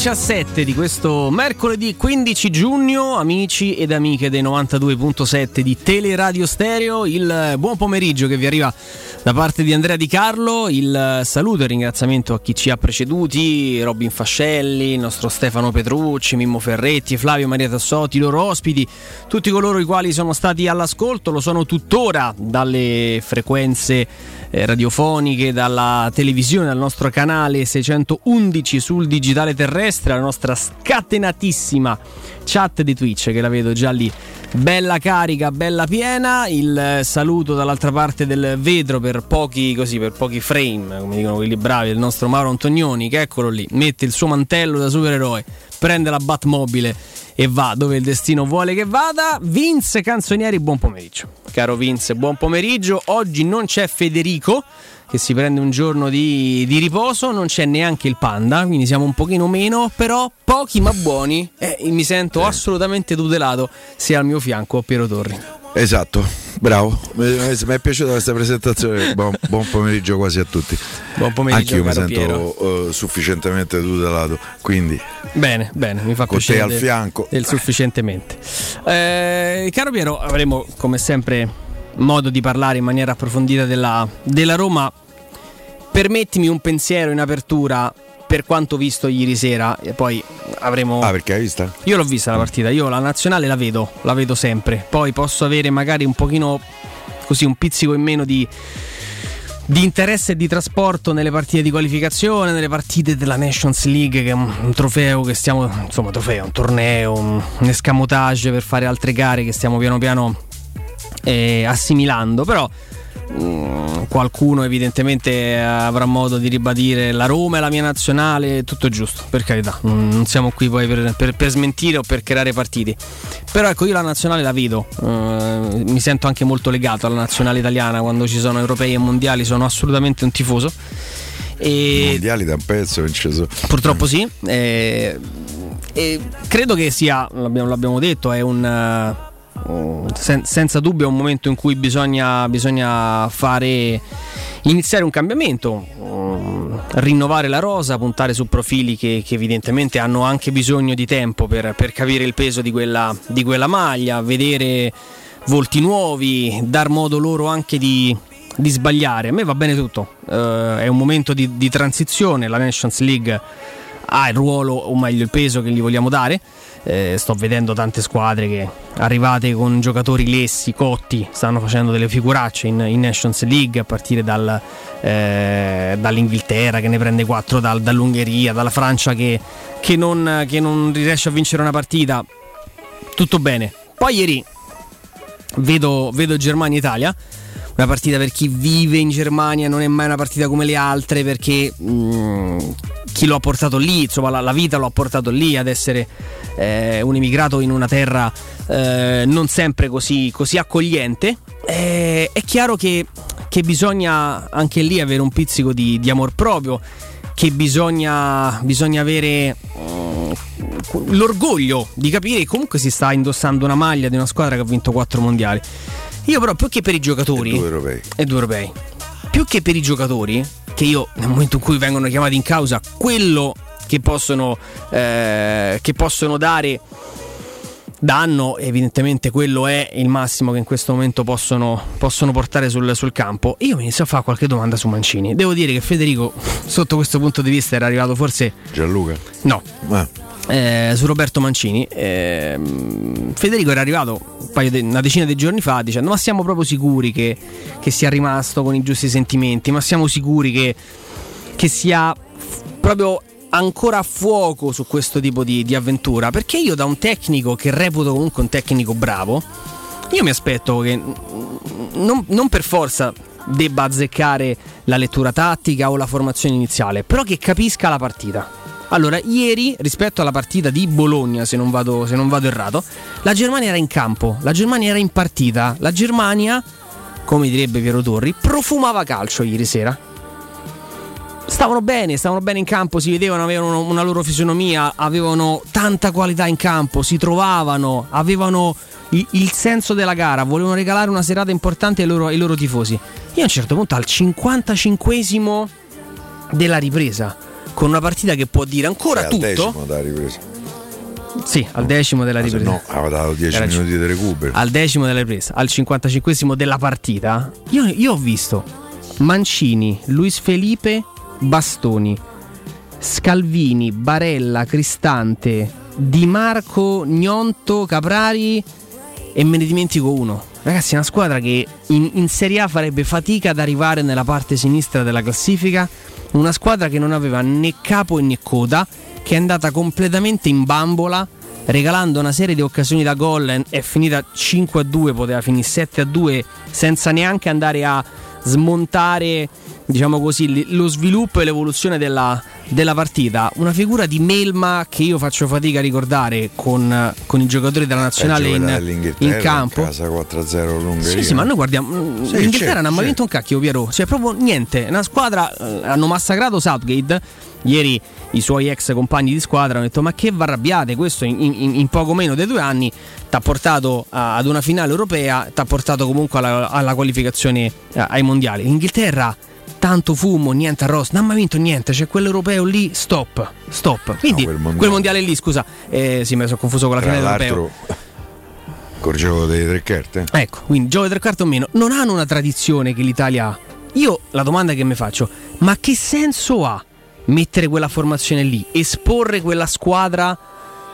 17 di questo mercoledì 15 giugno, amici ed amiche dei 92.7 di Teleradio Stereo, il buon pomeriggio che vi arriva da parte di Andrea Di Carlo, il saluto e ringraziamento a chi ci ha preceduti, Robin Fascelli, il nostro Stefano Petrucci, Mimmo Ferretti, Flavio Maria Tassotti, i loro ospiti, tutti coloro i quali sono stati all'ascolto, lo sono tuttora dalle frequenze eh, radiofoniche, dalla televisione, dal nostro canale 611 sul digitale terrestre, la nostra scatenatissima chat di Twitch che la vedo già lì bella carica, bella piena. Il saluto dall'altra parte del vetro per pochi, così, per pochi frame, come dicono quelli bravi, del nostro Mauro Antonioni, che eccolo lì, mette il suo mantello da supereroe, prende la Batmobile e va dove il destino vuole che vada. Vince Canzonieri, buon pomeriggio. Caro Vince, buon pomeriggio. Oggi non c'è Federico che si prende un giorno di, di riposo, non c'è neanche il panda, quindi siamo un pochino meno, però pochi ma buoni e mi sento assolutamente tutelato se al mio fianco Piero Torri. Esatto, bravo. Mi mi è piaciuta questa presentazione. Buon, buon pomeriggio quasi a tutti. Buon pomeriggio, Anch'io mi sento eh, sufficientemente tutelato. Quindi, Bene, bene, mi fa Con te piacere. al del- fianco. Del sufficientemente. Eh, caro Piero, avremo come sempre modo di parlare in maniera approfondita della, della Roma. Permettimi un pensiero in apertura per quanto visto ieri sera e poi avremo... ah, perché hai vista? Io l'ho vista la partita, io la nazionale la vedo, la vedo sempre. Poi posso avere magari un pochino così un pizzico in meno di, di interesse e di trasporto nelle partite di qualificazione, nelle partite della Nations League, che è un, trofeo che stiamo, insomma, trofeo, un torneo, un, un escamotage per fare altre gare che stiamo piano piano eh, assimilando. Però mm, qualcuno evidentemente avrà modo di ribadire la Roma è la mia nazionale, tutto giusto, per carità, non, siamo qui poi per, per- per smentire o per creare partiti. Però ecco, io la nazionale la vedo, eh, mi sento anche molto legato alla nazionale italiana quando ci sono europei e mondiali, sono assolutamente un tifoso. E mondiali da un pezzo, Vincenzo. Purtroppo sì. eh, e credo che sia, l'abbiamo, l'abbiamo detto, è un. Eh, sen- senza dubbio è un momento in cui bisogna, bisogna fare. iniziare un cambiamento, um, rinnovare la rosa, puntare su profili che, che evidentemente hanno anche bisogno di tempo per, per capire il peso di quella, di quella maglia, vedere volti nuovi, dar modo loro anche di, di sbagliare. A me va bene tutto, Eh, è un momento di, di transizione, la Nations League ha il ruolo, o meglio il peso che gli vogliamo dare. Eh, sto vedendo tante squadre che arrivate con giocatori lessi, cotti, stanno facendo delle figuracce in, in Nations League a partire dal, eh, dall'Inghilterra che ne prende 4 dal- dall'Ungheria, dalla Francia che, che non, che non riesce a vincere una partita. Tutto bene. Poi ieri vedo, vedo Germania-Italia una partita per chi vive in Germania non è mai una partita come le altre perché mh, mm, chi lo ha portato lì, insomma la, la, vita lo ha portato lì ad essere eh, un immigrato in una terra eh, non sempre così, così accogliente. Eh, è chiaro che, che, bisogna anche lì avere un pizzico di, di amor proprio, che bisogna, bisogna avere mm, l'orgoglio di capire che comunque si sta indossando una maglia di una squadra che ha vinto quattro mondiali. Io però più che per i giocatori... E due europei. E due europei. Più che per i giocatori, che io nel momento in cui vengono chiamati in causa, quello che possono, eh, che possono dare danno, evidentemente quello è il massimo che in questo momento possono, possono portare sul, sul, campo. Io mi inizio a fare qualche domanda su Mancini. Devo dire che Federico, sotto questo punto di vista, era arrivato forse. Gianluca? No. Ah eh, su Roberto Mancini. Eh, Federico era arrivato un de- una decina di giorni fa dicendo: Ma siamo proprio sicuri che, che, sia rimasto con i giusti sentimenti? Ma siamo sicuri che, che sia f- proprio ancora a fuoco su questo tipo di, di, avventura? Perché io, da un tecnico che reputo comunque un tecnico bravo, io mi aspetto che non, non per forza debba azzeccare la lettura tattica o la formazione iniziale, però che capisca la partita allora, ieri rispetto alla partita di Bologna, se non, vado, se non vado errato, la Germania era in campo, la Germania era in partita, la Germania, come direbbe Piero Torri, profumava calcio ieri sera. Stavano bene, stavano bene in campo, si vedevano, avevano una loro fisionomia, avevano tanta qualità in campo, si trovavano, avevano il, il senso della gara, volevano regalare una serata importante ai loro, ai loro tifosi. Io a un certo punto al 55esimo della ripresa con una partita che può dire ancora tutto. Al decimo della ripresa. Sì, al decimo della ripresa. No, aveva dato 10 minuti di recupero. Al decimo della ripresa, al 55 della partita, io, io ho visto Mancini, Luis Felipe, Bastoni, Scalvini, Barella, Cristante, Di Marco, Gnonto, Caprari e me ne dimentico uno. Ragazzi, è una squadra che in, in Serie A farebbe fatica ad arrivare nella parte sinistra della classifica una squadra che non aveva né capo né coda, che è andata completamente in bambola, regalando una serie di occasioni da gol, è finita 5 a 2, poteva finire 7 a 2, senza neanche andare a smontare diciamo così, lo sviluppo e l'evoluzione della, della, partita. Una figura di Melma che io faccio fatica a ricordare con, con i giocatori della nazionale eh, in, in, campo. In casa 4-0 l'Ungheria. Sì, sì, ma noi guardiamo. Sì, L'Inghilterra non ha mai vinto un cacchio, Piero. Cioè, proprio niente. Una squadra. Eh, hanno massacrato Southgate. Ieri i suoi ex compagni di squadra hanno detto: Ma che vi arrabbiate? Questo in, in, in poco meno di due anni ti ha portato a, ad una finale europea, ti ha portato comunque alla, alla qualificazione eh, ai mondiali. L'Inghilterra tanto fumo, niente arrosto, non ha mai vinto niente, c'è quell'europeo lì, stop, stop. Quindi no, quel, mondiale. quel, mondiale. lì, scusa, eh, sì, mi sono confuso con la Tra finale europeo. Col gioco delle tre carte? Ecco, quindi gioco delle tre carte o meno, non hanno una tradizione che l'Italia ha. Io la domanda che mi faccio, ma che senso ha mettere quella formazione lì, esporre quella squadra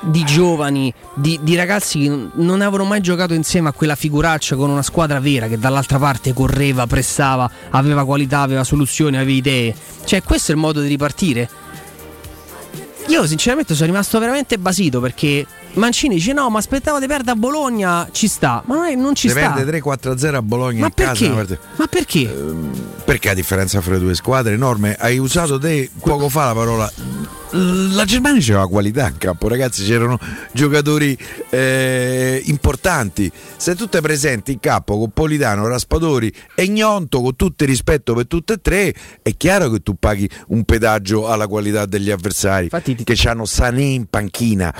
di giovani, di, di, ragazzi che non avevano mai giocato insieme a quella figuraccia con una squadra vera che dall'altra parte correva, pressava, aveva qualità, aveva soluzioni, aveva idee. Cioè, questo è il modo di ripartire. Io sinceramente sono rimasto veramente basito perché Mancini dice no ma aspettavo di perdere a Bologna ci sta ma non, è, non ci Deve sta Deve 3-4-0 a Bologna ma in perché? casa ma perché? Ehm, perché a differenza fra le due squadre enorme hai usato te poco fa la parola la Germania c'era qualità in campo, ragazzi, c'erano giocatori eh, importanti. Se tu te presenti in campo con Politano, Raspadori e Gnonto, con tutto il rispetto per tutte e tre, è chiaro che tu paghi un pedaggio alla qualità degli avversari infatti, che ti... hanno Sané in panchina.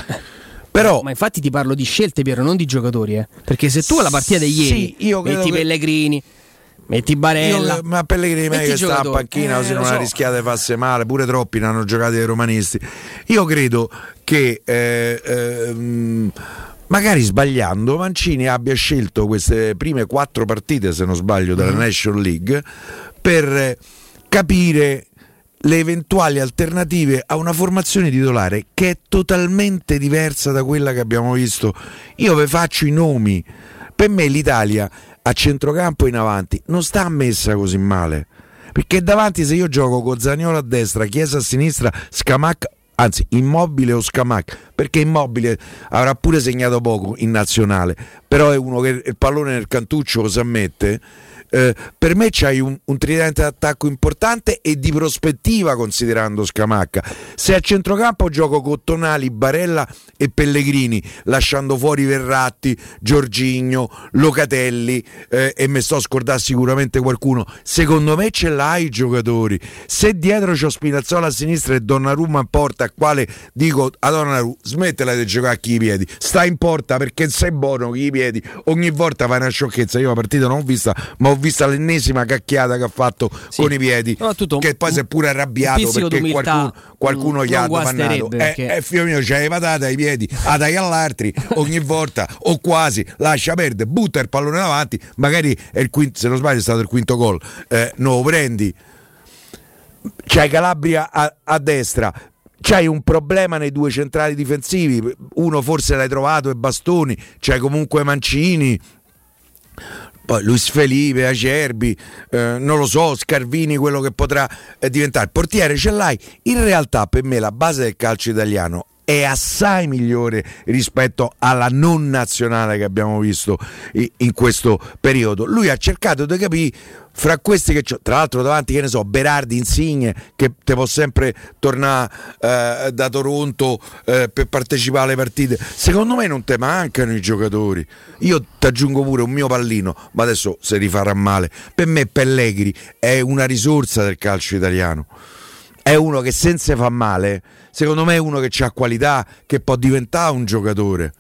Però, ma infatti ti parlo di scelte, Piero, non di giocatori. Eh? Perché se tu alla partita di ieri sì, metti che... Pellegrini, Metti Barella. Io, ma Pellegrini meglio che sta a panchina eh, così non so. ha rischiato di farsi male. Pure troppi ne hanno giocati dei romanisti. Io credo che eh, eh, magari sbagliando Mancini abbia scelto queste prime quattro partite, se non sbaglio, della mm. National League per capire le eventuali alternative a una formazione titolare che è totalmente diversa da quella che abbiamo visto. Io vi faccio i nomi. Per me l'Italia a centrocampo in avanti non sta messa così male. Perché davanti se io gioco con Zagnolo a destra, Chiesa a sinistra, Scamacca anzi immobile o Scamacca, perché immobile avrà pure segnato poco in nazionale, però è uno che il pallone nel cantuccio lo sa mette eh, per me c'hai un, un tridente d'attacco importante e di prospettiva considerando Scamacca. Se a centrocampo gioco con Tonali, Barella e Pellegrini, lasciando fuori Verratti, Giorgigno, Locatelli eh, e mi sto a scordare sicuramente qualcuno, secondo me ce l'hai i giocatori. Se dietro c'ho Spinazzola a sinistra e Donnarumma in porta, a quale dico a Donnarumma smettila di giocare chi i piedi, sta in porta perché sei buono chi i piedi, ogni volta fai una sciocchezza, io la partita non ho vista, ma ho ho visto l'ennesima cacchiata che ha fatto sì. con i piedi, che poi si è pure arrabbiato perché qualcuno, qualcuno gli ha domandato. Eh, perché... Eh, figlio mio, c'hai patata ai piedi, a dai all'altri ogni volta o quasi, lascia perdere, butta il pallone davanti, magari è il quinto, se non sbaglio è stato il quinto gol, eh, lo prendi. C'hai Calabria a, a destra, c'hai un problema nei due centrali difensivi, uno forse l'hai trovato e Bastoni, c'hai comunque Mancini, poi Luis Felipe, Acerbi, eh, non lo so, Scarvini, quello che potrà eh, diventare. Portiere ce l'hai. In realtà per me la base del calcio italiano è assai migliore rispetto alla non nazionale che abbiamo visto in questo periodo. Lui ha cercato di capire fra questi che c'ho, tra l'altro davanti che ne so Berardi Insigne che te può sempre tornare eh, da Toronto eh, per partecipare alle partite. Secondo me non te mancano i giocatori. Io ti aggiungo pure un mio pallino ma adesso se rifarà male. Per me Pellegrini è una risorsa del calcio italiano è uno che senza fa male secondo me è uno che ha qualità che può diventare un giocatore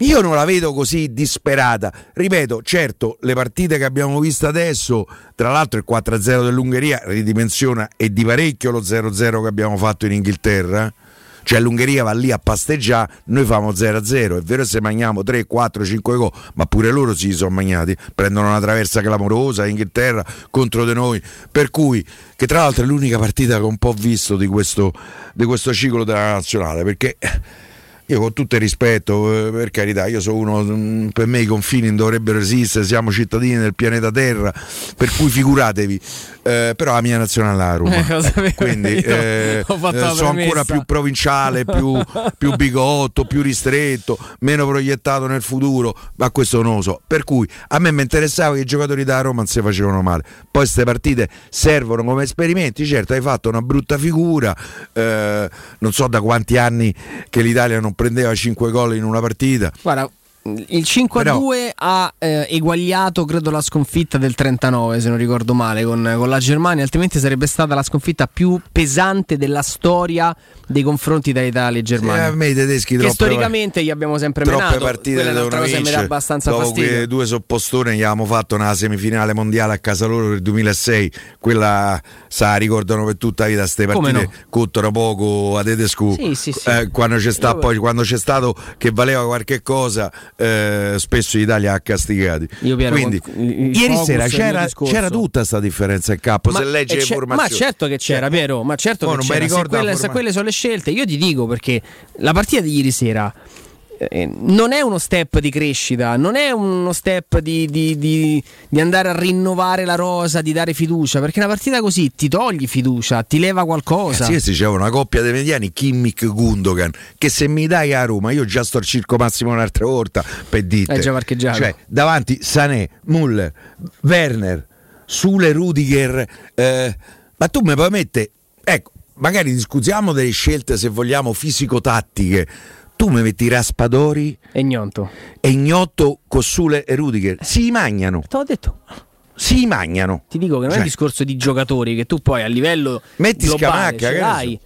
io non la vedo così disperata. Ripeto, certo, le partite che abbiamo visto adesso, tra l'altro il 4-0 dell'Ungheria ridimensiona e di parecchio lo 0-0 che abbiamo fatto in Inghilterra. Cioè l'Ungheria va lì a pasteggiare, noi famo 0-0, è vero se mangiamo 3, 4, 5 gol, ma pure loro si sono mangiati, prendono una traversa clamorosa in Inghilterra contro di noi, per cui, che tra l'altro è l'unica partita che ho un po' visto di questo, di questo ciclo della nazionale, perché io con tutto il rispetto, eh, per carità, io sono uno, mm, per me i confini dovrebbero esistere, siamo cittadini del pianeta Terra, per cui figuratevi, eh, però la mia nazionale è la Roma, eh, quindi eh, eh sono ancora più provinciale, più, più, bigotto, più ristretto, meno proiettato nel futuro, ma questo non lo so. Per cui a me mi interessava che i giocatori da Roma non si facevano male. Poi queste partite servono come esperimenti, certo hai fatto una brutta figura, eh, non so da quanti anni che l'Italia non prendeva 5 gol in una partita. Guarda, il 5 Però... 2 ha eh, eguagliato, credo, la sconfitta del 39, se non ricordo male, con, con, la Germania, altrimenti sarebbe stata la sconfitta più pesante della storia dei confronti tra Italia e Germania. Sì, a me i tedeschi che troppe, storicamente gli abbiamo sempre troppe menato. partite Quella è un'altra cosa che mi dà abbastanza dopo fastidio. Quei due soppostone gli avevamo fatto una semifinale mondiale a casa loro nel 2006, quella sa ricordano per tutta la vita queste partite no? contano poco a tedesco sì, sì, sì. eh, quando, c'è sta, poi, quando c'è stato che valeva qualche cosa eh, spesso l'Italia ha castigati Io quindi ieri sera c'era, c'era, tutta questa differenza in campo ma, se legge informazioni. ma certo che c'era cioè, Piero ma certo che c'era. Se quelle, se quelle sono le scelte io ti dico perché la partita di ieri sera eh, non è uno step di crescita, non è uno step di, di, di, di, andare a rinnovare la rosa, di dare fiducia, perché una partita così ti togli fiducia, ti leva qualcosa. Sì, sì, c'è una coppia dei mediani, Kimmich Gundogan, che se mi dai a Roma, io già sto al circo massimo un'altra volta per dite. È già parcheggiato. Cioè, davanti Sané, Muller, Werner, Sule Rudiger, eh, ma tu mi puoi mettere, ecco, magari discutiamo delle scelte se vogliamo fisico-tattiche tu mi metti Raspadori e Gnotto e Gnotto, Cossule e Rudiger. Si magnano te l'ho detto. Si magnano ti dico che non cioè. è un discorso di giocatori che tu poi a livello metti globale Scamacca ce l'hai.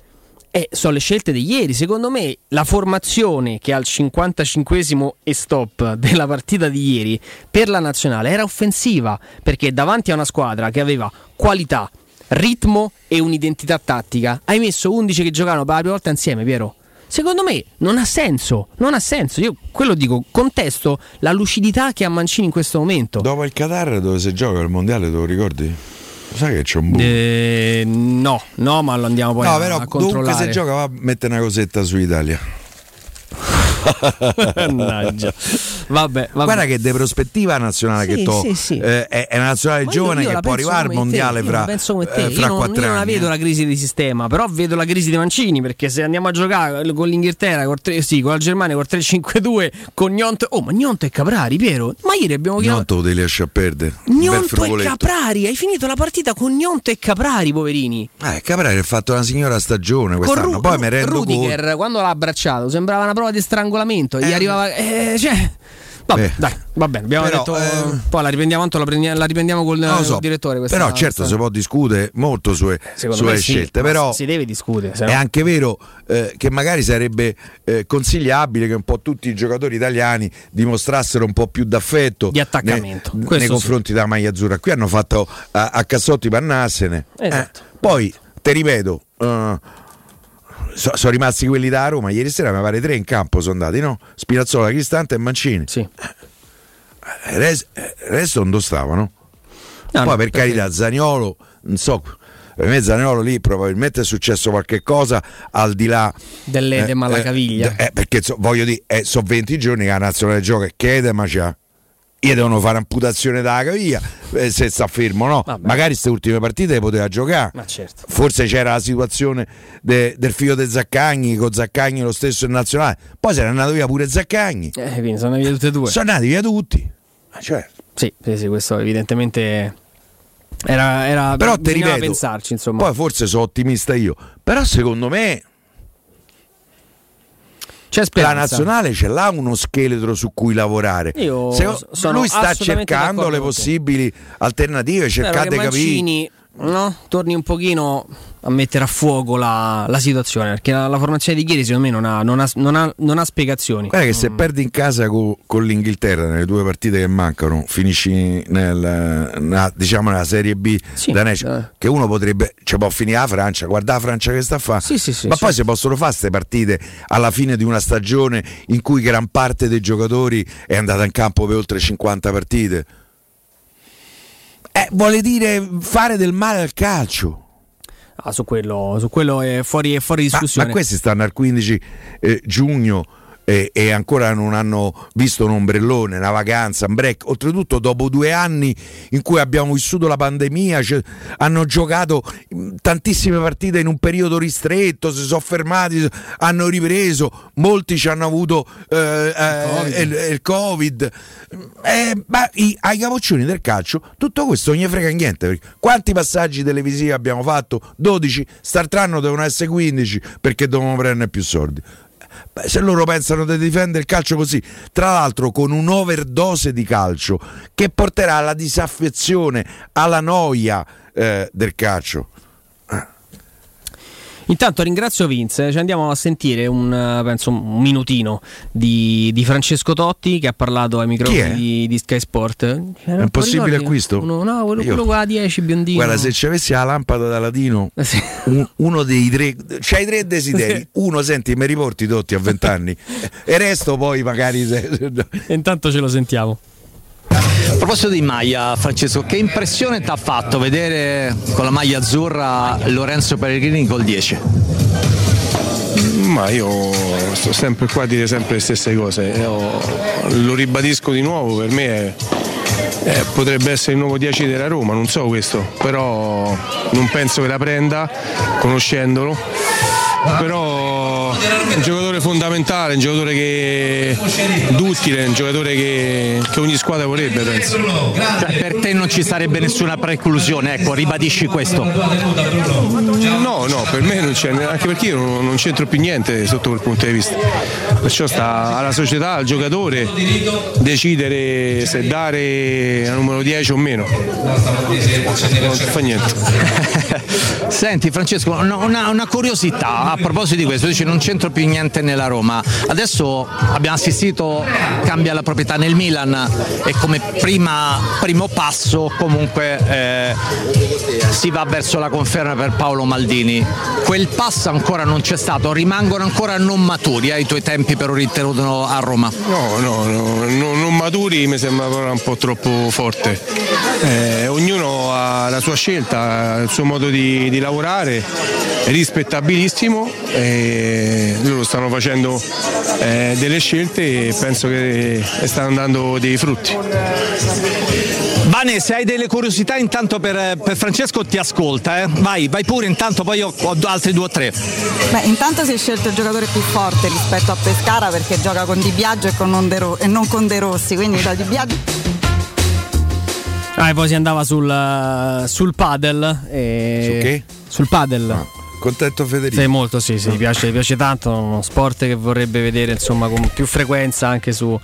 Eh, sono le scelte di ieri. Secondo me la formazione che al 55 e stop della partita di ieri per la nazionale era offensiva perché davanti a una squadra che aveva qualità, ritmo e un'identità tattica. Hai messo 11 che giocavano per la prima volta insieme, Piero. Secondo me non ha senso, non ha senso. Io quello dico, contesto la lucidità che ha Mancini in questo momento. Dopo il Qatar dove si gioca il mondiale, te lo ricordi? Sai che c'è un buco? Eh, no, no, ma lo andiamo poi no, a, però, a controllare. Comunque se gioca va a mettere una cosetta su Italia. Mannaggia. Vabbè, vabbè. Guarda che de prospettiva nazionale sì, che to, sì, sì. Eh, è, una nazionale giovane che può arrivare al mondiale fra, eh, fra io quattro non, io non vedo la crisi di sistema, però vedo la crisi di Mancini perché se andiamo a giocare con l'Inghilterra, con, 3, sì, con la Germania con 3-5-2, con Gnonto, oh ma Gnonto e Caprari, Piero, ma ieri abbiamo chiamato... Gnonto te li lascia perdere. Gnonto e Caprari, hai finito la partita con Gnonto e Caprari, poverini. Eh, Caprari ha fatto una signora stagione quest'anno, Ru- poi mi rendo Rudiger, conto... quando l'ha abbracciato sembrava una prova di strangolamento, eh, gli arrivava... Eh, cioè... Vabbè, eh. dai, va bene. Abbiamo però, detto. Eh, poi la riprendiamo, la, prendiamo, la riprendiamo col, so, direttore. Questa, però, certo, questa... si può discutere molto sulle, sulle scelte. Sì, però si deve discutere. È no... anche vero eh, che magari sarebbe eh, consigliabile che un po' tutti i giocatori italiani dimostrassero un po' più d'affetto di attaccamento nei, nei confronti sì. della maglia azzurra. Qui hanno fatto a, a Cassotti Pannassene. Esatto. Eh, poi, ti ripeto. Uh, so, sono rimasti quelli da Roma. Ieri sera mi pare tre in campo sono andati, no? Spinazzola, Cristante e Mancini. Sì. Il resto, resto non stavano. No, Poi no, per perché... carità, Zaniolo, non so, per me Zaniolo lì probabilmente è successo qualche cosa al di là dell'edema eh, alla caviglia. Eh, perché so, voglio dire, eh, sono 20 giorni che la nazionale gioca che edema c'ha io devono fare amputazione dalla caviglia eh, se sta fermo no? Vabbè. magari queste ultime partite le poteva giocare. Certo. forse c'era la situazione de, del figlio di Zaccagni con Zaccagni lo stesso in nazionale. Poi se n'è andato via pure Zaccagni. Eh, quindi sono andati via tutti e due. Sono andati via tutti. Cioè. sì, sì, sì, questo evidentemente era, era però ti ripeto pensarci insomma. poi forse sono ottimista io però secondo me la nazionale ce l'ha uno scheletro su cui lavorare. Io Se, lui sta cercando le possibili alternative, cercate di capire. No? Torni un pochino a mettere a fuoco la, la situazione perché la, la, formazione di ieri secondo me non ha, non ha, non ha, non ha spiegazioni. Guarda che se perdi in casa con, con, l'Inghilterra nelle due partite che mancano, finisci nel, nella, diciamo nella Serie B sì, da Nece, eh. che uno potrebbe, cioè può finire la Francia, guarda la Francia che sta a fare, sì, sì, ma poi si possono fare queste partite alla fine di una stagione in cui gran parte dei giocatori è andata in campo per oltre 50 partite. Eh, vuole dire fare del male al calcio. Ah, su, quello, su quello è fuori, è fuori discussione. Ma, ma questi stanno al 15 eh, giugno e, e, ancora non hanno visto un ombrellone, una vacanza, un break. Oltretutto, dopo due anni in cui abbiamo vissuto la pandemia, cioè, hanno giocato mm, tantissime partite in un periodo ristretto, si sono fermati, hanno ripreso, molti ci hanno avuto eh, eh, il, il, Covid. Eh, ma i, ai capoccioni del calcio tutto questo non gli frega niente. Quanti passaggi televisivi abbiamo fatto? 12, startranno devono essere 15 perché devono prendere più soldi. Beh, se loro pensano di difendere il calcio così, tra l'altro con un'overdose di calcio che porterà alla disaffezione, alla noia eh, del calcio. Intanto ringrazio Vince, ci andiamo a sentire un, eh, penso, un minutino di, di, Francesco Totti che ha parlato ai microfoni di, di, Sky Sport. Era è un possibile acquisto? Uno, no, quello, quello qua 10 biondino. Guarda, se ci avessi la lampada da latino, sì. un, uno dei tre, c'hai tre desideri. Sì. Uno, senti, mi riporti Totti a 20 anni e resto poi magari... Se... Intanto ce lo sentiamo. A proposito di maglia, Francesco, che impressione ti ha fatto vedere con la maglia azzurra Lorenzo Pellegrini col 10? Ma io sto sempre qua a dire sempre le stesse cose, io lo ribadisco di nuovo, per me è, eh, potrebbe essere il nuovo 10 della Roma, non so questo, però non penso che la prenda conoscendolo però è un giocatore fondamentale, un giocatore che duttile, un giocatore che, che ogni squadra vorrebbe penso. Cioè, per te non ci sarebbe nessuna preclusione, ecco, ribadisci questo. No, no, per me non c'è, anche perché io non, non c'entro più niente sotto quel punto di vista. Perciò sta alla società, al giocatore decidere se dare a numero 10 o meno. Non fa niente. Senti Francesco, una, una curiosità a proposito di questo, dice non c'entro più niente nella Roma. Adesso abbiamo assistito, cambia la proprietà nel Milan e come prima, primo passo comunque eh, si va verso la conferma per Paolo Maldini. Quel passo ancora non c'è stato, rimangono ancora non maturi ai tuoi tempi per un ritorno a Roma? No, no, no, no non maturi mi sembra un po' troppo forte. Eh, ognuno ha la sua scelta, il suo modo di, di lavorare, è rispettabilissimo e loro stanno facendo eh, delle scelte e penso che stanno dando dei frutti. Vane, se hai delle curiosità intanto per, per Francesco ti ascolta, eh? vai, vai pure, intanto poi ho, ho altri due o tre. Beh, intanto si è scelto il giocatore più forte rispetto a Pescara perché gioca con Di Biagio e, con non, De Ro- e non con De Rossi, quindi da Di Biagio Ah, e poi si andava sul, sul paddle. E... Su che? Sul paddle. Ah, contento Federico? Sì, molto, sì, sì, mi piace, piace tanto. Uno sport che vorrebbe vedere insomma con più frequenza anche su,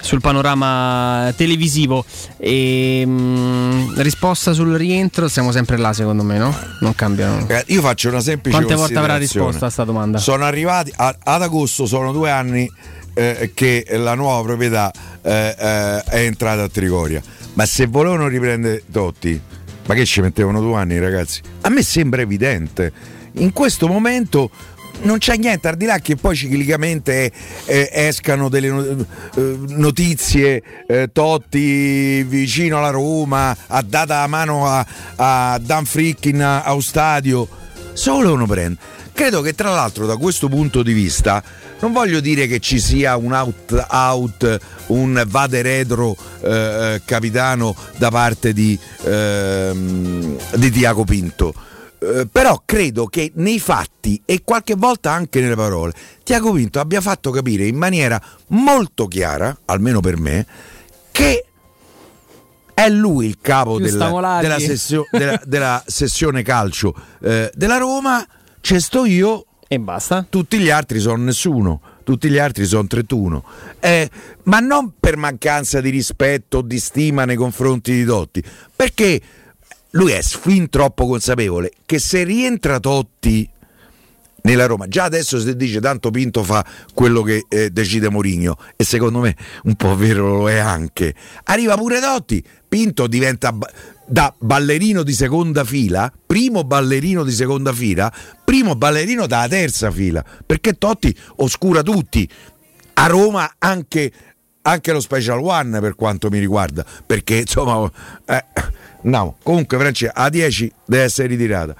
sul panorama televisivo. E, mh, mm, risposta sul rientro, siamo sempre là secondo me, no? Non cambiano. Eh, io faccio una semplice Quante volte avrà risposto a questa domanda? Sono arrivati a, ad agosto, sono due anni eh, che la nuova proprietà eh, eh è entrata a Trigoria ma se volevano riprendere Totti, ma che ci mettevano due anni, ragazzi? A me sembra evidente. In questo momento non c'è niente, al di là che poi ciclicamente eh, escano delle eh, notizie, eh, Totti vicino alla Roma, ha dato la mano a, a Dan Frickin a, a stadio, solo uno prende. Credo che tra l'altro da questo punto di vista non voglio dire che ci sia un out out, un vade retro eh, capitano da parte di, eh, di Tiago Pinto. Eh, però credo che nei fatti e qualche volta anche nelle parole Tiago Pinto abbia fatto capire in maniera molto chiara, almeno per me, che è lui il capo della, della, sessio, della, della, sessione calcio eh, della Roma, c'è sto io e basta. Tutti gli altri sono nessuno, tutti gli altri sono 31. Eh, ma non per mancanza di rispetto o di stima nei confronti di Totti, perché lui è fin troppo consapevole che se rientra Totti nella Roma. Già adesso si dice tanto Pinto fa quello che eh, decide Mourinho e secondo me un po' vero lo è anche. Arriva pure Totti, Pinto diventa da ballerino di seconda fila, primo ballerino di seconda fila, primo ballerino dalla terza fila, perché Totti oscura tutti. A Roma anche, anche lo Special One per quanto mi riguarda, perché insomma... Eh, no, comunque Francia a 10 deve essere ritirata.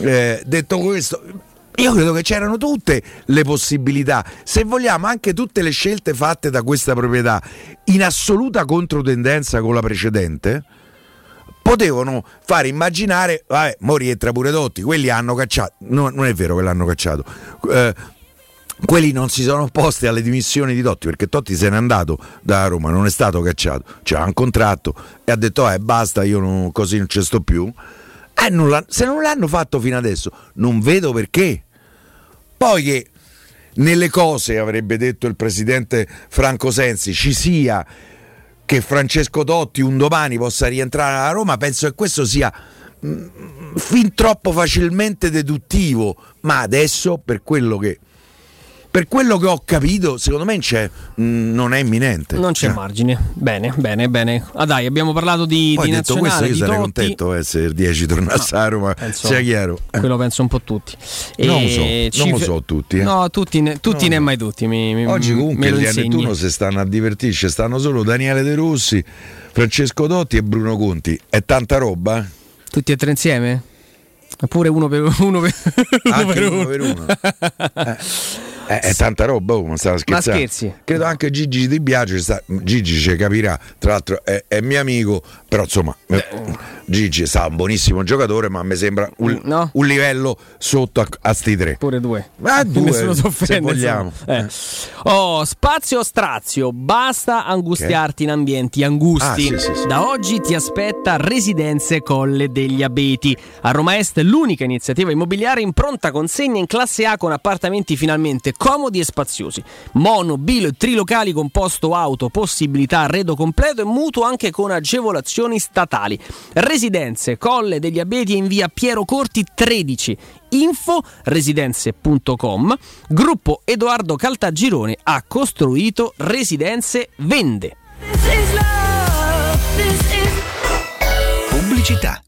Eh, detto questo, io credo che c'erano tutte le possibilità, se vogliamo anche tutte le scelte fatte da questa proprietà in assoluta controtendenza con la precedente potevano fare immaginare, vabbè, mo rientra pure Totti, quelli hanno cacciato, no, non è vero che l'hanno cacciato, eh, quelli non si sono opposti alle dimissioni di Totti perché Totti se n'è andato da Roma, non è stato cacciato, c'era un contratto e ha detto eh basta, io non, così non ci sto più. Eh, non se non l'hanno fatto fino adesso, non vedo perché. Poi che nelle cose, avrebbe detto il presidente Franco Sensi, ci sia che Francesco Totti un domani possa rientrare a Roma, penso che questo sia mh, mm, fin troppo facilmente deduttivo, ma adesso per quello che per quello che ho capito, secondo me c'è, mh, mm, non è imminente. Non c'è cioè. margine. Bene, bene, bene. Ah dai, abbiamo parlato di, Poi di detto questo io sarei Totti. contento eh, se il 10 tornasse no, a Roma, penso, sia chiaro. Eh. Quello penso un po' tutti. E non lo so, non lo so tutti. Eh. No, tutti, ne, tutti no, né mai tutti. Mi, mi, Oggi comunque gli Nettuno si stanno a divertirci, stanno solo Daniele De Rossi, Francesco Dotti e Bruno Conti. È tanta roba? Tutti e tre insieme? Oppure uno per uno per, uno, per uno. Per uno. eh. Eh, è tanta roba, oh, ma stava scherzando. Ma scherzi. Credo anche Gigi Di Biagio, sta, Gigi ci capirà, tra l'altro è, è mio amico, però insomma eh, Gigi sta un buonissimo giocatore, ma mi sembra un, no. un livello sotto a, a sti tre. Pure due. Ma due, se vogliamo. Eh. Oh, spazio strazio, basta angustiarti okay. in ambienti angusti. Ah, sì, sì, sì. Da oggi ti aspetta Residenze Colle degli Abeti. A Roma Est l'unica iniziativa immobiliare in pronta consegna in classe A con appartamenti finalmente comodi e spaziosi. Mono, bilo e trilocali con posto auto, possibilità arredo completo e mutuo anche con agevolazioni statali. Residenze Colle degli Abeti in via Piero Corti 13. Info residenze.com. Gruppo Edoardo Caltagirone ha costruito Residenze Vende. Pubblicità.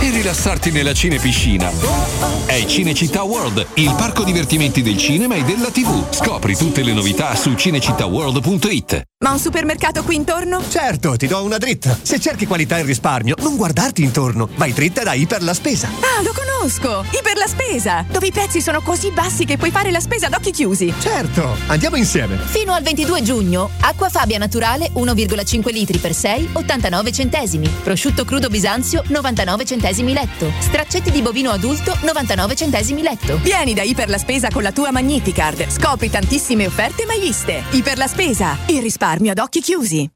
e rilassarti nella cinepiscina. È Cinecittà World, il parco divertimenti del cinema e della TV. Scopri tutte le novità su cinecittàworld.it. Ma un supermercato qui intorno? Certo, ti do una dritta. Se cerchi qualità e risparmio, non guardarti intorno. Vai dritta da Iper la Spesa. Ah, lo conosco! Iper la Spesa! Dove i prezzi sono così bassi che puoi fare la spesa ad occhi chiusi. Certo, andiamo insieme. Fino al 22 giugno, acqua Fabia naturale 1,5 litri per 6, 89 centesimi. Prosciutto crudo Bisanzio 99 centesimi letto. Straccetti di bovino adulto 99 centesimi letto. Vieni da Iper la Spesa con la tua Magnificard. Scopri tantissime offerte mai viste. Iper la Spesa, il risparmio ad occhi chiusi.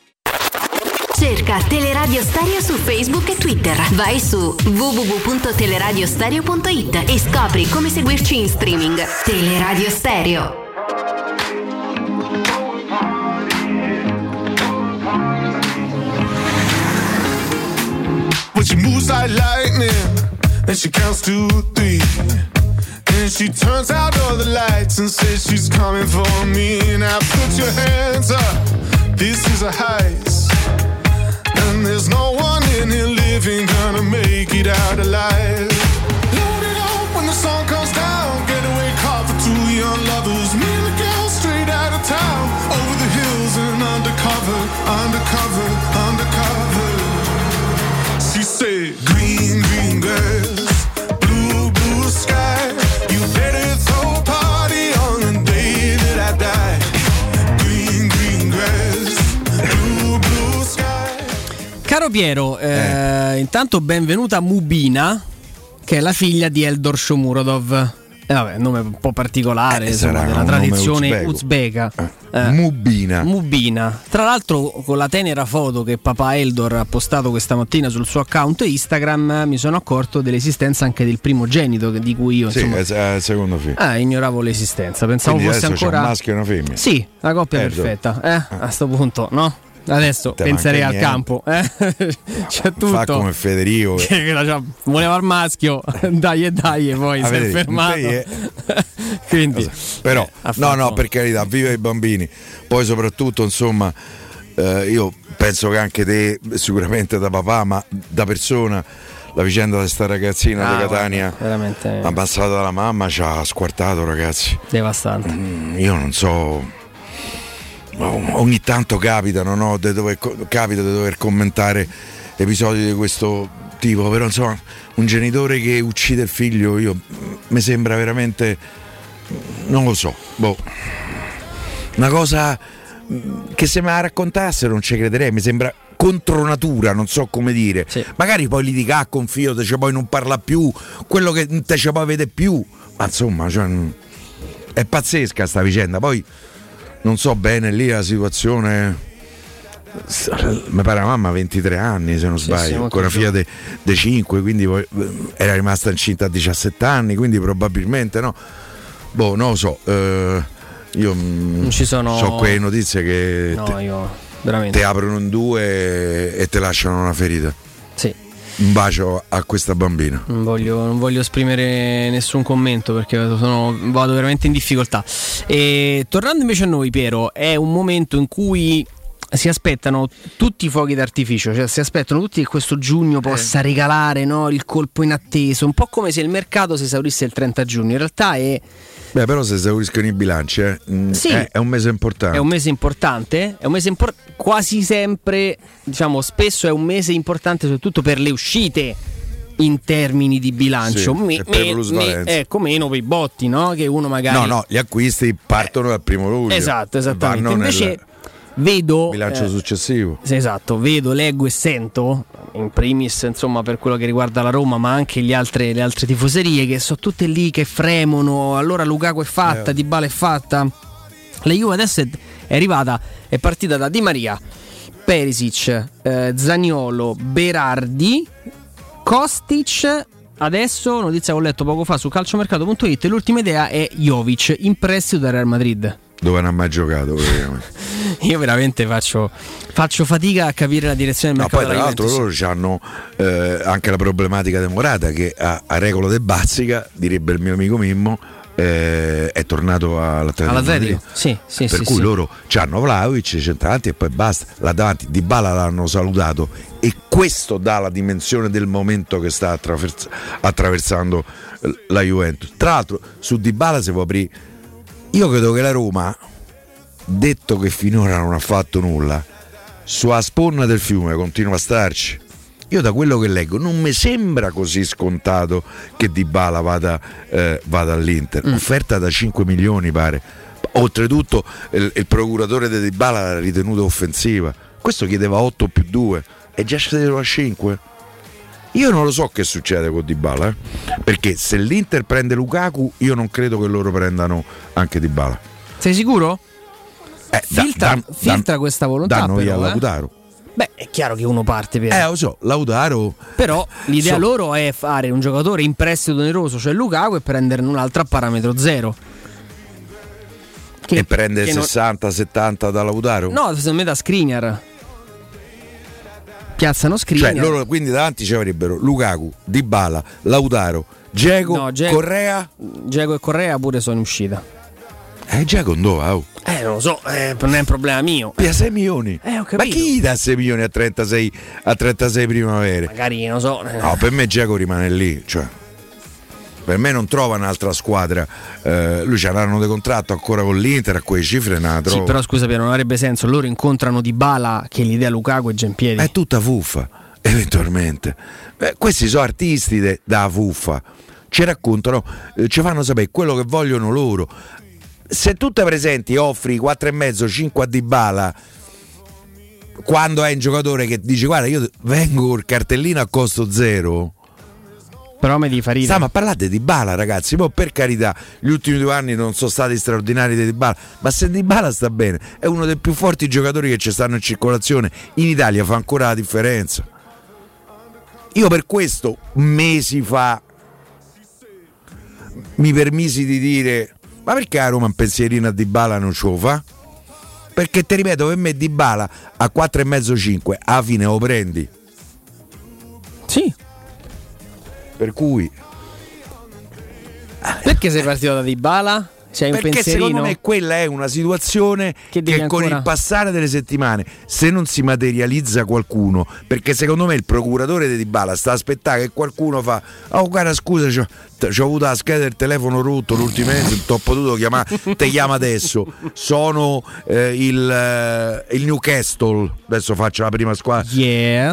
Cerca Teleradio Stereo su Facebook e Twitter. Vai su www.teleradiostereo.it e scopri come seguirci in streaming. Teleradio Stereo. When she moves like lightning, and she counts to three. And she turns out all the lights and says she's coming for me. Now put your hands up, this is a heist. There's no one in here living gonna make it out alive. Load it up when the sun comes down. Getaway car for two young lovers. And girl straight out of town. Over the hills and undercover, undercover. Caro Piero, eh, intanto benvenuta Mubina, che è la figlia di Eldor Shomurodov. Eh, vabbè, nome un po' particolare, Eh, insomma, della tradizione uzbeka. Eh, Mubina. Mubina. Tra l'altro, con la tenera foto che papà Eldor ha postato questa mattina sul suo account Instagram, mi sono accorto dell'esistenza anche del primogenito, che- di cui io Sì, insomma. il secondo film. Ah, ignoravo l'esistenza. Pensavo Quindi fosse ancora. un maschio e una femmina. Sì, la coppia Eldor. perfetta. Eh, a sto punto, no? Adesso Te penserei al campo. Eh? C'è tutto. Fa come Federico. che- Che la- cioè, voleva il maschio, dai e dai, e poi Ah, si è fermato. è- Quindi, Però, ha no, no, per carità, viva i bambini. Poi soprattutto, insomma, eh, io penso che anche te, sicuramente da papà, ma da persona, la vicenda di sta ragazzina Ah, di Catania, guarda, veramente ammazzata dalla mamma, ci ha squartato, ragazzi. devastante. Mm, Io non so. Ogni tanto capitano, no? Dover, capita di dover commentare episodi di questo tipo, però insomma, un genitore che uccide il figlio, io mi sembra veramente. non lo so, boh. Una cosa che se me la raccontasse non ci crederei, mi sembra contro natura, non so come dire. Magari poi litigare con figlio, te ce poi non parla più, quello che te ce poi vede più. Ma insomma, cioè, è pazzesca sta vicenda. Poi non so bene lì la situazione. Mi pare la mamma 23 anni se non sbaglio, sì, ancora figlia dei 5, quindi eh, era rimasta incinta a 17 anni, quindi probabilmente no. Boh, non lo so. eh, io mm, Non ci sono- so quelle notizie che No, te, io veramente. te aprono in due e te lasciano una ferita. Sì. Un bacio a questa bambina. Non voglio, non voglio esprimere nessun commento perché sono- vado veramente in difficoltà. E tornando invece a noi, Piero, è un momento in cui si aspettano tutti i fuochi d'artificio, cioè si aspettano tutti che questo giugno possa regalare no, il colpo inatteso, un po' come se il mercato si esaurisse il 30 giugno. In realtà è, Beh, però se esauriscono i bilanci, eh, mm, Sì. è, è un mese importante. è un mese importante, è un mese impor- quasi sempre, diciamo spesso è un mese importante soprattutto per le uscite in termini di bilancio. Sì, e per plusvalenza. ecco, meno per i botti, no? Che uno magari... No, no, gli acquisti partono dal primo luglio. Esatto, esattamente. Invece nel vedo... bilancio eh, successivo. sì, esatto, vedo, leggo e sento, in primis insomma per quello che riguarda la Roma, ma anche gli altre- le altre tifoserie che sono tutte lì che fremono, allora Lukaku è fatta, Eh. Dybala è fatta. La Juve adesso è, arrivata, è partita da Di Maria, Perisic, eh, Zaniolo, Berardi, Kostic. Adesso, notizia che ho letto poco fa su calciomercato.it, l'ultima idea è Jovic in prestito dal Real Madrid. Dove non ha mai giocato io veramente faccio, faccio, fatica a capire la direzione del no, mercato. Poi tra l'altro loro hanno eh, anche la problematica demorata che a, a regola de Bazzica, direbbe il mio amico Mimmo, eh, è tornato all'Atletico. All'Atletico? Sì, sì, per sì, cui loro hanno Vlaovic centravanti e poi basta. Là davanti Di Bala l'hanno salutato e questo dà la dimensione del momento che sta attraversa- attraversando la Juventus. Tra l'altro su Di Bala si può aprire. Io credo che la Roma, detto che finora non ha fatto nulla, sulla sponda del fiume continua a starci. Io da quello che leggo non mi sembra così scontato che Di Bala vada, eh, vada all'Inter. Mm. Offerta da 5 milioni pare. Oltretutto il, il procuratore di Di Bala l'ha ritenuta offensiva. Questo chiedeva 8 più 2 e già scesero a 5. Io non lo so che succede con Di Bala, eh? perché se l'Inter prende Lukaku io non credo che loro prendano anche Di Bala. Sei sicuro? Eh, da- filtra dan- filtra dan- questa volontà. danno via però, eh. Lautaro. Beh, è chiaro che uno parte per. Eh, lo so, Lautaro. Però l'idea So- loro è fare un giocatore in prestito oneroso, cioè Lukaku, e prenderne un altro a parametro zero. Che- e prende che non- 60-70 da Lautaro? No, secondo me da Skriniar. Piazzano Skriniar. Cioè, loro quindi davanti ci avrebbero Lukaku, Dybala, Lautaro, Geco, No, Dzeko- Correa. Dzeko e Correa pure sono in uscita. Eh, Geco dove? Oh. Eh, non lo so, eh, non è un problema mio. Via 6 milioni. Eh, ho Ma capito. chi gli dà 6 milioni a 36, a 36 primavere? Magari, non so. No, per me Geco rimane lì. Cioè, per me non trova un'altra squadra. Eh, lui c'ha un anno di contratto ancora con l'Inter, a quelle cifre ne Sì, però scusa Piero, non avrebbe senso. Loro incontrano Di Bala che l'idea Lukaku è già in piedi. È tutta fuffa, eventualmente. Eh, questi sono artisti de- da fuffa. Ci raccontano, eh, ci fanno sapere quello che vogliono loro. Se tu te presenti e offri 4,5, 5 a Dybala quando hai un giocatore che dice guarda io vengo col cartellino a costo zero Però mi devi far ridere. Stiamo a parlare di Bala, ragazzi. Poi per carità, gli ultimi due anni non sono stati straordinari di Bala, ma se Di Bala sta bene, è uno dei più forti giocatori che ci stanno in circolazione. In Italia fa ancora la differenza. Io per questo, mesi fa, mi permisi di dire: Ma perché a Roma un pensierino a Di Bala non ce lo fa? Perché ti ripeto, per me Di Bala a 4,5-5 alla fine lo prendi. Sì. Per cui Perché sei partito da Dybala? Un Perché secondo me quella è una situazione che, devi con ancora- il passare delle settimane, se non si materializza qualcuno, perché secondo me il procuratore di Dybala sta a aspettare che qualcuno fa "Oh guarda scusa, c'ho, c'ho avuto la scheda del telefono rotto l'ultimo mese, non t'ho potuto chiamare, te chiama adesso. Sono eh, il, eh, il Newcastle, adesso faccio la prima squadra.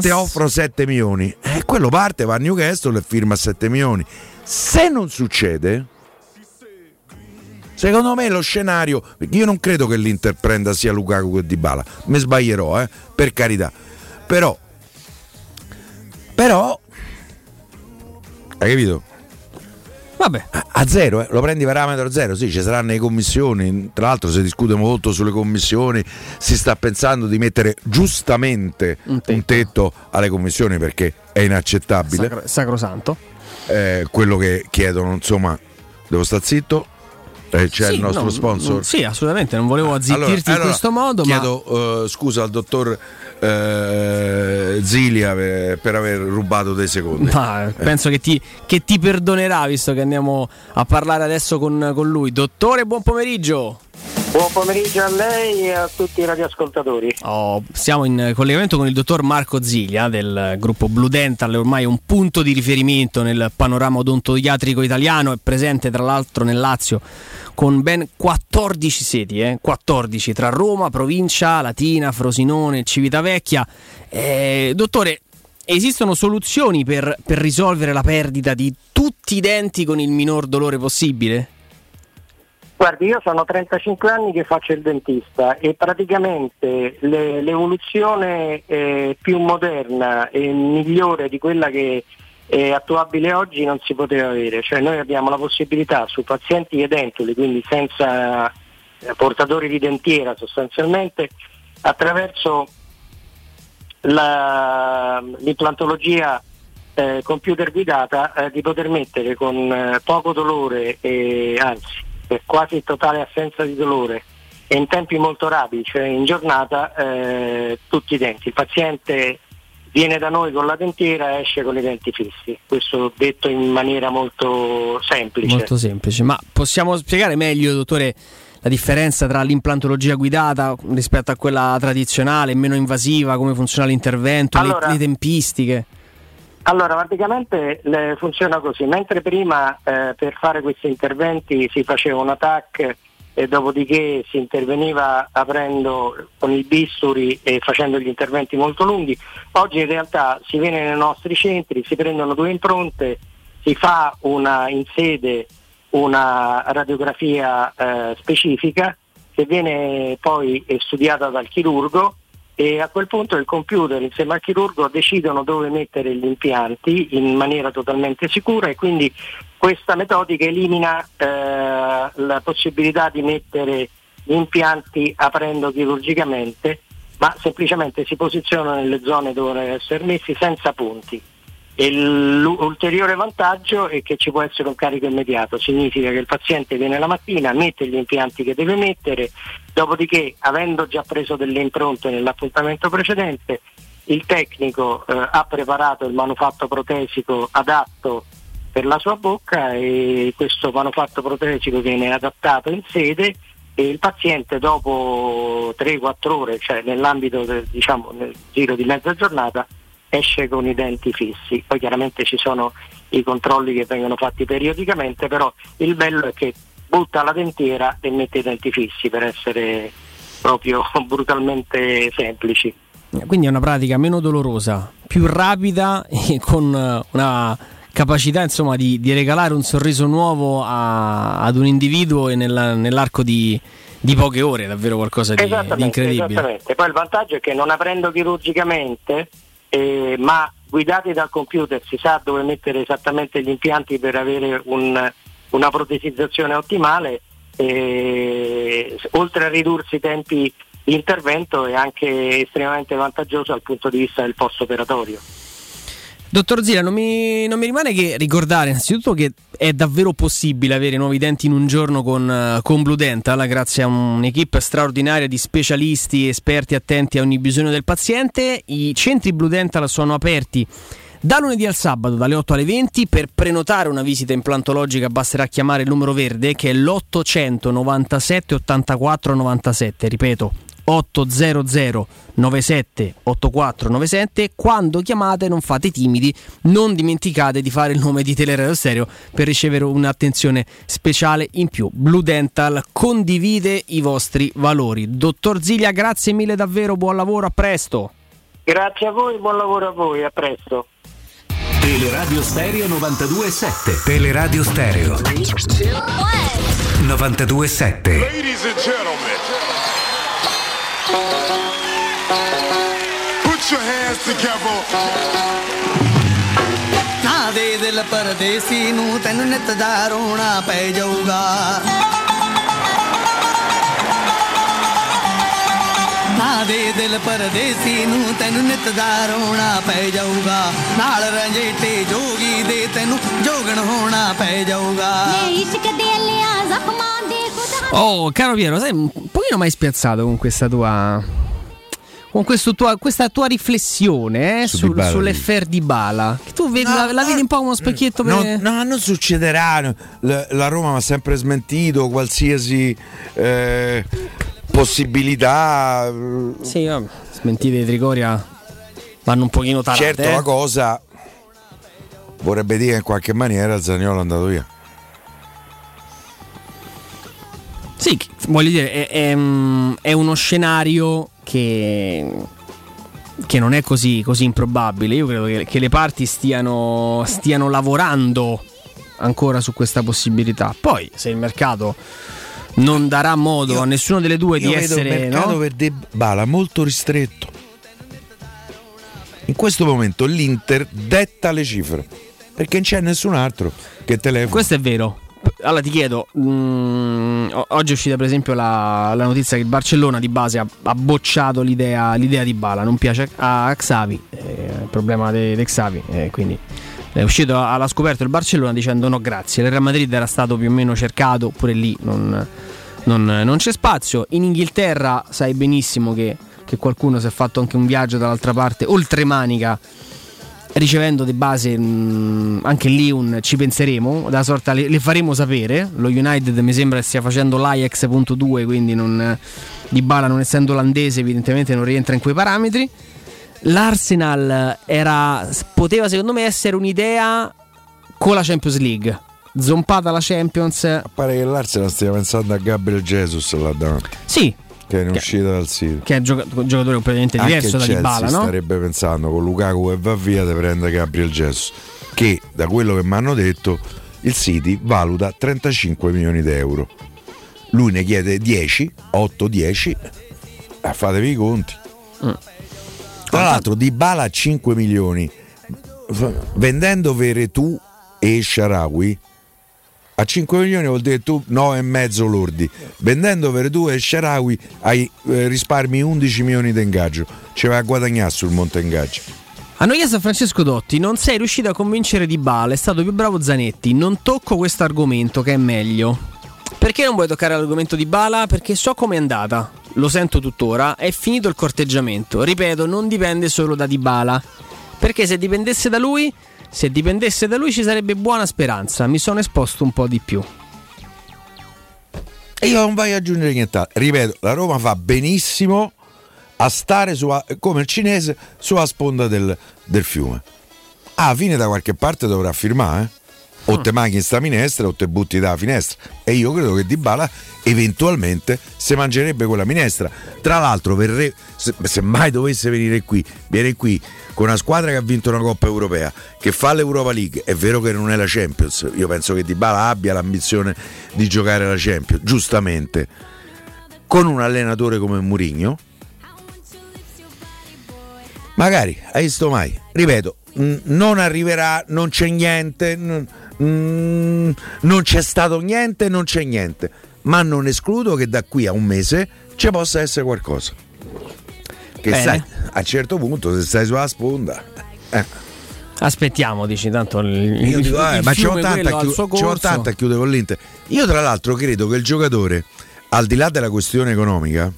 Ti offro 7 milioni". E quello parte, va a Newcastle e firma 7 milioni. Se non succede, Secondo me lo scenario, perché io non credo che l'Inter prenda sia Lukaku che Dybala, mi sbaglierò, eh, per carità. Però però hai capito? Vabbè. A, zero, eh, lo prendi parametro zero, sì, ci saranno le commissioni, tra l'altro si discute molto sulle commissioni, si sta pensando di mettere giustamente un tetto, alle commissioni perché è inaccettabile. Sacro- sacrosanto. Eh, quello che chiedono, insomma, devo stare zitto. Eh, c'è Sì, il nostro no, sponsor. Sì, assolutamente, non volevo azzittirti Allora- in allora questo modo, ma chiedo eh, scusa al dottor eh, Zilia per, per aver rubato dei secondi. Ma Eh. penso che ti, che ti perdonerà visto che andiamo a parlare adesso con, con lui. Dottore, buon pomeriggio. Buon pomeriggio a lei e a tutti i radioascoltatori. Oh, siamo in collegamento con il dottor Marco Ziglia del gruppo Blue Dental, ormai un punto di riferimento nel panorama odontoiatrico italiano, è presente tra l'altro nel Lazio con ben 14 sedi, eh? 14 tra Roma, provincia, Latina, Frosinone, Civitavecchia. Eh, dottore, esistono soluzioni per, per risolvere la perdita di tutti i denti con il minor dolore possibile? Guardi, io sono 35 anni che faccio il dentista e praticamente le- l'evoluzione eh, più moderna e migliore di quella che è attuabile oggi non si poteva avere. Cioè noi abbiamo la possibilità su pazienti edentuli, quindi senza eh, portatori di dentiera sostanzialmente, attraverso la- l'implantologia eh, computer guidata eh, di poter mettere con eh, poco dolore e anzi per quasi totale assenza di dolore e in tempi molto rapidi, cioè in giornata, eh, tutti i denti. Il paziente viene da noi con la dentiera e esce con i denti fissi. Questo detto in maniera molto semplice. Molto semplice, ma possiamo spiegare meglio, dottore, la differenza tra l'implantologia guidata rispetto a quella tradizionale, meno invasiva, come funziona l'intervento, allora, le, le, tempistiche? Allora, praticamente funziona così, mentre prima eh, per fare questi interventi si faceva un attack e dopodiché si interveniva aprendo con il bisturi e facendo gli interventi molto lunghi. Oggi in realtà si viene nei nostri centri, si prendono due impronte, si fa una, in sede una radiografia eh, specifica che viene poi studiata dal chirurgo e a quel punto il computer insieme al chirurgo decidono dove mettere gli impianti in maniera totalmente sicura e quindi questa metodica elimina eh, la possibilità di mettere gli impianti aprendo chirurgicamente, ma semplicemente si posizionano nelle zone dove devono essere messi senza punti. E l'ulteriore vantaggio è che ci può essere un carico immediato, significa che il paziente viene la mattina, mette gli impianti che deve mettere, dopodiché avendo già preso delle impronte nell'appuntamento precedente, il tecnico eh, ha preparato il manufatto protesico adatto per la sua bocca e questo manufatto protesico viene adattato in sede e il paziente dopo 3-4 ore, cioè nell'ambito del, diciamo, nel giro di mezza giornata, esce con i denti fissi. Poi chiaramente ci sono i controlli che vengono fatti periodicamente, però il bello è che butta la dentiera e mette i denti fissi per essere proprio brutalmente semplici. Quindi è una pratica meno dolorosa, più rapida e con una capacità insomma, di, di, regalare un sorriso nuovo a, ad un individuo e nella, nell'arco di, di, poche ore, davvero qualcosa di, di incredibile. Esattamente, poi il vantaggio è che non aprendo chirurgicamente, eh, ma guidati dal computer si sa dove mettere esattamente gli impianti per avere un, una protesizzazione ottimale, eh, oltre a ridursi i tempi di intervento è anche estremamente vantaggioso dal punto di vista del post operatorio. Dottor Zira, non mi, non mi, rimane che ricordare innanzitutto che è davvero possibile avere nuovi denti in un giorno con, con Blue Dental, grazie a un'equipe straordinaria di specialisti esperti attenti a ogni bisogno del paziente. I centri Blue Dental sono aperti da lunedì al sabato dalle 8 alle 20 per prenotare una visita implantologica basterà chiamare il numero verde che è l'897 84 97, ripeto 800 97 8497 quando chiamate non fate timidi non dimenticate di fare il nome di Teleradio Stereo per ricevere un'attenzione speciale in più. Blue Dental condivide i vostri valori. Dottor Ziglia grazie mille davvero buon lavoro a presto. Grazie a voi buon lavoro a voi a presto. Teleradio Stereo 927 Teleradio Stereo. 927 Ladies and gentlemen Put your hands together. ਨਾ ਦੇ ਦਿਲ ਪਰਦੇਸੀ ਨੂੰ ਤੈਨੂੰ ਨਿਤ ਦਾ ਰੋਣਾ ਪੈ ਜਾਊਗਾ। ਨਾ ਦੇ ਦਿਲ ਪਰਦੇਸੀ ਨੂੰ ਤੈਨੂੰ ਨਿਤ ਦਾ ਰੋਣਾ ਪੈ ਜਾਊਗਾ। ਨਾਲ ਰੰਜੇਟੇ ਜੋਗੀ ਦੇ tenu ਜੋਗਣ ਹੋਣਾ ਪੈ ਜਾਊਗਾ। ਇਸ਼ਕ ਦੇ ਲਿਆ Oh, caro Piero, sei un pochino mai spiazzato con questa tua. Con tua, questa tua riflessione eh, Su sul, sull'effer di Bala, che tu vedi, no, la, la, vedi un po' come uno specchietto no, per... no, non succederà. La, la Roma mi ha sempre smentito qualsiasi eh, possibilità. Sì, no, smentite di Trigoria vanno un pochino tardi. Certo, eh. la cosa vorrebbe dire che in qualche maniera Zagnolo è andato via. Sì, voglio dire, è, è, è uno scenario che, che non è così, così, improbabile. Io credo che, che le parti stiano, stiano, lavorando ancora su questa possibilità. Poi, se il mercato non darà modo io, a nessuno delle due di essere. Il mercato no? per De Bala molto ristretto. In questo momento l'Inter detta le cifre perché non c'è nessun altro che telefona. Questo è vero allora ti chiedo, mh, mm, oggi è uscita per esempio la, la, notizia che il Barcellona di base ha, ha bocciato l'idea, l'idea, di Bala, non piace a Xavi, eh, il problema di Xavi, eh, quindi è uscito alla scoperta il Barcellona dicendo no grazie, il Real Madrid era stato più o meno cercato, pure lì non, non, non c'è spazio. In Inghilterra sai benissimo che, che qualcuno si è fatto anche un viaggio dall'altra parte, oltre manica ricevendo di base mh, anche lì un ci penseremo, da sorta le, le, faremo sapere. Lo United mi sembra stia facendo l'Ajax.2, quindi non, di Bala non essendo olandese evidentemente non rientra in quei parametri. L'Arsenal era, poteva secondo me essere un'idea con la Champions League. Zompata la Champions. Pare che l'Arsenal stia pensando a Gabriel Jesus là davanti. Sì, che è in uscita dal City. Che è un giocatore completamente diverso da Dybala, no? starebbe pensando con Lukaku e va via di prendere Gabriel Jesus, che da quello che mi hanno detto il City valuta 35 milioni di euro. Lui ne chiede 10, 8-10, eh, fatevi i conti. Mm. Tra l'altro Dybala a 5 milioni, vendendo Veretù e Sharawi a 5 milioni vuol dire tu 9,5 lordi. Vendendo Verdù e Sharawi hai eh, risparmi 11 milioni di ingaggio. Ci vai a guadagnare sul monte ingaggio. Hanno chiesto a Francesco Dotti: non sei riuscito a convincere Di Bala, è stato più bravo Zanetti. Non tocco questo argomento, che è meglio. Perché non vuoi toccare l'argomento di Bala? Perché so com'è andata. Lo sento tuttora. È finito il corteggiamento. Ripeto, non dipende solo da Di Bala. Perché se dipendesse da lui se dipendesse da lui ci sarebbe buona speranza. Mi sono esposto un po' di più. E io non voglio aggiungere nient'altro. Ripeto, la Roma fa benissimo a stare su, come il cinese sulla sponda del, del fiume. Alla fine da qualche parte dovrà firmare. Eh? o te manchi in sta minestra o te butti dalla finestra e io credo che Di Bala eventualmente se mangerebbe quella minestra tra l'altro verre, se, se, mai dovesse venire qui viene qui con una squadra che ha vinto una Coppa Europea che fa l'Europa League è vero che non è la Champions io penso che Di Bala abbia l'ambizione di giocare la Champions giustamente con un allenatore come Murigno magari hai visto mai? Ripeto non arriverà non c'è niente non c'è stato niente, non c'è niente, ma non escludo che da qui a un mese ci possa essere qualcosa. Che Bene. sai, a un certo punto se stai sulla sponda... Eh. Aspettiamo, dici tanto il, Io dico, eh, ma c'è tanta, chiu- tanta a chiudere con l'Inter. Io tra l'altro credo che il giocatore, al di là della questione economica,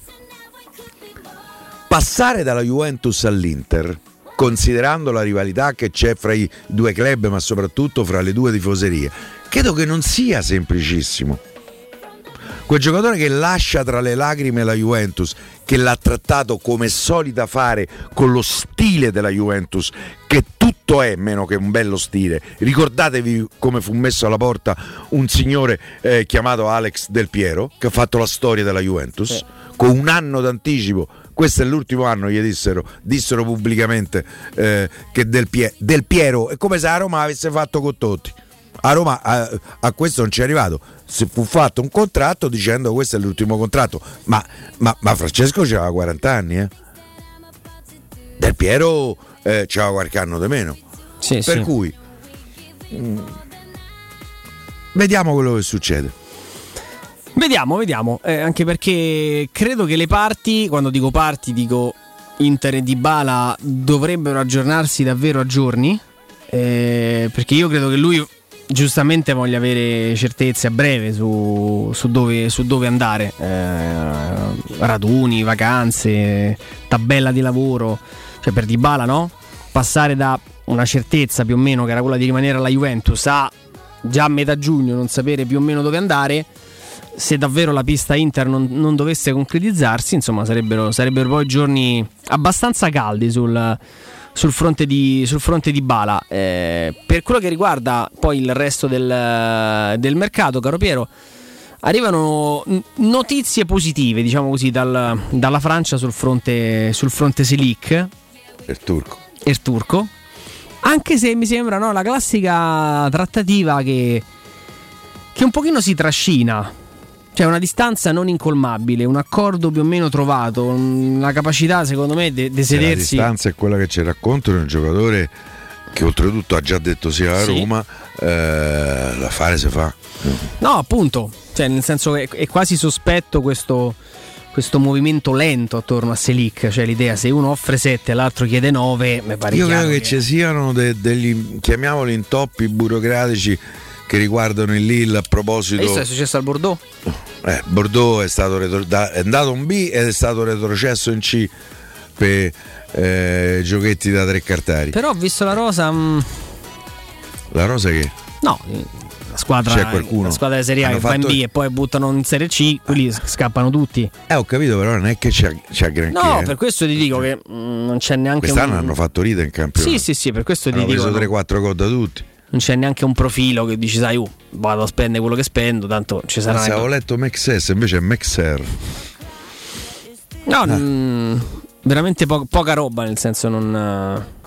passare dalla Juventus all'Inter considerando la rivalità che c'è fra i due club, ma soprattutto fra le due tifoserie, credo che non sia semplicissimo. Quel giocatore che lascia tra le lacrime la Juventus, che l'ha trattato come solita fare con lo stile della Juventus, che tutto è meno che un bello stile. Ricordatevi come fu messo alla porta un signore eh, chiamato Alex Del Piero, che ha fatto la storia della Juventus, sì. con un anno d'anticipo questo è l'ultimo anno, gli dissero, dissero pubblicamente eh, che Del, Pie- Del, Piero è come se a Roma avesse fatto con tutti. A Roma a, a questo non ci è arrivato. Si fu fatto un contratto dicendo questo è l'ultimo contratto, ma, ma, ma Francesco aveva 40 anni. Eh? Del Piero eh, aveva qualche anno di meno. Sì, per sì. cui mh, mm, vediamo quello che succede. Vediamo, vediamo, eh, anche perché credo che le parti, quando dico parti dico Inter e Dybala, dovrebbero aggiornarsi davvero a giorni, eh, perché io credo che lui giustamente voglia avere certezze a breve su, su, dove, su dove, andare, eh, raduni, vacanze, tabella di lavoro, cioè per Dybala no? Passare da una certezza più o meno che era quella di rimanere alla Juventus a già a metà giugno non sapere più o meno dove andare se davvero la pista Inter non, non dovesse concretizzarsi, insomma, sarebbero, sarebbero, poi giorni abbastanza caldi sul, sul, fronte, di, sul fronte di Bala. Eh, per quello che riguarda poi il resto del, del mercato, caro Piero, arrivano notizie positive, diciamo così, dal, dalla Francia sul fronte, sul fronte Selic. Il turco. Il turco. Anche se mi sembra no, la classica trattativa che, che un pochino si trascina cioè una distanza non incolmabile, un accordo più o meno trovato, una capacità secondo me di sedersi. La distanza è quella che ci raccontano un giocatore che oltretutto ha già detto sia a sì. Roma, eh, la fare si fa. No, appunto, cioè, nel senso che è quasi sospetto questo, questo movimento lento attorno a Selic, cioè l'idea se uno offre 7 e l'altro chiede 9, mi pare Io credo che, che ci siano de- degli, chiamiamoli intoppi burocratici che riguardano il Lille a proposito. Questo è successo al Bordeaux? Eh, Bordeaux è, stato retro- è andato in B ed è stato retrocesso in C per eh, giochetti da tre cartari. Però ho visto la rosa. mh, La rosa che no, la squadra, C'è qualcuno? la squadra di Serie A Hanno che va in fatto- B e poi buttano in Serie C, quelli scappano tutti. Eh, ho capito, però non è che c'è, c'è granché. No, eh. per questo ti dico che mh, non c'è neanche Quest'anno un... hanno fatto ride in campionato. Sì, sì, sì, per questo ti hanno dico. preso no, 3-4 gol da tutti. Non c'è neanche un profilo che dici, sai, uh, vado a spendere quello che spendo, tanto ci sarà. Se avevo letto Maxes, invece è Maxer. No, mh, veramente po- poca roba, nel senso non. eh,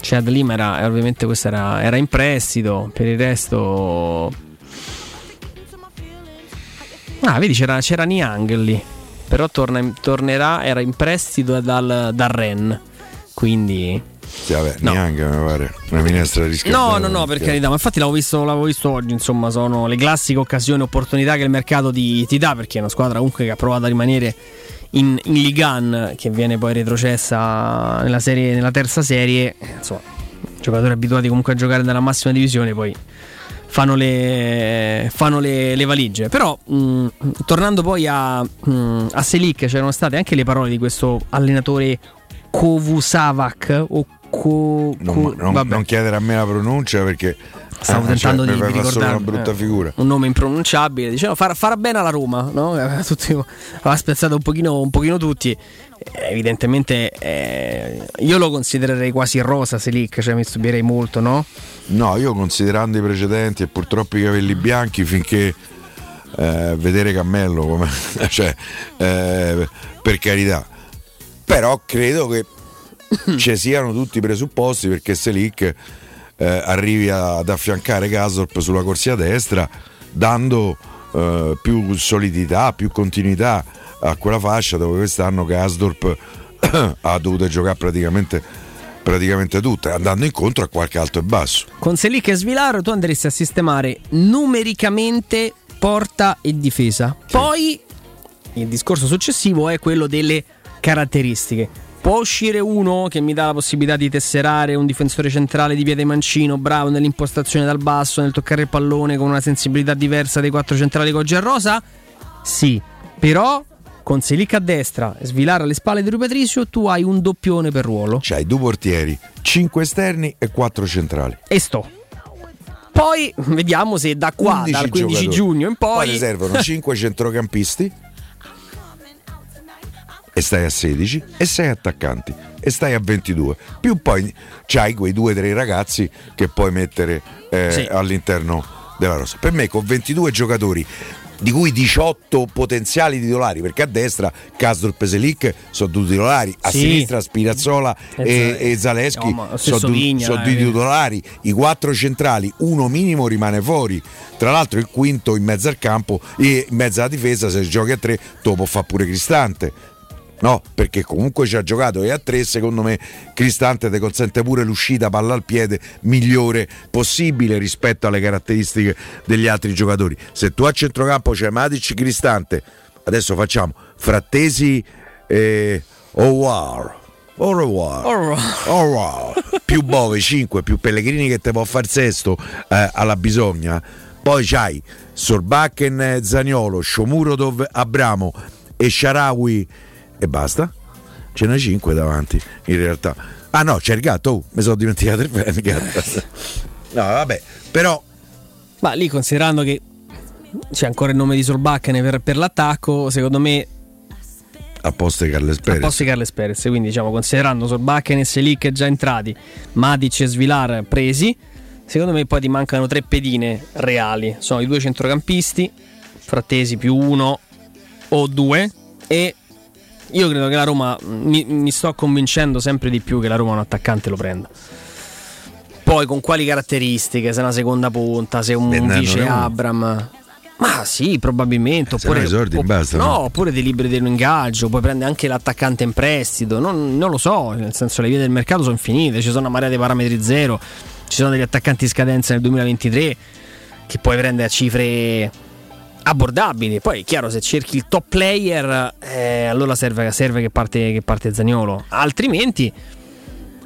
Chad Lima era, eh, ovviamente questo era, era in prestito, per il resto. Ah, vedi, c'era, c'era Niang lì. Però torna tornerà, era in prestito dal, dal Ren. Quindi. Sì, vabbè, No. neanche mi pare. Una minestra di No, no, no, per carità, ma infatti l'avevo visto, l'avevo visto oggi, insomma, sono le classiche occasioni, opportunità che il mercato ti, ti dà, perché è una squadra comunque che ha provato a rimanere in, in Ligan, che viene poi retrocessa nella, serie, nella terza serie, insomma, giocatori abituati comunque a giocare nella massima divisione, poi fanno le, fanno le, le valigie. Però, mh, tornando poi a, mh, a Selic, c'erano state anche le parole di questo allenatore Kovusavak o Co, Non, Co- non- non chiedere a me la pronuncia perché Stavo eh, tentando cioè, di, di ricordare una brutta eh, figura. Un nome impronunciabile. Diceva farà, farà bene alla Roma, no? Tutti- aveva spezzato un pochino, un pochino tutti. Eh, Evidentemente eh, io lo considererei quasi rosa Selic, cioè mi stupirei molto, no? No, io considerando i precedenti e purtroppo i capelli bianchi finché eh, vedere Cammello come cioè eh, per carità. Però credo che ci siano tutti i presupposti perché Selic eh, arrivi ad affiancare Gasorp sulla corsia destra dando eh, più solidità, più continuità a quella fascia dove quest'anno Gasdorp ha dovuto giocare praticamente, praticamente tutte, andando incontro a qualche alto e basso. Con Selic e Svilaro tu andresti a sistemare numericamente porta e difesa. Poi il discorso successivo è quello delle caratteristiche. Può uscire uno che mi dà la possibilità di tesserare un difensore centrale di piede mancino, bravo nell'impostazione dal basso, nel toccare il pallone con una sensibilità diversa dei quattro centrali con Rosa? Sì, però con Selic a destra e Svilare alle spalle di Rui Patricio tu hai un doppione per ruolo. C'hai due portieri, cinque esterni e quattro centrali. E sto. Poi vediamo se da qua, 11 dal 15 giocatori. giugno in poi... ti servono 5 centrocampisti e stai a 16 e 6 attaccanti e stai a 22 più poi c'hai quei due o tre ragazzi che puoi mettere eh, Sì. all'interno della rosa. Per me con 22 giocatori di cui 18 potenziali titolari perché a destra Castro e Peselic sono due titolari a Sì. sinistra Spirazzola E e, e Zaleschi No, sono due sono due titolari. I quattro centrali uno minimo rimane fuori. Tra l'altro il quinto in mezzo al campo e in mezzo alla difesa se giochi a tre può fare pure Cristante No, perché comunque ci ha giocato e a tre secondo me Cristante ti consente pure l'uscita palla al piede migliore possibile rispetto alle caratteristiche degli altri giocatori. Se tu a centrocampo c'è Matic Cristante, adesso facciamo Frattesi e Owar. Au revoir. Au revoir. più Bove 5, più Pellegrini che te può far sesto eh, alla bisogna. Poi c'hai Sorbakken, Zaniolo, Shomurodov, Abramo e Sharawi e basta. Ce n'è 5 davanti in realtà. Ah no, c'è il gatto, oh, mi sono dimenticato il gatto. No, vabbè, però Ma lì considerando che c'è ancora il nome di Solbakken per, per l'attacco, secondo me a posto di Carles a Perez. posto di Carles Perez, quindi diciamo considerando Solbakken e Selic già entrati, Matic e Svilar presi, secondo me poi ti mancano tre pedine reali. Sono i due centrocampisti, frattesi più uno o due e io credo che la Roma mi, mi sto convincendo sempre di più che la Roma un attaccante lo prenda. Poi con quali caratteristiche? Se è una seconda punta, se è un Beh, vice uno. Abram. Ma sì, probabilmente. no Oppure, i soldi opp- bastano. no, oppure ti liberi dell'ingaggio, poi prende anche l'attaccante in prestito. Non, non lo so, nel senso le vie del mercato sono finite, ci sono una marea di parametri zero, ci sono degli attaccanti in scadenza nel 2023 che puoi prendere a cifre abbordabili. Poi è chiaro, se cerchi il top player, eh, allora serve, serve che, parte, che parte Zagnolo. Altrimenti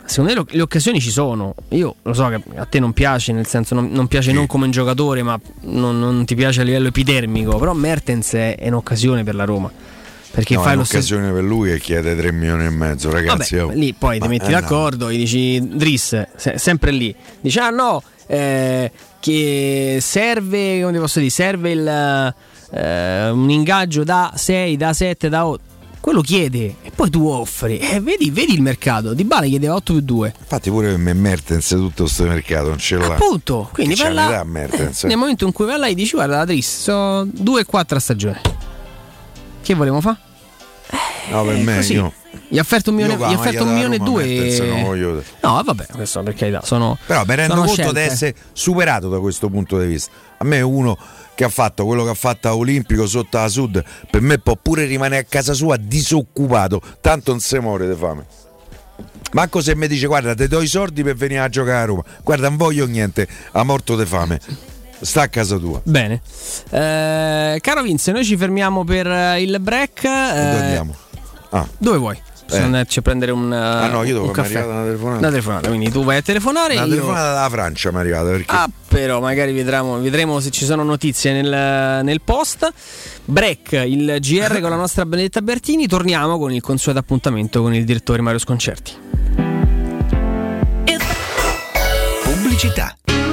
secondo me le occasioni ci sono. Io lo so che a te non piace, nel senso non, non piace sì. non come un giocatore, ma non, non, ti piace a livello epidermico. Però Mertens è, è un'occasione per la Roma. Perché no, fai l'occasione stesso... per lui e chiede 3 milioni e mezzo, ragazzi. Vabbè, oh. Lì poi ma ti metti d'accordo, no. gli dici Driss, se, sempre lì. Dici ah no, eh, che serve, come ti posso dire, serve il, eh, un ingaggio da 6, da 7, da 8 quello chiede e poi tu offri. Eh, vedi, vedi, il mercato. Di Bale chiedeva 8 più 2. Infatti, pure per me Mertens tutto questo mercato non ce l'ha. Appunto, quindi vai là, Mertens, eh, nel momento in cui vai là e dici guarda la Tris, sono 2 e 4 a stagione. Che volevo fare? No, per eh, me così. io gli ha offerto un milione, gli offerto un milione e due. No, vabbè, questo per carità. Sono, Però mi rendo conto di essere superato da questo punto di vista. A me uno che ha fatto quello che ha fatto a Olimpico sotto la Sud, per me può pure rimanere a casa sua disoccupato, tanto non si muore di fame. Manco se mi dice guarda ti do i soldi per venire a giocare a Roma, guarda non voglio niente, ha morto di fame. Sta a casa tua. Bene. Eh, caro Vince, noi ci fermiamo per il break. Eh, dove andiamo? Ah. Dove vuoi? Bisogna andarci a prendere un, ah, no, io devo. Una telefonata. una telefonata. Quindi tu vai a telefonare. Una io... telefonata dalla Francia mi è arrivata. Perché... Ah, però magari vedremo, vedremo se ci sono notizie nel, nel post. Break, il GR con la nostra Benedetta Bertini. Torniamo con il consueto appuntamento con il direttore Mario Sconcerti. Pubblicità.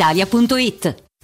brispalitalia.it.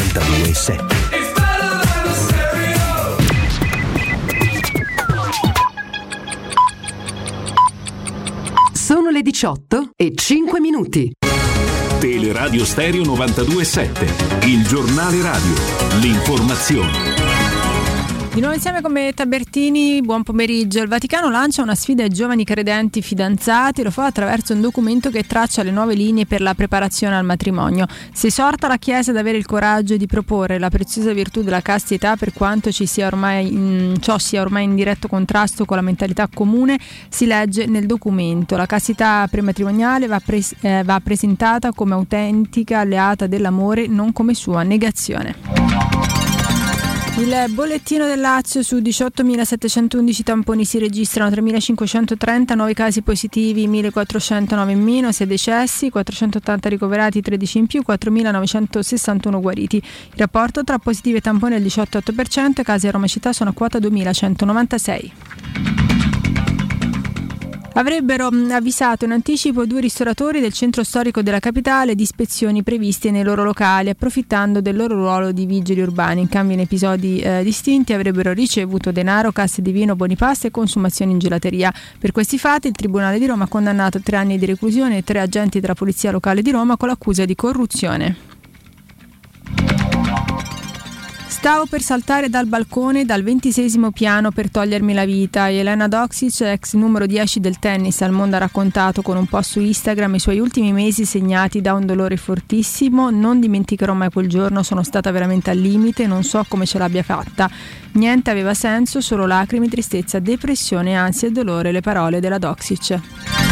92.7 Sono le 18 e 5 minuti. Teleradio Stereo 92.7, il giornale radio, l'informazione. Di nuovo insieme con me Tabertini, buon pomeriggio. Il Vaticano lancia una sfida ai giovani credenti fidanzati, lo fa attraverso un documento che traccia le nuove linee per la preparazione al matrimonio. Si esorta la Chiesa ad avere il coraggio di proporre la preziosa virtù della castità per quanto sia in, ciò sia ormai in diretto contrasto con la mentalità comune, si legge nel documento. La castità prematrimoniale va, pres- eh, va presentata come autentica alleata dell'amore, non come sua negazione. Il bollettino del Lazio su 18.711 tamponi si registrano 3.530 nuovi casi positivi, 1.409 in meno, 6 decessi, 480 ricoverati, 13 in più, 4.961 guariti. Il rapporto tra positivi e tamponi è il 18,8%, casi a Roma città sono a quota 2.196. Avrebbero avvisato in anticipo due ristoratori del centro storico della capitale di ispezioni previste nei loro locali, approfittando del loro ruolo di vigili urbani. In cambio, in episodi eh, distinti avrebbero ricevuto denaro, casse di vino, buoni pasta e consumazioni in gelateria. Per questi fatti, il Tribunale di Roma ha condannato tre anni di reclusione e tre agenti della Polizia Locale di Roma con l'accusa di corruzione. Stavo per saltare dal balcone dal ventisesimo piano per togliermi la vita. Elena Doxic, ex numero 10 del tennis al mondo, ha raccontato con un post su Instagram i suoi ultimi mesi segnati da un dolore fortissimo. Non dimenticherò mai quel giorno, sono stata veramente al limite, non so come ce l'abbia fatta. Niente aveva senso, solo lacrime, tristezza, depressione, ansia e dolore, le parole della Doxic.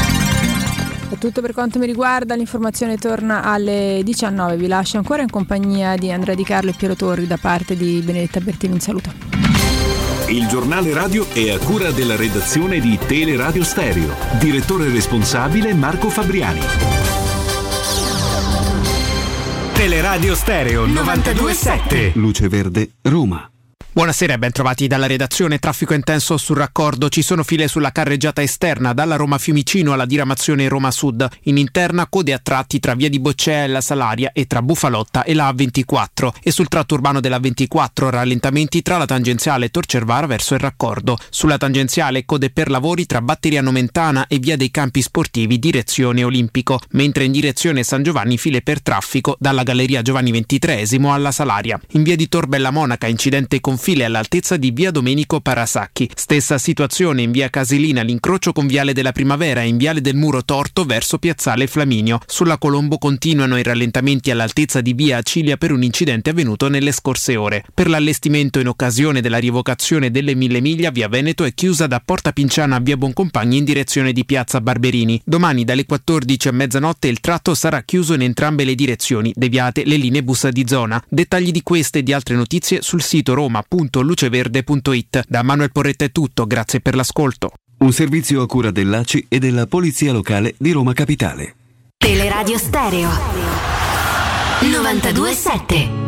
È tutto per quanto mi riguarda, l'informazione torna alle 19, vi lascio ancora in compagnia di Andrea Di Carlo e Piero Torri da parte di Benedetta Bertini, un saluto. Il giornale radio è a cura della redazione di Teleradio Stereo, direttore responsabile Marco Fabriani. Teleradio Stereo 927. Luce Verde, Roma. Buonasera e ben trovati dalla redazione. Traffico intenso sul raccordo. Ci sono file sulla carreggiata esterna dalla Roma Fiumicino alla diramazione Roma Sud. In interna code a tratti tra via di Boccea e la Salaria e tra Bufalotta e la A24. E sul tratto urbano della 24 rallentamenti tra la tangenziale Torcervara verso il raccordo. Sulla tangenziale code per lavori tra Batteria Nomentana e via dei Campi Sportivi direzione Olimpico. Mentre in direzione San Giovanni file per traffico dalla Galleria Giovanni XXIII alla Salaria. In via di Torbella Monaca incidente con file all'altezza di via Domenico Parasacchi. Stessa situazione in via Casilina, l'incrocio con viale della Primavera e in viale del Muro Torto verso piazzale Flaminio. Sulla Colombo continuano i rallentamenti all'altezza di via Acilia per un incidente avvenuto nelle scorse ore. Per l'allestimento in occasione della rievocazione delle Mille Miglia, via Veneto è chiusa da Porta Pinciana a via Boncompagni in direzione di piazza Barberini. Domani dalle 14 a mezzanotte il tratto sarà chiuso in entrambe le direzioni, deviate le linee bus di zona. Dettagli di queste e di altre notizie sul sito roma.com www.luceverde.it. Da Manuel Porretta è tutto, grazie per l'ascolto. Un servizio a cura dell'ACI e della Polizia Locale di Roma Capitale. Teleradio Stereo 927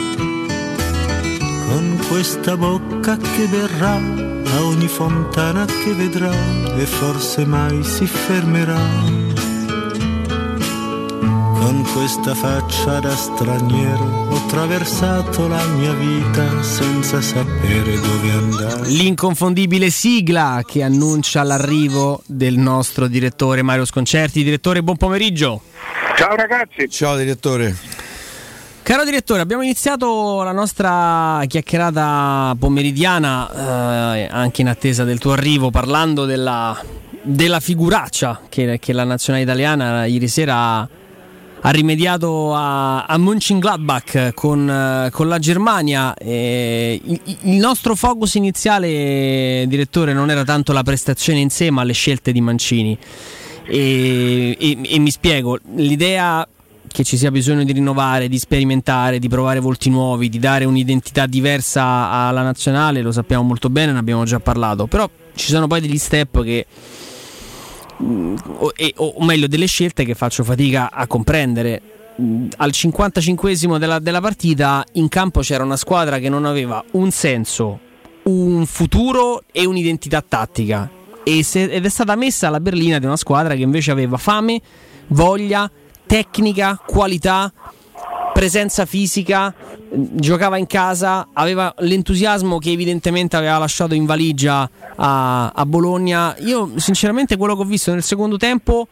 Con questa bocca che verrà a ogni fontana che vedrà e forse mai si fermerà con questa faccia da straniero ho attraversato la mia vita senza sapere dove andare. L'inconfondibile sigla che annuncia l'arrivo del nostro direttore Mario Sconcerti. Direttore, buon pomeriggio. Ciao ragazzi. Ciao direttore. Caro direttore, abbiamo iniziato la nostra chiacchierata pomeridiana, eh, anche in attesa del tuo arrivo, parlando della, della figuraccia che, che la nazionale italiana ieri sera ha rimediato a, a Mönchengladbach con, con la Germania. il, il, nostro focus iniziale, direttore, non era tanto la prestazione in sé, ma le scelte di Mancini. E, e, e mi spiego, l'idea che ci sia bisogno di rinnovare, di sperimentare, di provare volti nuovi, di dare un'identità diversa alla nazionale, lo sappiamo molto bene, ne abbiamo già parlato, però ci sono poi degli step che o, e, o meglio delle scelte che faccio fatica a comprendere. Al 55 della, della partita in campo c'era una squadra che non aveva un senso, un futuro e un'identità tattica ed è stata messa alla berlina di una squadra che invece aveva fame, voglia, tecnica, qualità, presenza fisica, giocava in casa, aveva l'entusiasmo che evidentemente aveva lasciato in valigia a, a, Bologna. Io sinceramente quello che ho visto nel secondo tempo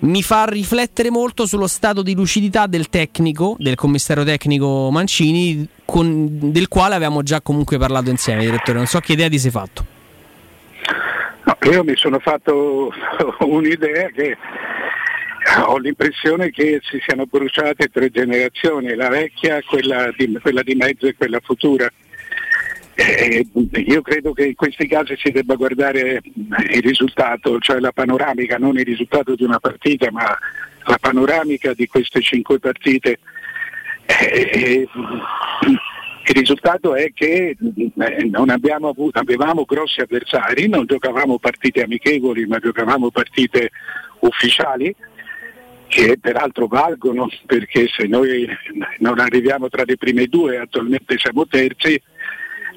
mi fa riflettere molto sullo stato di lucidità del tecnico, del commissario tecnico Mancini, con, del quale avevamo già comunque parlato insieme, direttore. Non so che idea ti sei fatto. No, io mi sono fatto un'idea che ho l'impressione che si siano bruciate tre generazioni, la vecchia, quella di, quella di mezzo e quella futura. Eh, io credo che in questi casi si debba guardare il risultato, cioè la panoramica, non il risultato di una partita, ma la panoramica di queste cinque partite. Eh, il risultato è che eh, non abbiamo avuto, avevamo grossi avversari, non giocavamo partite amichevoli, ma giocavamo partite ufficiali che peraltro valgono perché se noi non arriviamo tra le prime due, attualmente siamo terzi,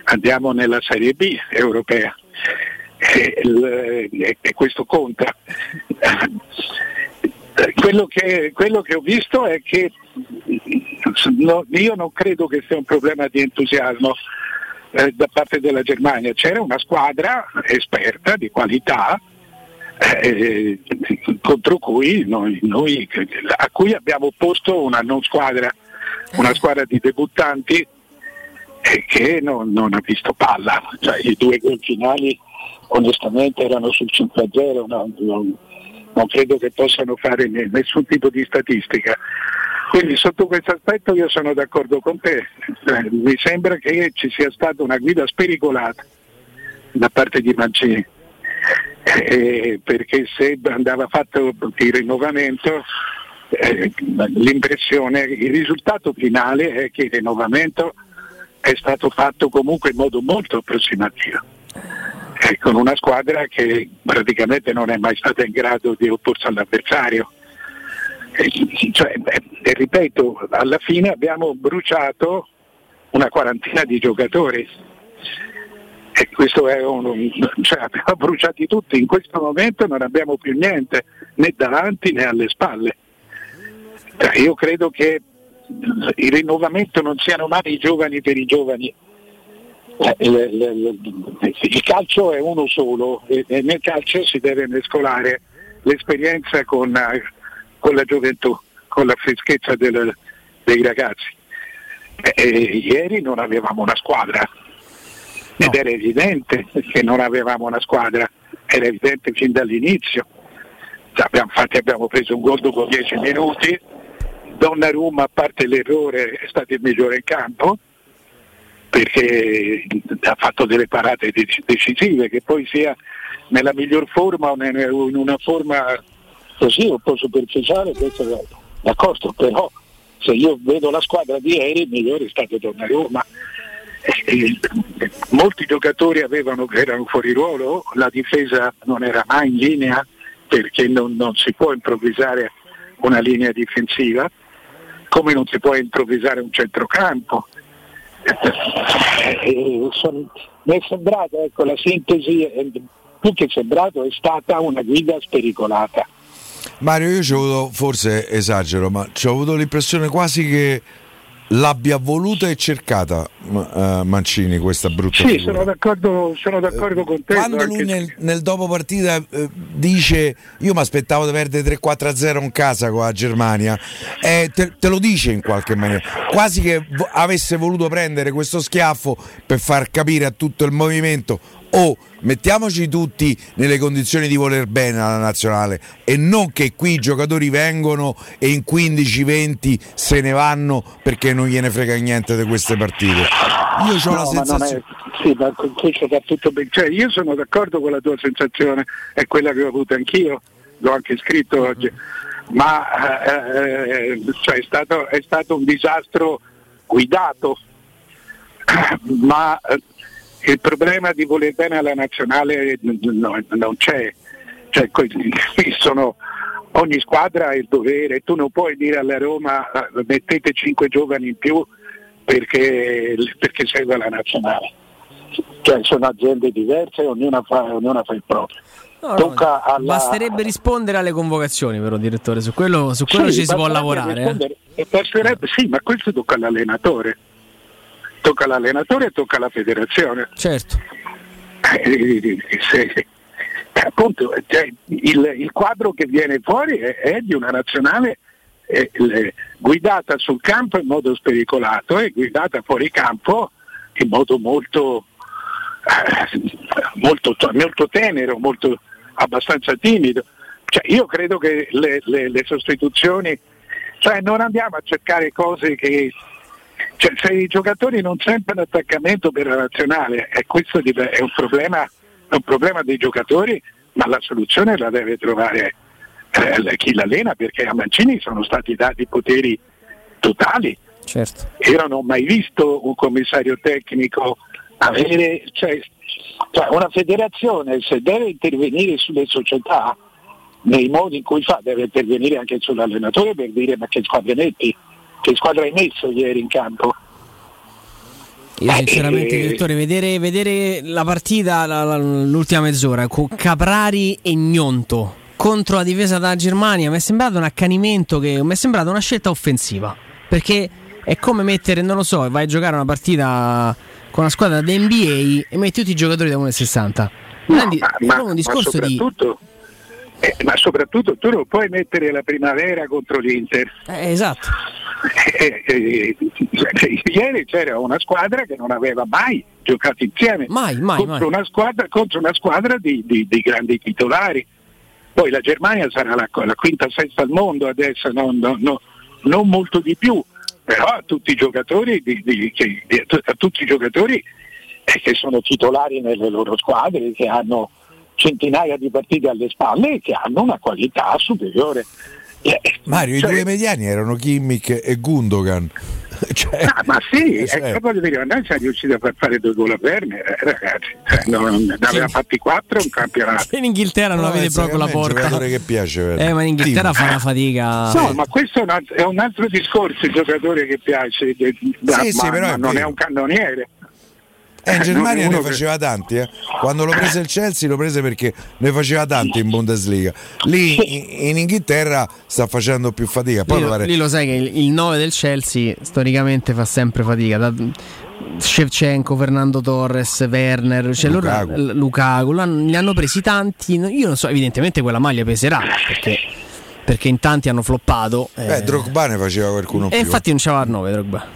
andiamo nella Serie B europea e, questo conta. Quello che, quello che, ho visto è che no, io non credo che sia un problema di entusiasmo eh, da parte della Germania, c'era una squadra esperta, di qualità, eh, contro cui noi, noi, a cui abbiamo posto una non squadra, una squadra di debuttanti e che non, non, ha visto palla. Cioè, I due gol finali onestamente erano sul 5-0, no, non, non, credo che possano fare nessun tipo di statistica. Quindi sotto questo aspetto io sono d'accordo con te, eh, mi sembra che ci sia stata una guida spericolata da parte di Mancini, eh, perché se andava fatto il rinnovamento eh, l'impressione, il risultato finale è che il rinnovamento è stato fatto comunque in modo molto approssimativo, eh, con una squadra che praticamente non è mai stata in grado di opporsi all'avversario. Eh, cioè, eh, ripeto, alla fine abbiamo bruciato una quarantina di giocatori. E questo è un, cioè abbiamo bruciati tutti, in questo momento non abbiamo più niente né davanti né alle spalle. Cioè, io credo che il rinnovamento non siano mai i giovani per i giovani. Eh, il calcio è uno solo e nel calcio si deve mescolare l'esperienza con, con la gioventù, con la freschezza del, dei ragazzi. E ieri non avevamo una squadra ed era evidente che non avevamo una squadra, era evidente fin dall'inizio. Infatti abbiamo preso un gol dopo dieci minuti Donnarumma, a parte l'errore, è stato il migliore in campo perché ha fatto delle parate decisive, che poi sia nella miglior forma o in una forma così un po' superficiale, questo d'accordo, però se io vedo la squadra di ieri il migliore è stato Donnarumma. E, e, molti giocatori avevano, erano fuori ruolo, la difesa non era mai in linea perché non, non si può improvvisare una linea difensiva come non si può improvvisare un centrocampo. Eh, mi è sembrato, ecco, la sintesi, più che sembrato, è stata una guida spericolata. Mario, io ci ho avuto, forse esagero, ma ci ho avuto l'impressione quasi che l'abbia voluta e cercata uh, Mancini questa brutta sì, figura. sono d'accordo, sono d'accordo con te. Quando lui nel, nel dopo partita eh, dice io mi aspettavo di perdere 3-4-0 in casa con la Germania, eh, te, te, lo dice in qualche maniera, quasi che v- avesse voluto prendere questo schiaffo per far capire a tutto il movimento o mettiamoci tutti nelle condizioni di voler bene alla nazionale e non che qui i giocatori vengono e in 15-20 se ne vanno perché non gliene frega niente di queste partite. Io ho no, la sensazione. È, sì, ma questo va tutto bene. Cioè, io sono d'accordo con la tua sensazione, è quella che ho avuto anch'io, l'ho anche scritto mm-hmm. oggi, ma eh, eh, cioè, è, stato, è stato un disastro guidato ma eh, il problema di voler bene alla nazionale no, non c'è, cioè, sono, ogni squadra ha il dovere, tu non puoi dire alla Roma eh, mettete cinque giovani in più perché, perché serve la nazionale. Cioè, sono aziende diverse, ognuna fa, ognuna fa il proprio. No, no, alla... Basterebbe rispondere alle convocazioni, però, direttore, su quello, su quello sì, ci si può lavorare. Eh. Sì, ma questo tocca all'allenatore tocca all'allenatore e tocca alla federazione. Certo. Eh, se, appunto, cioè, il, il, quadro che viene fuori è, è di una nazionale eh, guidata sul campo in modo spericolato e guidata fuori campo in modo molto, eh, molto, molto tenero, molto, abbastanza timido. Cioè, io credo che le, le, le sostituzioni, cioè non andiamo a cercare cose che cioè, se i giocatori non sentono attaccamento per la nazionale, e questo è un problema, è un problema dei giocatori, ma la soluzione la deve trovare eh, chi l'allena, perché a Mancini sono stati dati poteri totali. Certo. Io non ho mai visto un commissario tecnico avere, cioè, cioè una federazione se deve intervenire sulle società nei modi in cui fa, deve intervenire anche sull'allenatore per dire ma che squadre metti che squadra hai messo ieri in campo? Io sinceramente, eh, direttore, vedere, vedere la partita la, la, l'ultima mezz'ora con Caprari e Gnonto contro la difesa della Germania mi è sembrato un accanimento che mi è sembrata una scelta offensiva perché è come mettere, non lo so, vai a giocare una partita con una squadra da NBA e metti tutti i giocatori da 1,60 no, di, ma, è un discorso ma di eh, ma soprattutto tu non puoi mettere la primavera contro l'Inter eh, esatto eh, eh, ieri c'era una squadra che non aveva mai giocato insieme mai, mai, contro, mai. Una squadra, contro, Una squadra, di, di, di grandi titolari. Poi la Germania sarà la, la quinta sesta al mondo adesso, no, no, no, non molto di più, però a tutti i giocatori, di, che, a tutti i giocatori eh, che sono titolari nelle loro squadre, che hanno centinaia di partite alle spalle e che hanno una qualità superiore. Eh, Mario, cioè, i due mediani erano Kimmich e Gundogan. Cioè, ah, ma sì, eh, cioè... voglio dire, noi siamo riusciti a far fare due gol a Werner, eh, ragazzi. Cioè, non, ne aveva fatti quattro un campionato. In Inghilterra non no, avete proprio la porta. È un giocatore che piace. Eh, ma in Inghilterra fa una fatica. No, ma questo è un, altro, è un altro discorso, il giocatore che piace. Da, sì, sì, però non è un cannoniere. Eh, in Germania ne faceva tanti, eh. quando lo prese il Chelsea lo prese perché ne faceva tanti in Bundesliga. Lì in, in Inghilterra sta facendo più fatica. Poi lì, lo, lì lo sai che il, il 9 del Chelsea storicamente fa sempre fatica. Da, Shevchenko, Fernando Torres, Werner, cioè Lukaku, loro, Lukaku li hanno presi tanti. Io non so, evidentemente quella maglia peserà perché, perché in tanti hanno floppato. Beh, eh. Drogba ne faceva qualcuno e più. E infatti non c'aveva il 9 Drogba.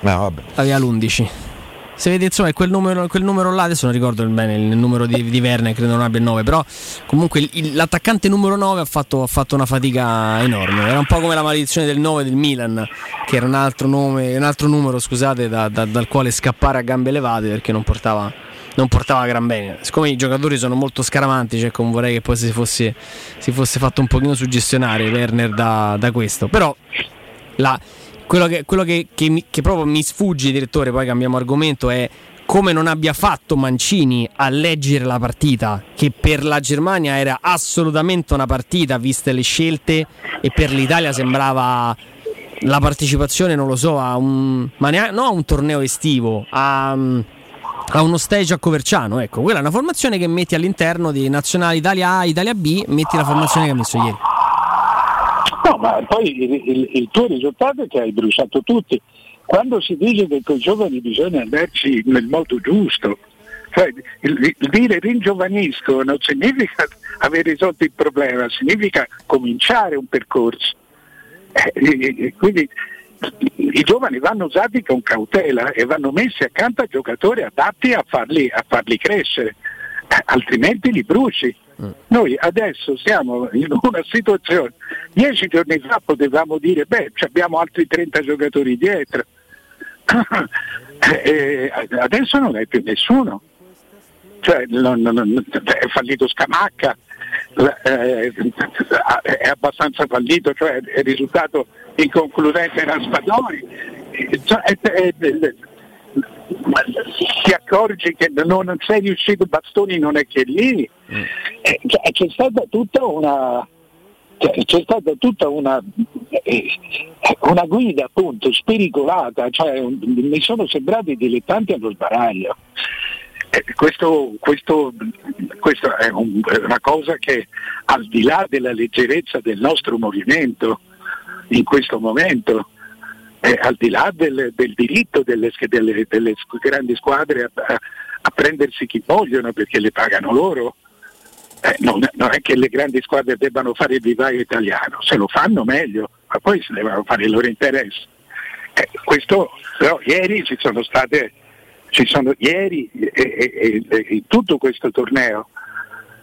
No, vabbè. Aveva l'11 se vede insomma quel numero, quel numero là, adesso non ricordo bene il numero di, di Verne, credo non abbia il 9, però comunque il, l'attaccante numero 9 ha fatto, ha fatto, una fatica enorme, era un po' come la maledizione del 9 del Milan, che era un altro, nome, un altro numero scusate, da, da, dal quale scappare a gambe elevate perché non portava, non portava gran bene. Siccome i giocatori sono molto scaramanti, cioè vorrei che poi si fosse, si fosse fatto un pochino suggestionare Werner da, da questo, però la quello che, quello che, che, mi, che proprio mi sfugge, direttore, poi cambiamo argomento, è come non abbia fatto Mancini a leggere la partita, che per la Germania era assolutamente una partita, viste le scelte, e per l'Italia sembrava la partecipazione, non lo so, a un, ma neanche, no a un torneo estivo, a, a uno stage a Coverciano. Ecco, quella è una formazione che metti all'interno di Nazionale Italia A, Italia B, metti la formazione che ha messo ieri. No, ma poi il, il, il tuo risultato è che hai bruciato tutti. Quando si dice che con i giovani bisogna andarci nel modo giusto, cioè, il, il, dire ringiovanisco non significa aver risolto il problema, significa cominciare un percorso. Eh, quindi i giovani vanno usati con cautela e vanno messi accanto a giocatori adatti a farli, a farli crescere, altrimenti li bruci. Mm. Noi adesso siamo in una situazione, dieci giorni fa potevamo dire, beh, abbiamo altri 30 giocatori dietro, e adesso non è più nessuno. Cioè, non, non, è fallito Scamacca, eh, è abbastanza fallito, cioè è risultato inconcludente Raspadori. Cioè, è, è, è, ti accorgi che non sei riuscito, Bastoni non è che lì, mm. eh, cioè, c'è stata tutta una, cioè, c'è stata tutta una, eh, una guida appunto spericolata, cioè, mi sono sembrati dilettanti allo sbaraglio. Eh, questo, questo, questo è, un, è una cosa che al di là della leggerezza del nostro movimento in questo momento, eh, al di là del, del diritto delle, delle, delle, grandi squadre a, a, prendersi chi vogliono perché le pagano loro, eh, non, non, è che le grandi squadre debbano fare il vivaio italiano, se lo fanno meglio, ma poi se devono fare i loro interessi. Eh, questo, però ieri ci sono state, ci sono ieri in tutto questo torneo,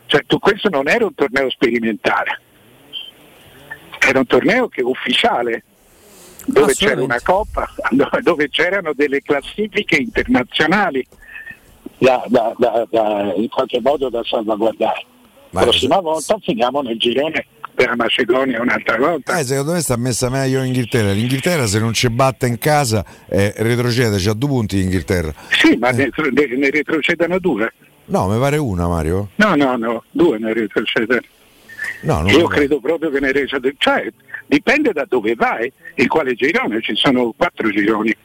cioè, questo non era un torneo sperimentale, era un torneo che ufficiale, dove c'era una coppa, dove c'erano delle classifiche internazionali da, da, da, in qualche modo da salvaguardare. La prossima volta finiamo nel girone per la Macedonia un'altra volta. Eh, secondo me sta messa meglio l'Inghilterra. L'Inghilterra se non ci batte in casa eh, retrocede, c'ha due punti l'Inghilterra. Sì, ma eh. ne, ne retrocedono due. No, mi pare una Mario. No, no, no, due ne retrocedono. No, Io credo proprio che ne retrocedono. Cioè, Dipende da dove vai, in quale girone, ci sono quattro gironi.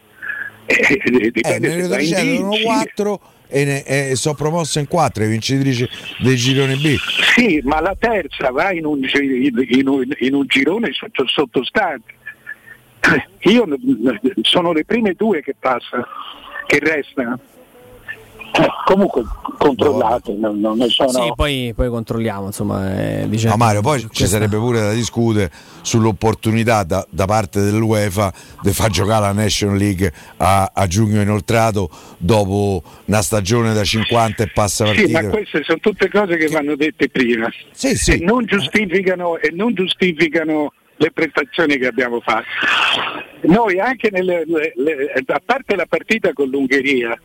Eh, eh dipende eh, se sono quattro e, ne, e sono promosse in quattro, le vincitrici del girone B. Sì, ma la terza va in un, in un, in un girone sotto, sottostante. Io sono le prime due che passano, che restano. Comunque controllate, non, non ne sono. Sì, poi, poi controlliamo, insomma. Eh, diciamo, no, Mario, poi ci sarebbe pure da discutere sull'opportunità da, da parte dell'UEFA di far giocare la National League a, a, giugno inoltrato dopo una stagione da 50 e passa partite. Sì, ma queste sono tutte cose che vanno dette prima sì, sì. E, non giustificano, e non giustificano le prestazioni che abbiamo fatto. Noi anche nelle, le, le, a parte la partita con l'Ungheria,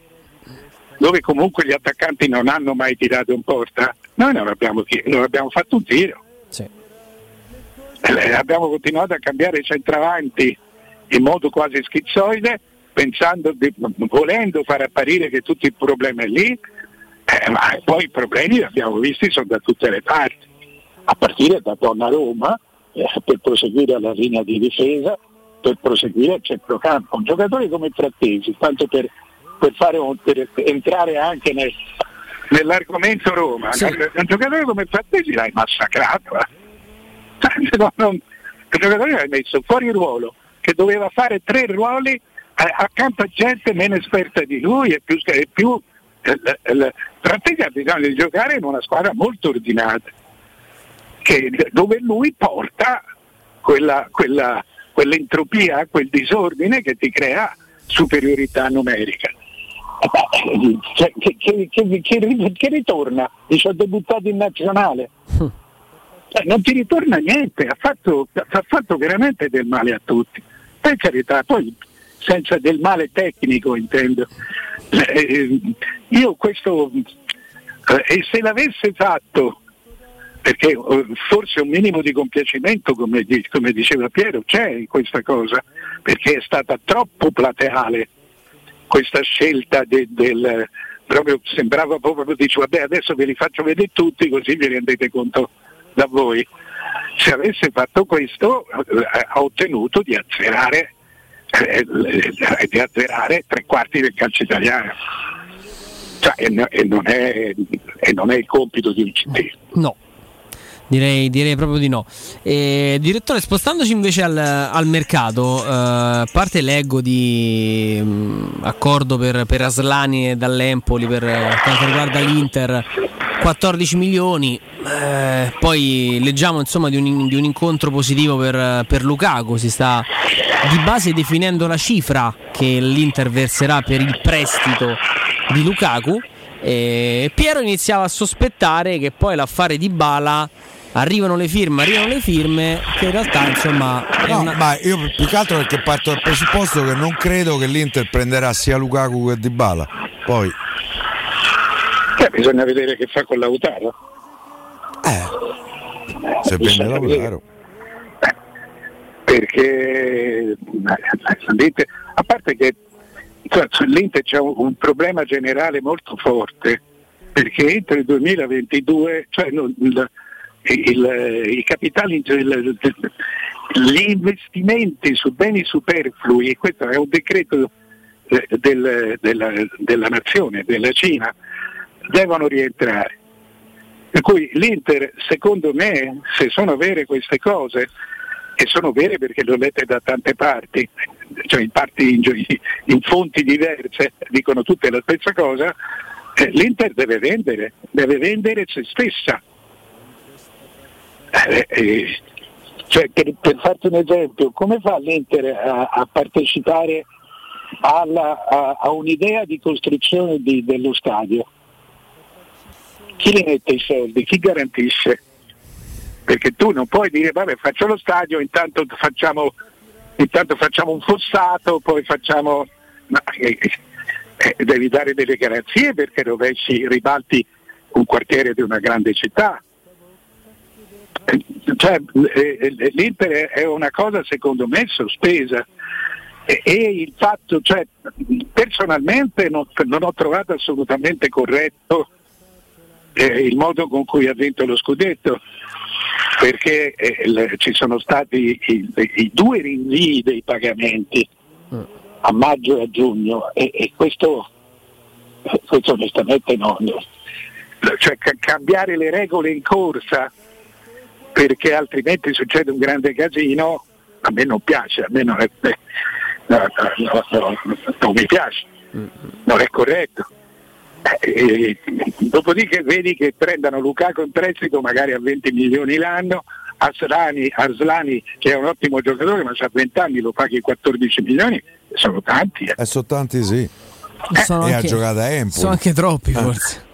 dove comunque gli attaccanti non hanno mai tirato in porta, noi non abbiamo, non abbiamo fatto un tiro. Sì. Eh, abbiamo continuato a cambiare centravanti in modo quasi schizzoide, pensando di, volendo far apparire che tutto il problema è lì, eh, ma poi i problemi li abbiamo visti sono da tutte le parti, a partire da Donnarumma eh, per proseguire alla linea di difesa, per proseguire al centrocampo. Un giocatore come Frattesi, tanto per per, fare, per entrare anche nel, nell'argomento Roma, sì. un giocatore come Frattesi l'hai massacrato. Eh. Cioè, no, non, un giocatore l'hai messo fuori ruolo, che doveva fare tre ruoli eh, accanto a gente meno esperta di lui e più, e più eh, Frattesi ha bisogno di giocare in una squadra molto ordinata, che, dove lui porta quella, quella, quell'entropia, quel disordine che ti crea superiorità numerica. Cioè, che, che, che, che, ritorna? Dice ho debuttato in nazionale. Cioè, non ti ritorna niente, ha fatto, ha fatto, veramente del male a tutti. Per carità, poi senza del male tecnico intendo. Eh, io questo, eh, e se l'avesse fatto, perché eh, forse un minimo di compiacimento, come, come diceva Piero, c'è in questa cosa, perché è stata troppo plateale questa scelta de, del proprio sembrava proprio dice vabbè adesso ve li faccio vedere tutti così vi rendete conto da voi. Se avesse fatto questo eh, ha ottenuto di azzerare, eh, eh, di azzerare tre quarti del calcio italiano. Cioè, e, non è, e non è il compito di un cittadino. No, Direi, direi, proprio di no. E, direttore, spostandoci invece al, al mercato, a eh, parte leggo di mh, mm, accordo per, per, Aslani e dall'Empoli per quanto riguarda l'Inter, 14 milioni. Eh, poi leggiamo insomma di un, di un incontro positivo per, per, Lukaku. Si sta di base definendo la cifra che l'Inter verserà per il prestito di Lukaku. E Piero iniziava a sospettare che poi l'affare di Bala arrivano le firme, arrivano le firme, che in realtà insomma... No, una... ma io più che altro perché parto dal presupposto che non credo che l'Inter prenderà sia Lukaku che Dybala. Poi... Eh, bisogna vedere che fa con Lautaro. Eh, se prende Lautaro. Eh, perché eh, a parte che sull'Inter c'è un, un problema generale molto forte perché entro il 2022 cioè, non, il, i capitali, il, gli investimenti su beni superflui, e questo è un decreto eh, del, della, della nazione, della Cina, devono rientrare. Per cui l'Inter, secondo me, se sono vere queste cose, e sono vere perché le ho lette da tante parti, cioè in, parti, in, in fonti diverse, dicono tutte la stessa cosa, eh, l'Inter deve vendere, deve vendere se stessa eh, eh, cioè, per, per, farti un esempio, come fa l'Inter a, a partecipare alla, a, a, un'idea di costruzione di, dello stadio? Chi li mette i soldi? Chi garantisce? Perché tu non puoi dire vabbè faccio lo stadio, intanto facciamo, intanto facciamo un fossato, poi facciamo... No, eh, eh, devi dare delle garanzie perché rovesci, ribalti un quartiere di una grande città cioè, eh, eh, l'Inter è una cosa secondo me sospesa. E, il fatto, cioè, personalmente non, non, ho trovato assolutamente corretto eh, il modo con cui ha vinto lo scudetto perché eh, le, ci sono stati i, i, due rinvii dei pagamenti a maggio e a giugno e, e questo, questo onestamente non cioè cambiare le regole in corsa perché altrimenti succede un grande casino, a me non piace, a me non, è, no, no, no, non mi piace, non è corretto. Eh, dopodiché vedi che prendano Lukaku in prestito magari a 20 milioni l'anno, Aslani, Aslani che è un ottimo giocatore ma ha 20 anni lo paghi 14 milioni, sono tanti. Eh. Eh, sono tanti sì. Sono e anche- ha giocato a Empoli. Sono anche troppi forse.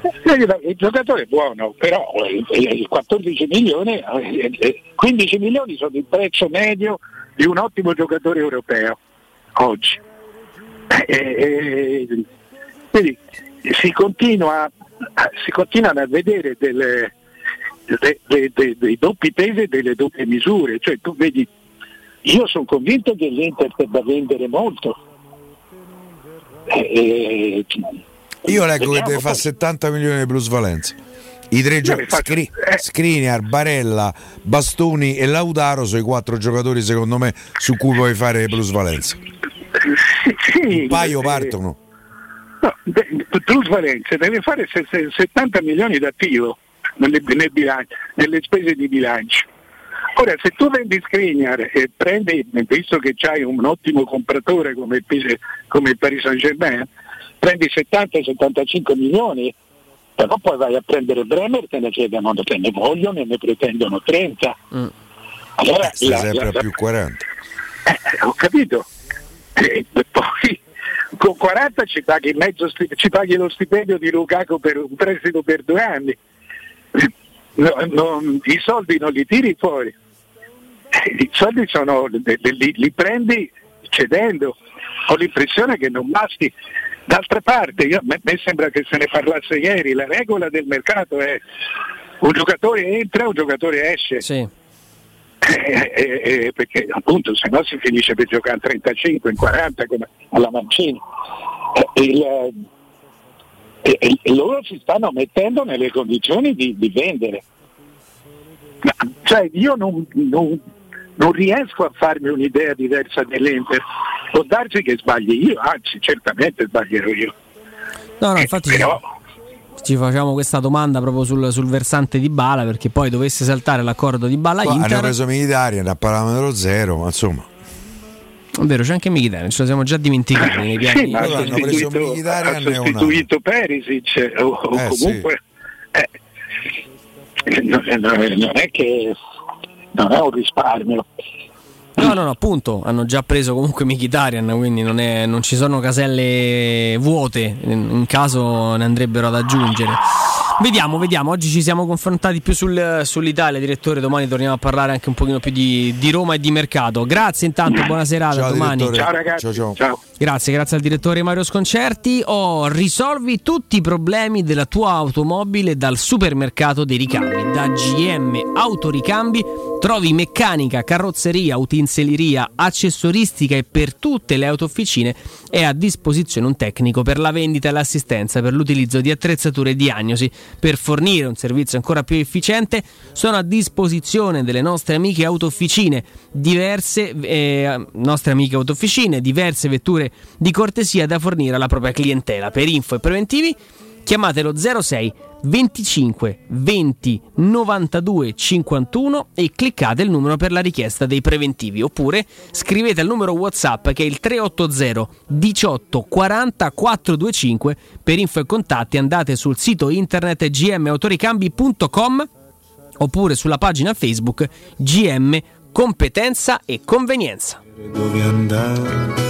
Il giocatore è buono, però eh, eh, 14 milioni, eh, eh, 15 milioni sono il prezzo medio di un ottimo giocatore europeo oggi. Eh, eh, quindi si, continua, si continuano a vedere delle, de- de- de- dei doppi pesi e delle doppie misure, cioè tu vedi, io sono convinto che l'Inter debba vendere molto. Eh, Io leggo che deve fare 70 milioni di plusvalenza. I tre giocatori, Scri- Skriniar, Barella, Bastoni e Lautaro sono i quattro giocatori secondo me su cui puoi fare plusvalenza. Sì, Un paio eh, partono. No, de- Plus Valenza deve fare se- se- 70 milioni d'attivo nelle, nel bilancio- nelle spese di bilancio. Ora, se tu vendi Skriniar e prendi, visto che c'hai un ottimo compratore come come il Paris Saint Germain, prendi 70-75 milioni, però poi vai a prendere Bremer, te ne chiedono, te ne vogliono e ne pretendono 30. Allora, Stai la- sempre la- più 40. eh, ho capito. E poi con 40 ci paghi, mezzo ci paghi lo stipendio di Lukaku per un prestito per due anni. No, non- I soldi non li tiri fuori. Eh, I soldi sono, li, li prendi cedendo. Ho l'impressione che non basti. D'altra parte, io- a me, me sembra che se ne parlasse ieri, la regola del mercato è un giocatore entra, un giocatore esce. Eh, eh, eh, perché appunto se no si finisce per giocare a 35, in 40 come alla Mancini. Eh, il, eh, e- e loro si stanno mettendo nelle condizioni di, di vendere. Ma, Cioè io non, non- non riesco a farmi un'idea diversa dell'Inter. Può darsi che sbagli io, anzi certamente sbaglierò io. No, no, infatti ci facciamo questa domanda proprio sul, sul versante di Bala perché poi dovesse saltare l'accordo di Bala Poi hanno preso Militari a parametro zero, ma insomma. È vero, c'è anche Mkhitaryan, ce lo siamo già dimenticati nei piani. Sì, ma Loro hanno preso sostituito, Mkhitaryan ha e sostituito Perisic o, o Eh, comunque eh, non, è- non è che non è un risparmio. No, no, no, appunto, hanno già preso comunque Mkhitaryan, quindi non, è- non ci sono caselle vuote, in, caso ne andrebbero ad aggiungere. Vediamo, vediamo, oggi ci siamo confrontati più sul- sull'Italia, direttore, domani torniamo a parlare anche un pochino più di, di Roma e di mercato. Grazie intanto, buona serata, Ciao, domani. direttore. Ciao, ragazzi. Ciao, ciao. Grazie, grazie al direttore Mario Sconcerti. Oh, risolvi tutti i problemi della tua automobile dal supermercato dei ricambi. Da GM Autoricambi trovi meccanica, carrozzeria, utensileria, accessoristica e per tutte le autofficine è a disposizione un tecnico per la vendita e l'assistenza per l'utilizzo di attrezzature e diagnosi. Per fornire un servizio ancora più efficiente sono a disposizione delle nostre amiche autofficine, diverse eh, nostre amiche autofficine, diverse vetture di cortesia da fornire alla propria clientela. Per info e preventivi chiamatelo 06 25 20 92 51 e cliccate il numero per la richiesta dei preventivi oppure scrivete al numero WhatsApp che è il 380 18 40 425 per info e contatti andate sul sito internet gmautoricambi.com oppure sulla pagina Facebook GM Competenza e Convenienza. Dove andare?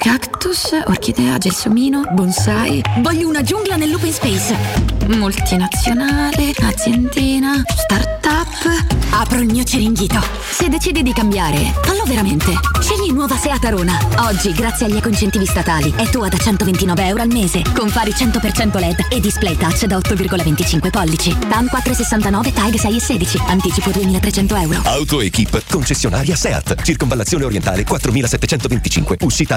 Cactus, orchidea, gelsomino, bonsai. Voglio una giungla nell'open space. Multinazionale, aziendina, startup. Apro il mio ceringhito. Se decidi di cambiare, fallo veramente. Scegli nuova Seat Arona. Oggi, grazie agli ecoincentivi statali, è tua da 129 euro al mese. Con fari 100% LED e display touch da 8,25 pollici. TAN 469 TAG 6 e 16. Anticipo 2300 euro. AutoEquip, concessionaria SEAT, circonvallazione orientale 4725, uscita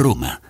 Roma.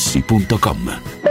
Corri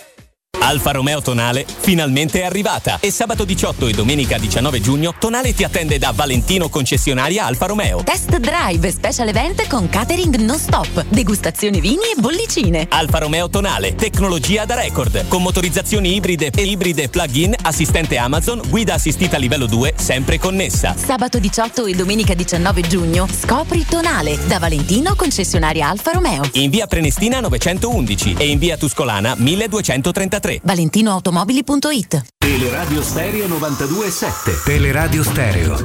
Alfa Romeo Tonale finalmente è arrivata e sabato 18 e domenica 19 giugno Tonale ti attende da Valentino concessionaria Alfa Romeo. Test drive, special event con catering non stop, degustazioni vini e bollicine. Alfa Romeo Tonale, tecnologia da record, con motorizzazioni ibride e ibride plug-in, assistente Amazon, guida assistita livello 2, sempre connessa. Sabato 18 e domenica 19 giugno scopri Tonale da Valentino concessionaria Alfa Romeo. In via Prenestina 911 e in via Tuscolana 1233. ValentinoAutomobili.it Teleradio Stereo 92.7 Teleradio Stereo.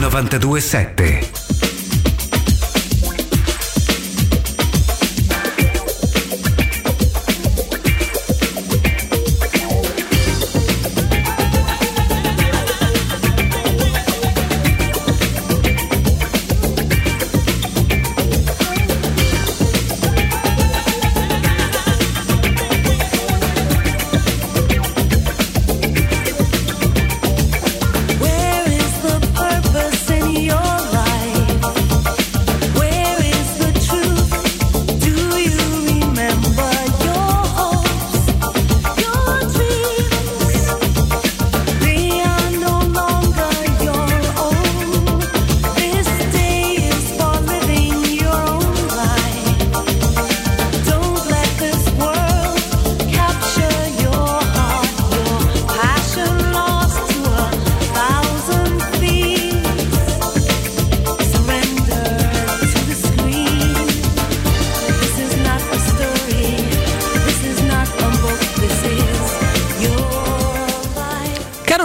92.7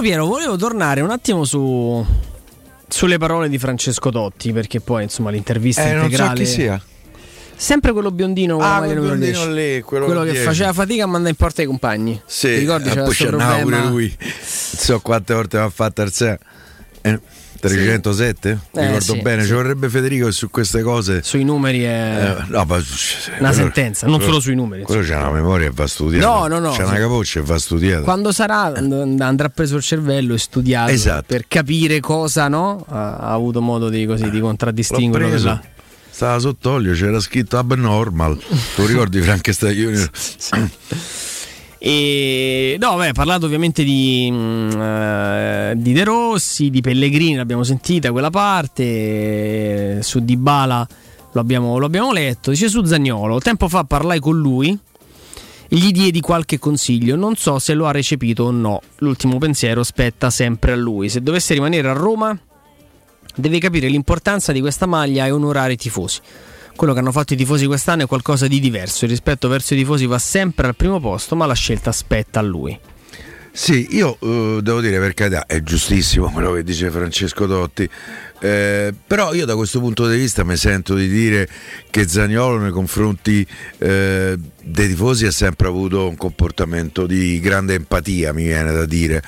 Piero, volevo tornare un attimo su, sulle parole di Francesco Totti, perché poi insomma l'intervista eh, integrale. Non so chi sia. Sempre quello biondino ah, quello biondino lì, quello, quello che faceva fatica a mandare in porta i compagni. Sì, Ti ricordi eh, c'era poi problema? pure lui. Non so quante volte mi ha fatto il sé. Eh, 307? Eh, Ricordo sì, bene, sì. ci vorrebbe Federico che su queste cose. Sui numeri è Eh, no, ma, una sentenza, non solo sui numeri. Quello c'è una memoria e va studiata. No, no, no. C'è una capoccia e va studiata. Quando sarà and- andrà preso il cervello e studiato Esatto. per capire cosa no? ha, avuto modo di, così, di L'ho contraddistinguere. dalla- Stava sott'olio, c'era scritto abnormal. Tu ricordi Frankenstein Junior? E no, beh, parlato ovviamente di, eh, di De Rossi, di Pellegrini, l'abbiamo sentita quella parte, eh, su Dybala lo abbiamo, lo abbiamo letto. Dice su Zagnolo, tempo fa parlai con lui gli diedi qualche consiglio, non so se lo ha recepito o no. L'ultimo pensiero spetta sempre a lui. Se dovesse rimanere a Roma, deve capire l'importanza di questa maglia e onorare i tifosi. Quello che hanno fatto i tifosi quest'anno è qualcosa di diverso. Il rispetto verso i tifosi va sempre al primo posto, ma la scelta spetta a lui. Sì, io eh, devo dire per carità, è giustissimo quello che dice Francesco Dotti, eh, però io da questo punto di vista mi sento di dire che Zagnolo nei confronti eh, dei tifosi ha sempre avuto un comportamento di grande empatia, mi viene da dire.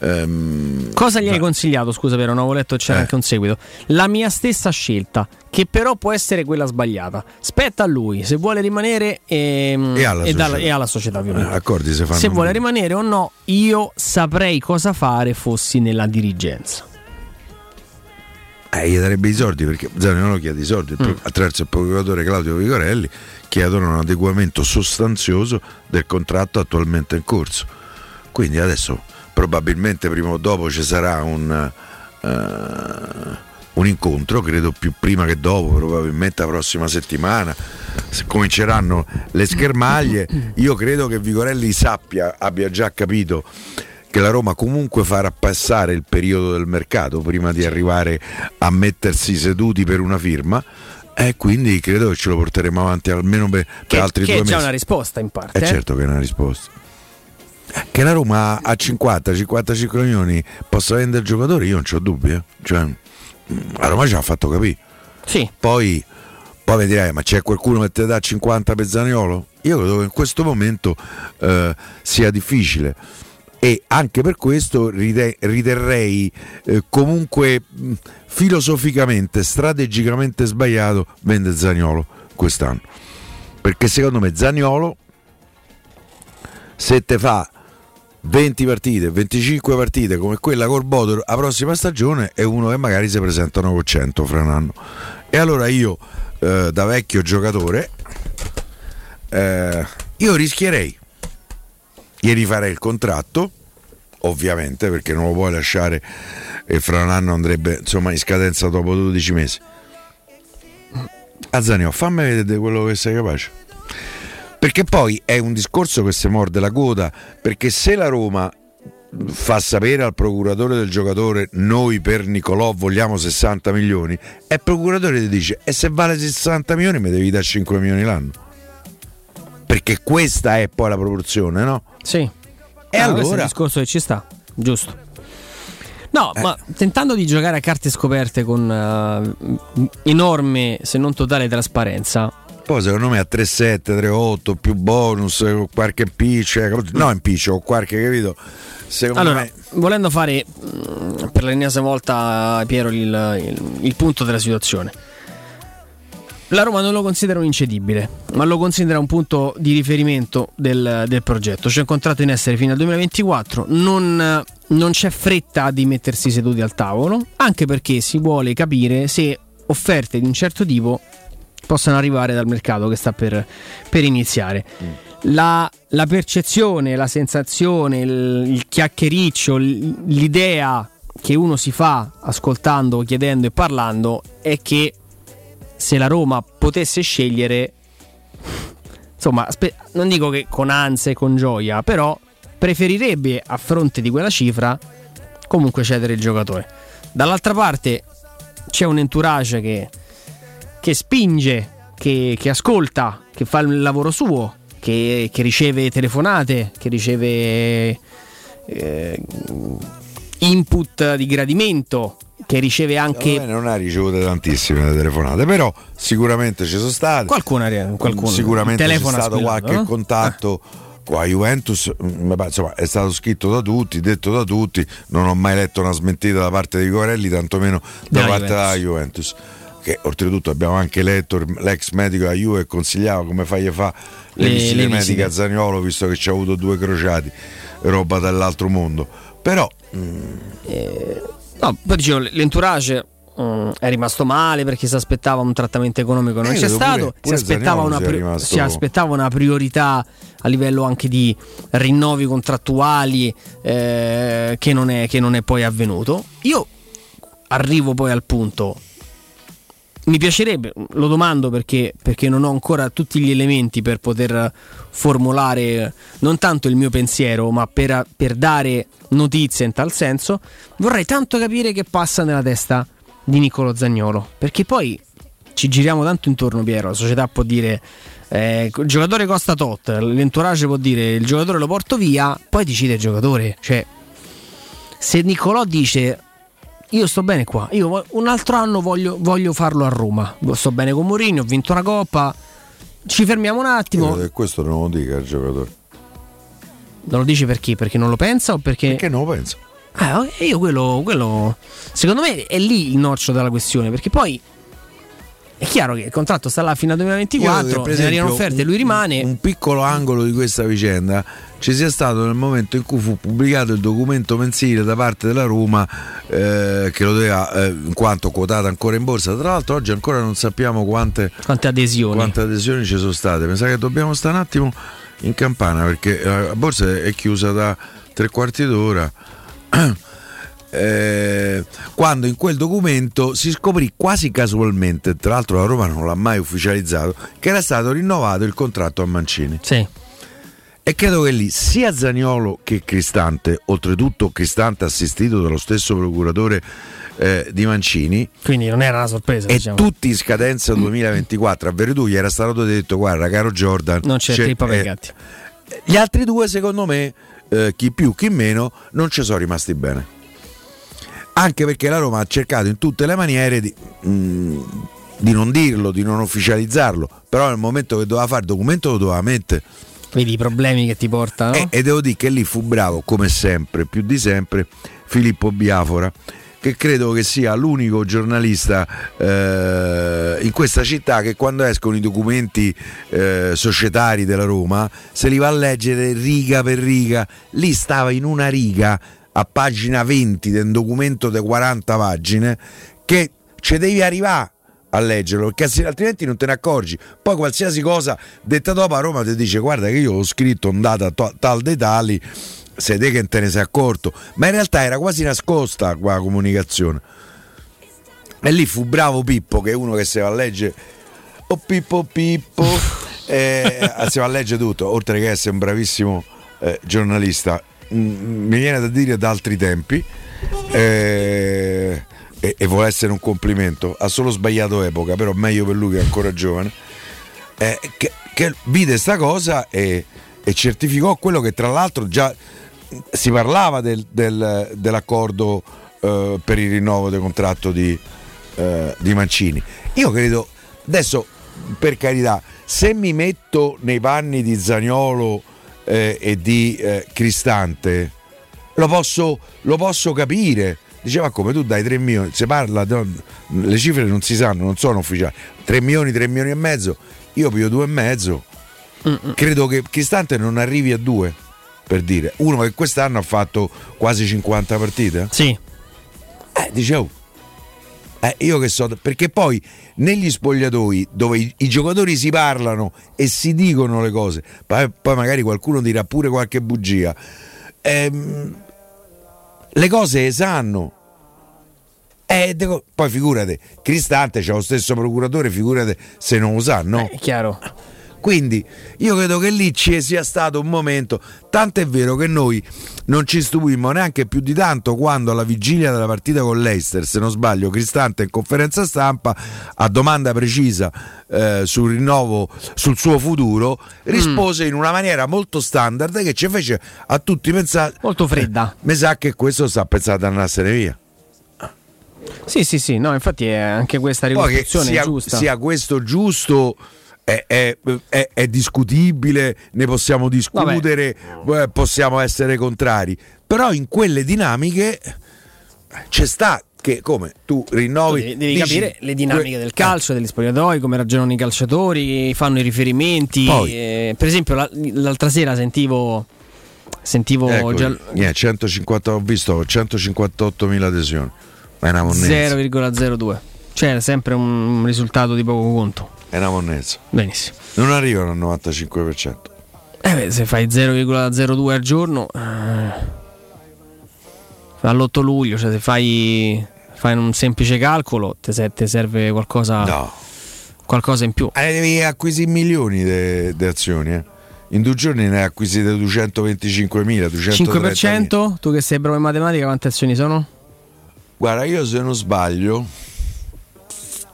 Ehm, Cosa gli hai consigliato? Scusa, però non avevo letto c'era Eh. anche un seguito. La mia stessa scelta, che però può essere quella sbagliata. Spetta a lui, se vuole rimanere ehm, E alla dalla- società. e alla società, ovviamente. Eh, accordi se se vuole rimanere o no, io saprei cosa fare fossi nella dirigenza. Eh, gli darebbe i soldi perché Zagnolo chiede i soldi Mm. attraverso il procuratore Claudio Vigorelli chiedono un adeguamento sostanzioso del contratto attualmente in corso. Quindi adesso probabilmente prima o dopo ci sarà un, eh, un incontro, credo più prima che dopo, probabilmente la prossima settimana. Se cominceranno le schermaglie. Io credo che Vigorelli sappia, abbia già capito che la Roma comunque farà passare il periodo del mercato prima di arrivare a mettersi seduti per una firma e quindi credo che ce lo porteremo avanti almeno per, per Che, altri che due è già mesi. una risposta in parte. È eh. certo che è una risposta. Che la Roma a 50-55 milioni possa vendere il giocatore, io non ho dubbi. eh. Cioè, la Roma ci ha fatto capire. Sì. Poi, poi mi ma c'è qualcuno che ti dà 50 per Zaniolo? Io credo che in questo momento eh, sia difficile. E anche per questo riterrei eh, comunque mh, filosoficamente, strategicamente sbagliato vendere Zagnolo quest'anno. Perché secondo me Zagnolo se te fa 20 partite, 25 partite come quella col Bodor la prossima stagione è uno che magari si presentano con 100 fra un anno. E allora io eh, da vecchio giocatore eh, io rischierei gli rifarei il contratto ovviamente perché non lo puoi lasciare e fra un anno andrebbe insomma in scadenza dopo 12 mesi. Azzanio fammi vedere quello che sei capace. Perché poi è un discorso che si morde la coda perché se la Roma fa sapere al procuratore del giocatore noi per Nicolò vogliamo 60 milioni e il procuratore ti dice e se vale 60 milioni mi devi dare 5 milioni l'anno? Perché questa è poi la proporzione no? sì e ah, allora è il discorso che ci sta giusto No, eh. ma tentando di giocare a carte scoperte con uh, enorme, se non totale trasparenza, poi secondo me a 3-7, 3-8 più bonus, qualche pitch, eh, no in pitch o qualche capito. Secondo allora, me... volendo fare mm, per l'ennesima volta, Piero, il, il, il punto della situazione. La Roma non lo considera un incedibile, ma lo considera un punto di riferimento del, del progetto. C'è un contratto in essere fino al 2024, non, non c'è fretta di mettersi seduti al tavolo, anche perché si vuole capire se offerte di un certo tipo possano arrivare dal mercato che sta per, per iniziare. Mm. La, la, percezione, la sensazione, il, il chiacchiericcio, l'idea che uno si fa ascoltando, chiedendo e parlando è che se la Roma potesse scegliere, insomma, spe- non dico che con ansia e con gioia, però preferirebbe a fronte di quella cifra comunque cedere il giocatore. Dall'altra parte c'è un entourage che che spinge, che, che ascolta, che fa il lavoro suo, che, che riceve telefonate, che riceve eh, input di gradimento, che riceve anche. non ha ricevuto tantissime telefonate, però sicuramente ci sono state. Qualcuna, qualcuno sicuramente c'è stato qualche no? contatto. Ah. Qua Juventus mm, insomma, è stato scritto da tutti, detto da tutti, non ho mai letto una smentita da parte di Corelli, tantomeno da, da parte della Juventus che oltretutto abbiamo anche letto l'ex medico della Juve che consigliava come fagli fa le, le visite mediche a Zagnolo visto che ci ha avuto due crociati roba dall'altro mondo però mm, eh, no, poi dicevo l'entourage Mm, è rimasto male perché si aspettava un trattamento economico non eh, c'è stato pure, pure si, aspettava una, pri- si, aspettava una, priorità a livello anche di rinnovi contrattuali eh, che, non è, che non è poi avvenuto. Io arrivo poi al punto mi piacerebbe, lo domando perché, perché, non ho ancora tutti gli elementi per poter formulare non tanto il mio pensiero, ma per, per, dare notizie in tal senso. Vorrei tanto capire che passa nella testa di Nicolo Zagnolo, perché poi ci giriamo tanto intorno, Piero. La società può dire eh, il giocatore costa tot, l'entourage può dire il giocatore lo porto via, poi decide il giocatore. Cioè, se Nicolò dice io sto bene qua. Io un altro anno voglio, voglio farlo a Roma. Sto bene con Mourinho, ho vinto una coppa. Ci fermiamo un attimo. E questo non lo dica il giocatore. Non lo dici perché? Perché non lo pensa o perché. Perché non lo pensa? Ah, io quello, quello. Secondo me è lì il noccio della questione. Perché poi è chiaro che il contratto sta là fino al 2024, se arrivano offerte, lui rimane. Un piccolo angolo di questa vicenda ci sia stato nel momento in cui fu pubblicato il documento mensile da parte della Roma eh, che lo doveva, eh, in quanto quotato ancora in borsa. Tra l'altro oggi ancora non sappiamo quante, quante, adesioni. quante adesioni ci sono state. Mi sa che dobbiamo stare un attimo in campana perché la borsa è chiusa da tre quarti d'ora. eh, quando in quel documento si scoprì quasi casualmente, tra l'altro la Roma non l'ha mai ufficializzato, che era stato rinnovato il contratto a Mancini. Sì. E credo che lì sia Zaniolo che Cristante, oltretutto Cristante assistito dallo stesso procuratore eh, di Mancini. Quindi non era una sorpresa. E diciamo. tutti in scadenza 2024. A Veretù gli era stato detto: guarda, caro Jordan, non c'è, c'è trippa per i gatti. Gli altri due, secondo me, eh, chi più, chi meno, non ci sono rimasti bene anche perché la Roma ha cercato in tutte le maniere di, mh, mm, di non dirlo, di non ufficializzarlo, però nel momento che doveva fare il documento lo doveva mettere. Vedi i problemi che ti portano. E, e devo dire che lì fu bravo, come sempre, più di sempre, Filippo Biafora che credo che sia l'unico giornalista eh, in questa città che quando escono i documenti eh, societari della Roma se li va a leggere riga per riga. Lì stava in una riga a pagina 20 del documento di 40 pagine che ci devi arrivare a leggerlo perché altrimenti non te ne accorgi. Poi qualsiasi cosa detta dopo a Roma ti dice guarda che io ho scritto un data tal dei tali sei te che te ne sei accorto. Ma in realtà era quasi nascosta qua la comunicazione. E lì fu bravo Pippo che è uno che si va a leggere oh Pippo Pippo. Eh, si va a leggere tutto oltre che essere un bravissimo eh, giornalista mi viene da dire da altri tempi eh, e, e, vuole essere un complimento, ha solo sbagliato epoca, però meglio per lui che è ancora giovane, eh, che, che, vide sta cosa e, e, certificò quello che tra l'altro già si parlava del, del, dell'accordo eh, per il rinnovo del contratto di, eh, di Mancini. Io credo, adesso per carità, se mi metto nei panni di Zagnolo eh, e di eh, Cristante, lo posso, lo posso capire diceva come tu dai 3 milioni, si parla, le cifre non si sanno, non sono ufficiali, 3 milioni, 3 milioni e mezzo, io piglio 2 e mezzo, Mm-mm. credo che Cristante non arrivi a 2 per dire, uno che quest'anno ha fatto quasi 50 partite. Sì. Eh, dicevo, eh, io che so, perché poi negli spogliatoi dove i, i, giocatori si parlano e si dicono le cose, poi, poi magari qualcuno dirà pure qualche bugia, ehm, le cose sanno. Eh, poi figurate, Cristante c'è lo stesso procuratore, figurate se non lo sa, no? Eh, chiaro. Quindi io credo che lì ci sia stato un momento, tanto è vero che noi non ci stupimmo neanche più di tanto quando alla vigilia della partita con l'Eister, se non sbaglio, Cristante in conferenza stampa a domanda precisa eh, sul rinnovo, sul suo futuro, rispose mm. in una maniera molto standard che ci fece a tutti pensare... Molto fredda. Eh, mi sa che questo sta pensando ad andarsene via. Sì, sì, sì, no, infatti è anche questa ricostruzione sia, giusta. Sia questo giusto è, è, è, è, discutibile, ne possiamo discutere, Vabbè. Eh, possiamo essere contrari, però in quelle dinamiche c'è sta che come tu rinnovi devi, devi dici, capire le dinamiche del calcio, degli spogliatoi, come ragionano i calciatori, fanno i riferimenti. Eh, per esempio, la, l'altra sera sentivo. Sentivo ecco, già... yeah, 150, ho visto 158.000 adesioni, ma è una monnezza. 0,02. Cioè, sempre un risultato di poco conto. È una monnezza. Benissimo. Non arrivano al 95%. Eh beh, se fai 0,02 al giorno, eh, all'8 luglio, cioè se fai, fai un semplice calcolo, ti serve qualcosa, no. qualcosa in più. Eh, devi acquisire milioni di azioni, eh. In due giorni ne hai acquisite 225.000, 5%? Tu che sei bravo in matematica, quante azioni sono? Guarda, io se non sbaglio,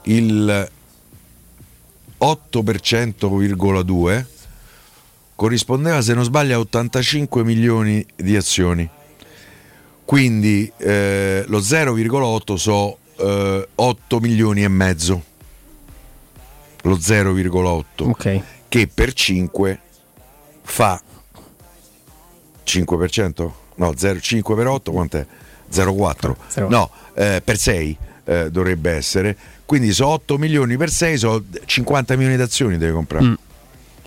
il 8,2% corrispondeva se non sbaglio a 85 milioni di azioni. Quindi eh, lo 0,8 so eh, 8 milioni e mezzo. Lo 0,8 okay. che per 5 fa 5% no 0,5 per 8 quant'è? 0,4 no eh, per 6 eh, dovrebbe essere quindi sono 8 milioni per 6, sono 50 milioni di azioni devi comprare. Mm.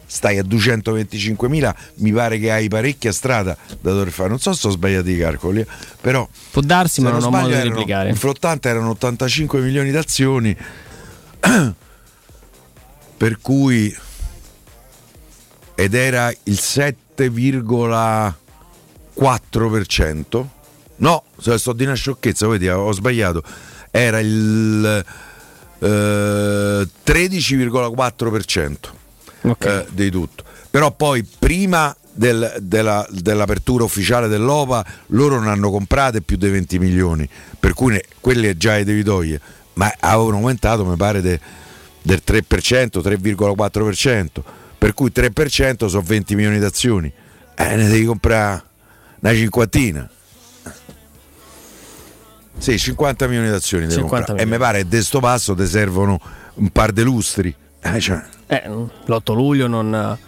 Stai a 225 mila, mi pare che hai parecchia strada da dover fare. Non so se sono sbagliati i calcoli, eh, però. Può darsi, ma non ho modo di replicare. In flottante erano 85 milioni di azioni, per cui. ed era il 7,4%. No, sto di una sciocchezza, vedi, ho sbagliato. Era il 13,4% eh, okay. eh, di tutto. Però poi prima del, della, dell'apertura ufficiale dell'OPA loro non hanno comprate più di 20 milioni, per cui ne, quelle già le devi togliere, ma avevano aumentato mi pare de, del 3%, 3,4%, per cui 3% sono 20 milioni di azioni, eh, ne devi comprare una cinquantina. Sì, 50 milioni di azioni E mi pare che da sto passo ti servono un par di lustri. Eh, cioè. eh, l'8 luglio non,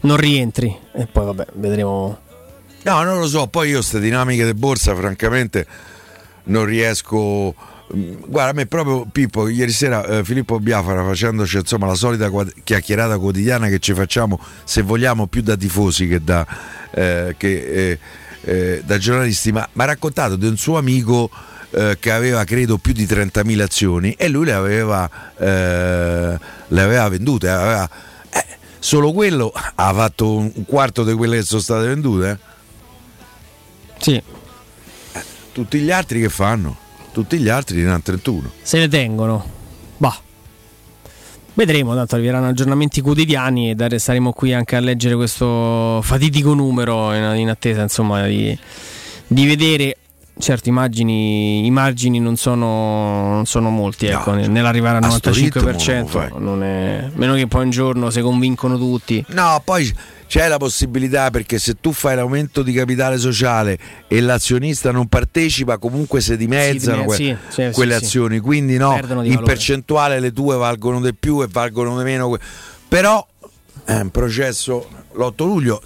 non rientri e poi vabbè, vedremo. No, non lo so, poi io queste dinamiche di borsa francamente non riesco Guarda, a me proprio Pippo, ieri sera eh, Filippo Biafara facendoci insomma la solita chiacchierata quotidiana che ci facciamo, se vogliamo, più da tifosi che da, eh, che, eh, eh da giornalisti, ma ha raccontato di un suo amico eh, che aveva credo più di 30.000 azioni e lui le aveva, eh, le aveva vendute. Aveva, solo quello ha fatto un quarto di quelle che sono state vendute? Sì. Tutti gli altri che fanno? tutti gli altri ne hanno 31. Se ne tengono. Bah. Vedremo, tanto arriveranno aggiornamenti quotidiani e saremo qui anche a leggere questo fatidico numero in, in attesa insomma, di, di vedere certo immagini, i margini non sono, non sono molti ecco, no, nell'arrivare al 95% non è, meno che poi un giorno si convincono tutti no poi c'è la possibilità perché se tu fai l'aumento di capitale sociale e l'azionista non partecipa comunque si dimezzano que- sì, sì, quelle sì, azioni quindi no in valore. percentuale le tue valgono di più e valgono di meno però è un processo l'8 luglio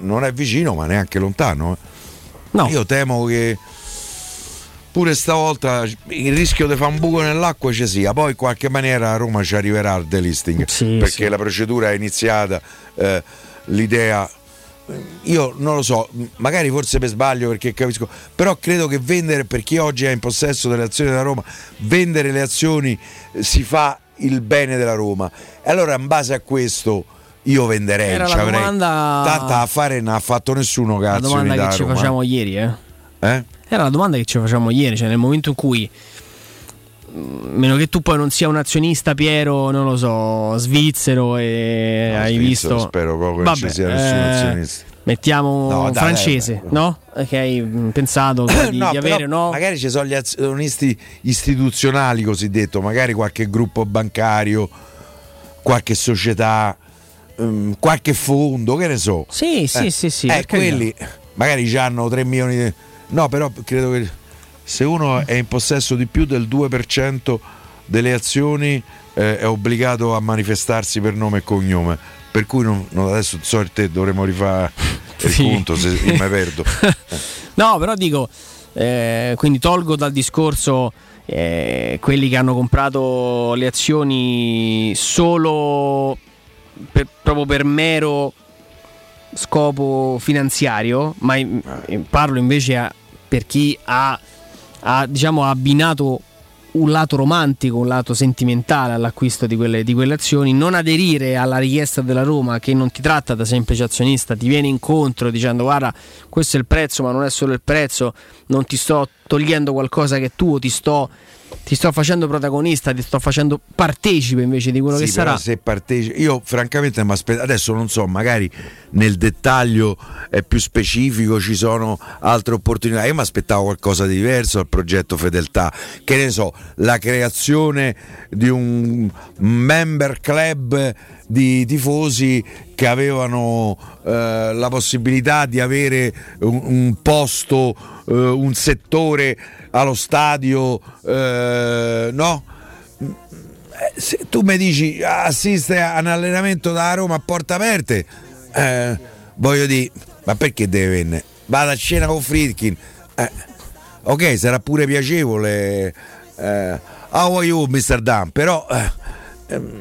non è vicino ma neanche lontano eh. no. io temo che pure stavolta il rischio di fare un buco nell'acqua ci sia poi in qualche maniera a Roma ci arriverà il delisting perché la procedura è iniziata eh, l'idea io non lo so, magari forse per sbaglio perché capisco, però credo che vendere per chi oggi è in possesso delle azioni della Roma, vendere le azioni eh, si fa il bene della Roma. E allora in base a questo io venderei, Era la domanda... tanta affare non ha fatto nessuno cazzo. La domanda che ci facciamo ieri, eh? eh? Era la domanda che ci facciamo ieri, cioè nel momento in cui meno che tu poi non sia un azionista Piero, non lo so, svizzero e no, hai visto spero proprio che non ci sia nessun eh, azionista. Mettiamo no, dai, francese, dai, dai. no? Che hai pensato di, no, di avere, no? Magari ci sono gli azionisti istituzionali cosiddetto, magari qualche gruppo bancario, qualche società, um, qualche fondo, che ne so. Sì, sì, eh, sì, sì. Eh, quelli magari hanno 3 milioni di... No, però credo che se uno è in possesso di più del 2% delle azioni eh, è obbligato a manifestarsi per nome e cognome. Per cui non, non adesso so te dovremmo rifare il sì. punto se mi perdo. no, però dico, eh, quindi tolgo dal discorso eh, quelli che hanno comprato le azioni solo per, proprio per mero scopo finanziario, ma in, parlo invece a, per chi ha ha diciamo, abbinato un lato romantico, un lato sentimentale all'acquisto di quelle, di quelle, azioni, non aderire alla richiesta della Roma che non ti tratta da semplice azionista, ti viene incontro dicendo guarda questo è il prezzo ma non è solo il prezzo, non ti sto togliendo qualcosa che è tuo, ti sto ti sto facendo protagonista, ti sto facendo partecipe invece di quello sì, che sarà. Se partecipe, io francamente mi aspetto, adesso non so, magari nel dettaglio è più specifico, ci sono altre opportunità. Io mi aspettavo qualcosa di diverso dal progetto Fedeltà, che ne so, la creazione di un member club di tifosi che avevano eh, la possibilità di avere un, un posto, eh, un settore allo stadio, eh, no? Eh, se tu mi dici assiste a un allenamento da Roma a porta aperte, eh, voglio dire, ma perché deve venire? Vado a cena con Friedkin. Eh, ok, sarà pure piacevole. Eh, how are you, Mr. Dan? Però eh, ehm,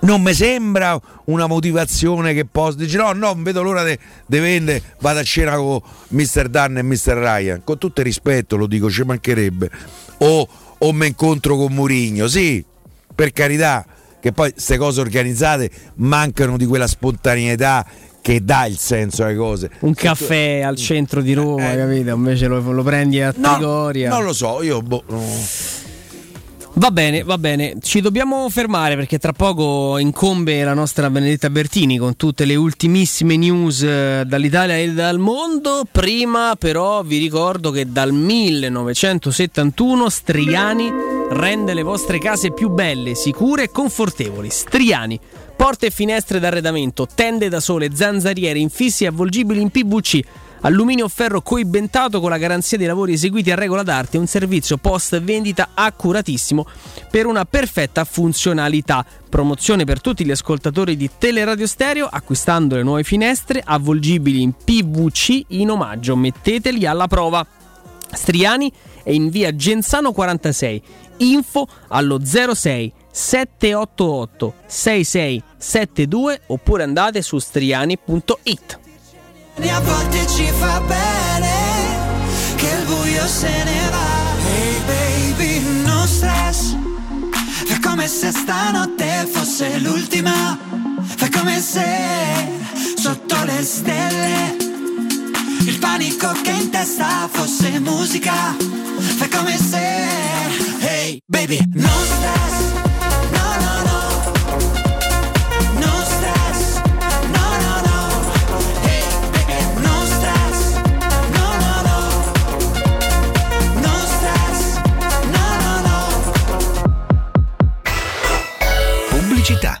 non mi sembra una motivazione che possa dire no, no, non vedo l'ora di vendere, vado a cena con Mr. Dunn e Mr. Ryan, con tutto il rispetto lo dico, ci mancherebbe, o, o mi incontro con Murigno, sì, per carità, che poi queste cose organizzate mancano di quella spontaneità che dà il senso alle cose. Un caffè al centro di Roma, eh, capito? Invece lo, lo prendi a Trigoria. No, non lo so, io boh, no. Va bene, va bene, ci dobbiamo fermare perché tra poco incombe la nostra Benedetta Bertini con tutte le ultimissime news eh, dall'Italia e dal mondo. Prima però vi ricordo che dal 1971 Striani rende le vostre case più belle, sicure e confortevoli. Striani, porte e finestre d'arredamento, tende da sole, zanzariere, infissi avvolgibili in PVC Alluminio ferro coibentato con la garanzia dei lavori eseguiti a regola d'arte un servizio post vendita accuratissimo per una perfetta funzionalità. Promozione per tutti gli ascoltatori di Teleradio Stereo acquistando le nuove finestre avvolgibili in PVC in omaggio. Metteteli alla prova. Striani è in via Genzano 46. Info allo 06 788 6672 oppure andate su striani.it. E a volte ci fa bene che il buio se ne va. Hey baby, no stress. È come se stanotte fosse l'ultima. Fai come se sotto le stelle il panico che in testa fosse musica. Fai come se, hey baby, no stress. Città.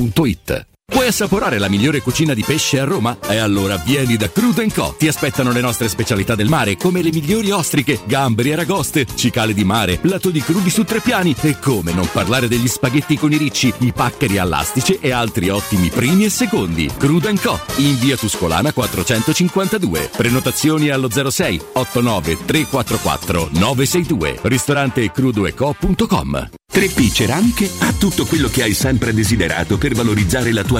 gratuita. Vuoi assaporare la migliore cucina di pesce a Roma? E allora vieni da Crudo Co. Ti aspettano le nostre specialità del mare, come le migliori ostriche, gamberi, aragoste, cicale di mare, plato di crudi su tre piani e come non parlare degli spaghetti con i ricci, i paccheri all'astice e altri ottimi primi e secondi. Crudo Co. In via Tuscolana 452. Prenotazioni allo 06 89 344 962. Ristorante crudoeco.com 3P Ceramiche ha tutto quello che hai sempre desiderato per valorizzare la tua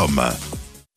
www.radioscoop.com.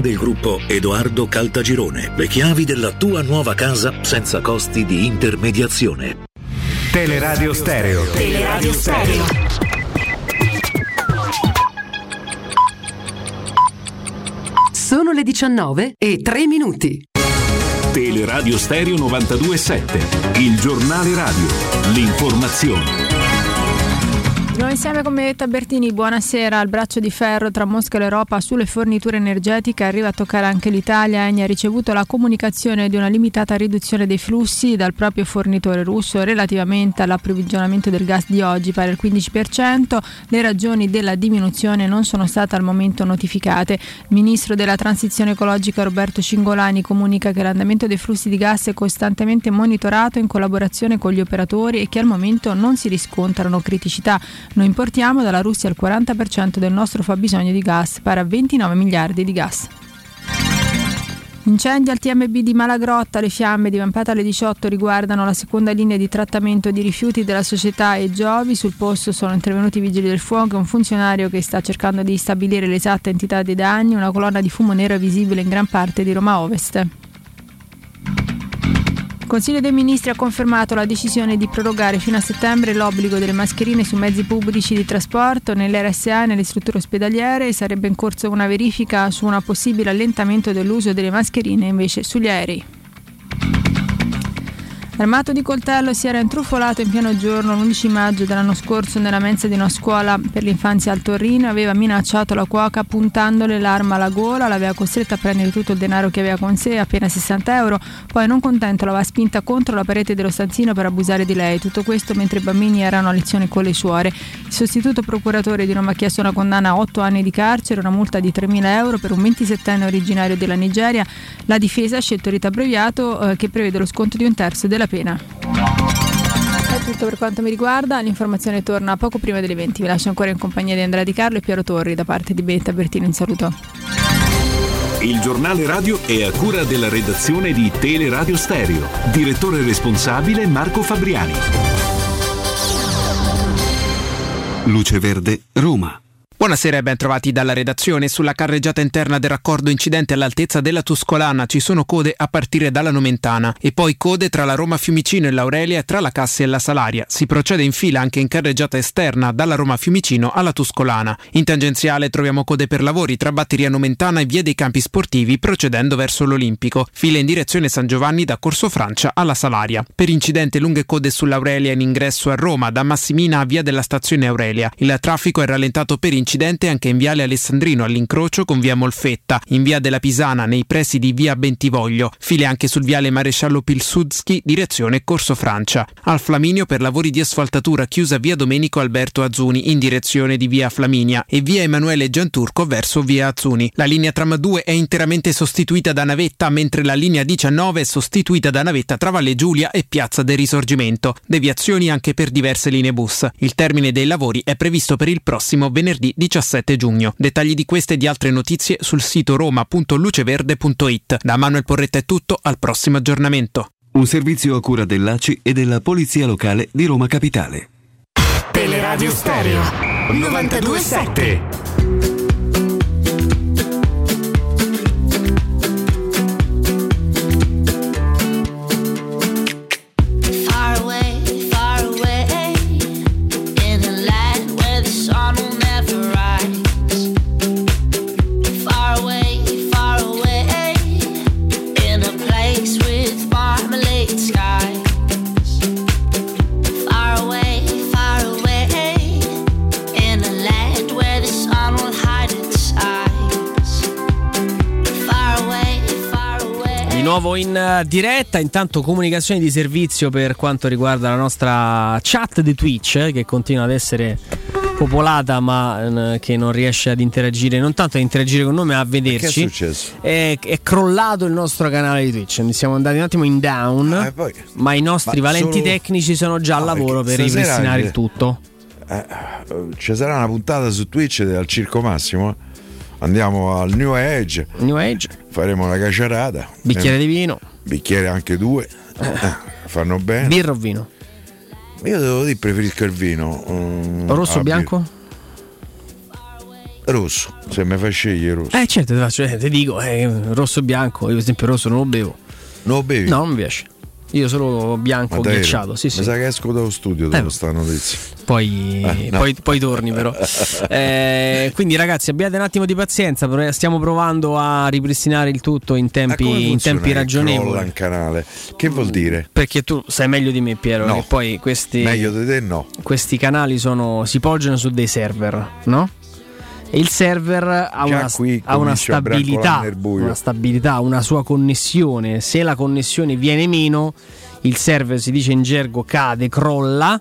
del gruppo Edoardo Caltagirone. Le chiavi della tua nuova casa senza costi di intermediazione. Teleradio Stereo. Teleradio Stereo. Sono le 19 e 3 minuti. Teleradio Stereo 927. Il giornale radio. L'informazione. Noi insieme con Benedetta Bertini, buonasera. Il braccio di ferro tra Mosca e l'Europa sulle forniture energetiche arriva a toccare anche l'Italia. Eni ha ricevuto la comunicazione di una limitata riduzione dei flussi dal proprio fornitore russo relativamente all'approvvigionamento del gas di oggi, pari al 15%. Le ragioni della diminuzione non sono state al momento notificate. Il ministro della transizione ecologica Roberto Cingolani comunica che l'andamento dei flussi di gas è costantemente monitorato in collaborazione con gli operatori e che al momento non si riscontrano criticità. Noi importiamo dalla Russia il 40% del nostro fabbisogno di gas, pari a 29 miliardi di gas. Incendi al TMB di Malagrotta, le fiamme divampate alle 18 riguardano la seconda linea di trattamento di rifiuti della società e Giovi. Sul posto sono intervenuti i vigili del fuoco e un funzionario che sta cercando di stabilire l'esatta entità dei danni. Una colonna di fumo nero visibile in gran parte di Roma Ovest. Il Consiglio dei Ministri ha confermato la decisione di prorogare fino a settembre l'obbligo delle mascherine su mezzi pubblici di trasporto, nell'RSA e nelle strutture ospedaliere. Sarebbe in corso una verifica su un possibile allentamento dell'uso delle mascherine invece sugli aerei. Armato di coltello si era intrufolato in pieno giorno l'11 maggio dell'anno scorso nella mensa di una scuola per l'infanzia al Torino, aveva minacciato la cuoca puntandole l'arma alla gola, l'aveva costretta a prendere tutto il denaro che aveva con sé, appena 60 euro, poi non contento l'aveva spinta contro la parete dello stanzino per abusare di lei, tutto questo mentre i bambini erano a lezione con le suore. Il sostituto procuratore di Roma ha chiesto una condanna a 8 anni di carcere, una multa di 3.000 euro per un 27enne originario della Nigeria, la difesa ha scelto il rito abbreviato eh, che prevede lo sconto di un terzo della pena. È tutto per quanto mi riguarda, l'informazione torna poco prima delle 20. Vi lascio ancora in compagnia di Andrea Di Carlo e Piero Torri da parte di Betta Bertino. Un saluto. Il giornale radio è a cura della redazione di Teleradio Stereo. Direttore responsabile Marco Fabriani. Luce Verde, Roma. Buonasera e ben trovati dalla redazione. Sulla carreggiata interna del raccordo incidente all'altezza della Tuscolana ci sono code a partire dalla Nomentana e poi code tra la Roma Fiumicino e l'Aurelia e tra la Cassia e la Salaria. Si procede in fila anche in carreggiata esterna dalla Roma Fiumicino alla Tuscolana. In tangenziale troviamo code per lavori tra Batteria Nomentana e Via dei Campi Sportivi procedendo verso l'Olimpico. File in direzione San Giovanni da Corso Francia alla Salaria. Per incidente lunghe code sull'Aurelia in ingresso a Roma da Massimina a Via della Stazione Aurelia. Il traffico è rallentato per incidente incidente anche in viale Alessandrino all'incrocio con via Molfetta, in via della Pisana nei pressi di via Bentivoglio, file anche sul viale Maresciallo Pilsudski direzione Corso Francia. Al Flaminio per lavori di asfaltatura chiusa via Domenico Alberto Azzuni in direzione di via Flaminia e via Emanuele Gianturco verso via Azzuni. La linea tram 2 è interamente sostituita da navetta mentre la linea 19 è sostituita da navetta tra Valle Giulia e Piazza del Risorgimento. Deviazioni anche per diverse linee bus. Il termine dei lavori è previsto per il prossimo venerdì 17 giugno. Dettagli di queste e di altre notizie sul sito roma.luceverde.it. Da Manuel Porretta è tutto, al prossimo aggiornamento. Un servizio a cura dell'ACI e della Polizia Locale di Roma Capitale. Teleradio Stereo 927 nuovo in eh, diretta, intanto comunicazioni di servizio per quanto riguarda la nostra chat di Twitch eh, che continua ad essere popolata ma eh, che non riesce ad interagire, non tanto a interagire con noi ma a vederci. Che è successo? È, è, crollato il nostro canale di Twitch, siamo andati un attimo in down, ah, poi... ma i nostri ma valenti solo... tecnici sono già al lavoro per ripristinare il tutto. Eh, ci sarà una puntata su Twitch al Circo Massimo andiamo al New Age. New Age. Faremo una caciarata. Bicchiere eh, di vino. Bicchiere anche due. Eh, fanno bene. Birra o vino? Io devo dire preferisco il vino. Um, rosso o bianco? Rosso, se mi fai scegliere rosso. Eh certo, ti, faccio, eh, ti dico, eh, rosso o bianco, io per esempio rosso non lo bevo. Non lo bevi? No, non mi piace. Io solo bianco ghiacciato. Sì, mi sì. sa che esco dallo studio dopo eh, sta notizia. Poi, eh, no. poi, poi, torni, però. eh, quindi, ragazzi, abbiate un attimo di pazienza. Stiamo provando a ripristinare il tutto in tempi, in tempi ragionevoli. in canale. Che vuol dire? Perché tu sai meglio di me, Piero. No. Che poi questi, meglio di te, no. Questi canali sono, si poggiano su dei server, no? E il server ha, una, ha una, stabilità, una stabilità, una sua connessione. Se la connessione viene meno, il server si dice in gergo cade, crolla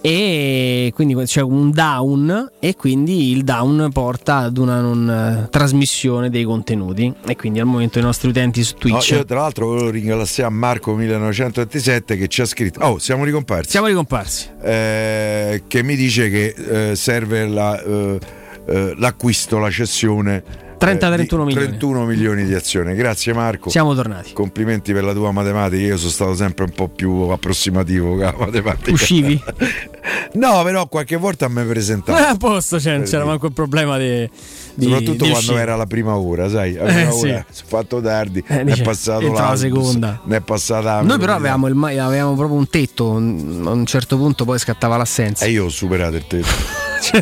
e quindi c'è un down e quindi il down porta ad una non trasmissione dei contenuti. E quindi al momento i nostri utenti su Twitch no, io tra l'altro volevo ringraziare Marco 1927 che ci ha scritto. Oh siamo ricomparsi. Siamo ricomparsi. Eh, che mi dice che eh, serve la eh, eh, l'acquisto, la cessione 30-31 milioni. 31 milioni di azioni. Grazie Marco. Siamo tornati. Complimenti per la tua matematica. Io sono stato sempre un po' più approssimativo con la matematica. Uscivi? no, però qualche volta mi presentavo. Eh, a posto, cioè, non c'era manco il problema di. Di, soprattutto di quando era la prima ora, sai, la prima eh, ora sì. fatto tardi, eh, è passato la seconda, ne è passata Noi però avevamo, il, avevamo proprio un tetto, a un certo punto poi scattava l'assenza. E io ho superato il tetto. cioè,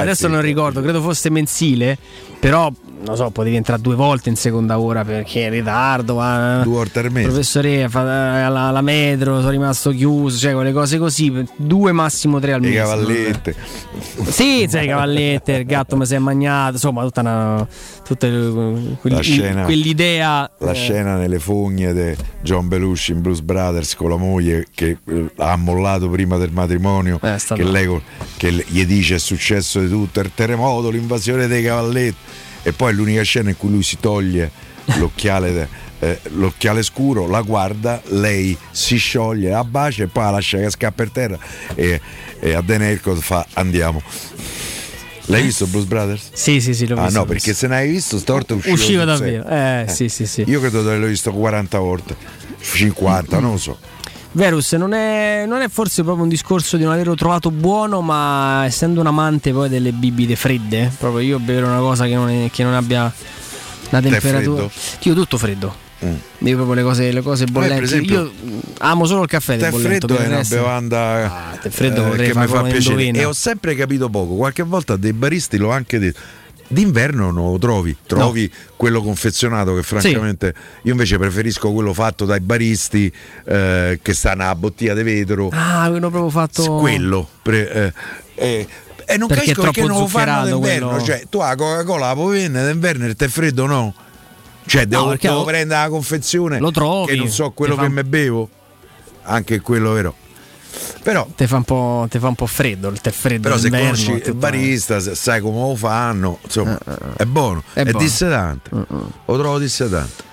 adesso non ricordo, credo fosse mensile, però non so, potevi entrare due volte in seconda ora perché in ritardo. Ma... Due volte al mese. Professore, alla, alla, metro, sono rimasto chiuso, cioè quelle cose così, due massimo tre al mese. Le cavallette. Sì, sai, cavallette, il gatto mi si è magnato, insomma, tutta una. Tutta quel, scena, quell'idea. La eh. scena nelle fogne di John Belushi in Bruce Brothers con la moglie che eh, ha mollato prima del matrimonio. Eh, che lei che gli dice è successo di tutto, il terremoto, l'invasione dei cavalletti e poi l'unica scena in cui lui si toglie l'occhiale, eh, l'occhiale scuro, la guarda, lei si scioglie, la bacia e poi la lascia che scappa per terra e, e a Dan Elcott fa andiamo. L'hai visto Bruce Brothers? Sì, sì, sì, l'ho ah, visto. Ah no, perché se n'hai visto storto usciva, usciva davvero. Eh, eh, sì, sì, sì. Io credo di averlo visto 40 volte, 50, non lo so. Verus non è, non è, forse proprio un discorso di non averlo trovato buono, ma essendo un amante poi delle bibite fredde, proprio io bere una cosa che non, è, che non abbia la temperatura. Io tutto freddo. Mm. Io proprio le cose, le cose bollenti. Esempio, io amo solo il caffè. Tè freddo è una bevanda ah, eh, che mi fa piacere. E ho sempre capito poco. Qualche volta dei baristi l'ho anche detto. D'inverno non lo trovi, trovi no. quello confezionato che francamente sì. io invece preferisco quello fatto dai baristi eh, che sta nella bottiglia di vetro. Ah, quello proprio fatto. Quello. Pre, eh, eh, e non perché capisco perché non lo fanno d'inverno. Quello... Cioè, tu la Coca-Cola la puoi vendere d'inverno il tè freddo no? Cioè, devo, no, devo prendere la confezione lo trovi, che non so quello che fa... mi bevo. Anche quello vero. Però ti fa, fa, un po' freddo il tè freddo. Però se conosci il barista, sai come lo fanno, insomma, uh, uh, è buono, è, è dissedante. Uh, lo trovo dissedante.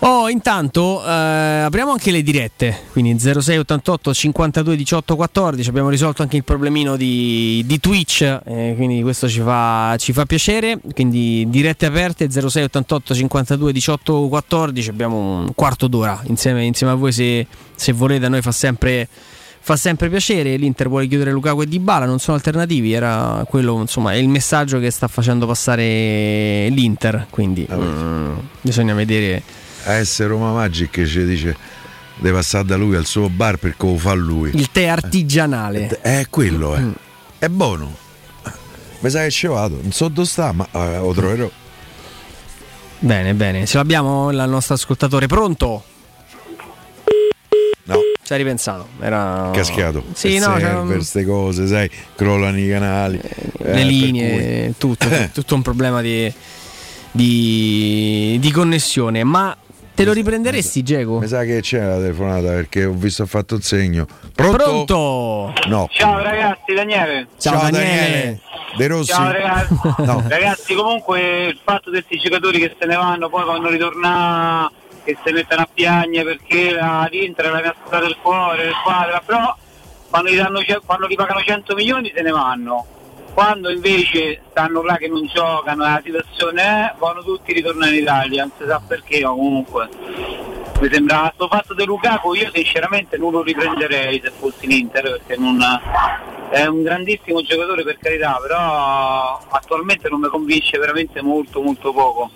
Oh, intanto eh, apriamo anche le dirette, quindi 0688 52 18 14, abbiamo risolto anche il problemino di, di Twitch, eh, quindi questo ci fa, ci fa, piacere, quindi dirette aperte 0688 52 18 14, abbiamo un quarto d'ora insieme, insieme a voi se, se volete, a noi fa sempre fa sempre piacere. L'Inter vuole chiudere Lukaku e Dybala, non sono alternativi. Era quello, insomma, è il messaggio che sta facendo passare l'Inter. Quindi ah, mm, bisogna vedere AS Roma Magic ci dice deve passare da lui al suo bar per come fa lui. Il tè artigianale. È quello, eh. Mm. È buono. Mi sa che ci vado, non so dove sta, ma eh, lo troverò. Bene, bene. Ce l'abbiamo il nostro ascoltatore pronto? No. Ci hai ripensato? Era caschiato. Sì, no, per queste cose, sai, crollano i canali, eh, le linee, tutto, tutto, tutto un problema di, di, di connessione. Ma Te lo riprenderesti, Diego? Mi sa che c'è la telefonata perché ho visto ha fatto un segno. Pronto? Pronto? No. Ciao ragazzi, Daniele. Ciao, Ciao Daniele. Daniele. De Rossi. Ciao ragazzi. no. Ragazzi, comunque il fatto di questi giocatori che se ne vanno poi quando ritornano che si mettono a piagne perché l'Inter è la mia squadra del cuore, del squadra, però quando gli, danno, quando gli pagano 100 milioni se ne vanno. Quando invece stanno là che non giocano la situazione è, vanno tutti ritornare in Italia, non si sa perché ma comunque. Mi sembra questo fatto di Lukaku io sinceramente non lo riprenderei se fossi in Inter perché non, è un grandissimo giocatore per carità però attualmente non mi convince veramente molto molto poco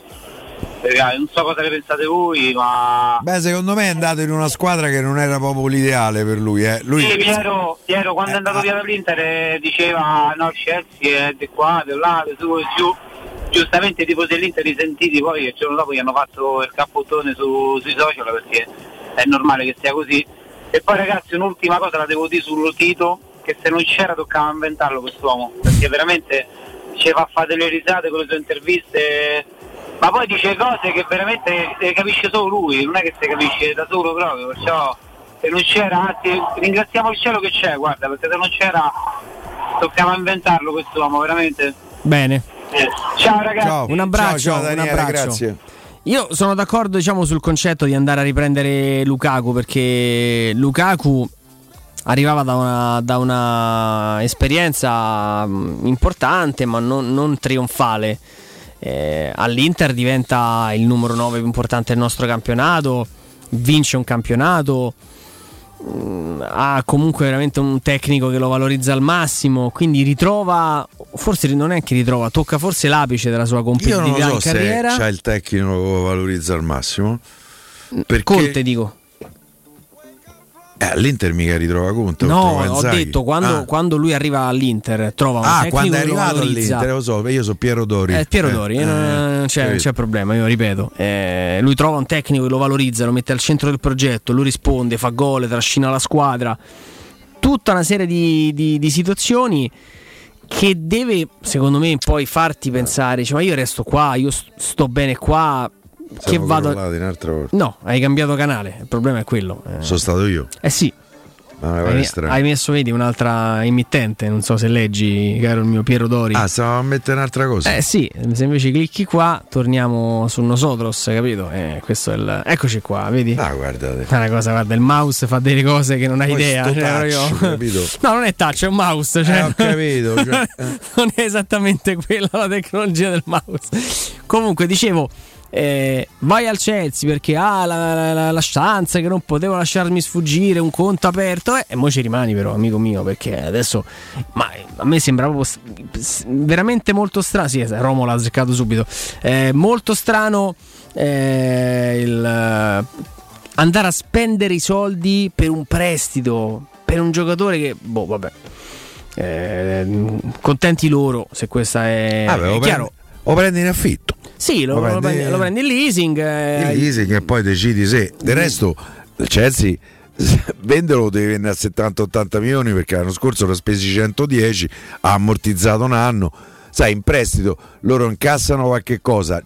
non so cosa ne pensate voi, ma. Beh, secondo me è andato in una squadra che non era proprio l'ideale per lui. Eh. lui... Sì, Piero, Piero quando eh, è andato via dall'Inter eh, diceva no, Chelsea è di qua, di là, di su e giù. Giustamente i tifosi dell'Inter risentiti poi il giorno dopo gli hanno fatto il cappottone su, sui social perché è normale che sia così. E poi ragazzi un'ultima cosa la devo dire sul Tito, che se non c'era toccava inventarlo quest'uomo, perché veramente ci fa fare delle risate con le sue interviste ma poi dice cose che veramente le capisce solo lui, non è che si capisce da solo proprio, perciò se non c'era, anzi ringraziamo il cielo che c'è, guarda, perché se non c'era toccava inventarlo quest'uomo, veramente. Bene. Eh. Ciao ragazzi. Ciao. Un abbraccio, ciao, ciao Daniele, un abbraccio. grazie. Io sono d'accordo diciamo, sul concetto di andare a riprendere Lukaku perché Lukaku arrivava da una, da una esperienza mm, importante ma non, non trionfale eh, all'Inter diventa il numero 9 più importante del nostro campionato, vince un campionato, mh, mm, ha comunque veramente un tecnico che lo valorizza al massimo, quindi ritrova, forse non è che ritrova, tocca forse l'apice della sua competitività Io non so in carriera. Se c'ha il tecnico che lo valorizza al massimo. Perché... Conte dico. Eh, all'Inter mica ritrova conto. No, ho detto quando, ah. quando, lui arriva all'Inter trova un ah, quando è arrivato all'Inter, lo so, io sono Piero Dori. Eh, Piero Dori, eh, non, c'è, non, c'è, problema, io ripeto. Eh, lui trova un tecnico che lo valorizza, lo mette al centro del progetto, lui risponde, fa gol, trascina la squadra. Tutta una serie di, di, di situazioni che deve, secondo me, poi farti pensare, cioè, ma io resto qua, io sto bene qua, che vado. No, hai cambiato canale. Il problema è quello. Eh. Sono stato io. Eh sì. Hai, hai, messo, vedi, un'altra emittente. Non so se leggi, caro il mio Piero Dori. Ah, stavo a mettere un'altra cosa. Eh sì, se invece clicchi qua, torniamo su Nosotros, capito? Eh, questo è il... Eccoci qua, vedi? Ah, guardate. È una cosa, guarda, il mouse fa delle cose che non hai Poi idea. Cioè, touch, capito? No, non è touch, è un mouse. Cioè... Eh, ho capito. Cioè... non è esattamente quella la tecnologia del mouse. Comunque, dicevo eh, vai al Chelsea perché ha la, la, la, chance che non potevo lasciarmi sfuggire un conto aperto. Eh, e mo ci rimani però amico mio perché adesso ma a me sembra proprio veramente molto strano sì Romo l'ha azzeccato subito. Eh, molto strano eh, il, andare a spendere i soldi per un prestito per un giocatore che boh vabbè eh, contenti loro se questa è, ah, beh, è chiaro o prendi in affitto sì, lo, lo, prendi, lo, prendi, in leasing. Eh. In leasing e poi decidi se. Del resto, il Chelsea venderlo devi vendere a 70-80 milioni perché l'anno scorso l'ha spesi 110, ha ammortizzato un anno. Sai, in prestito loro incassano qualche cosa,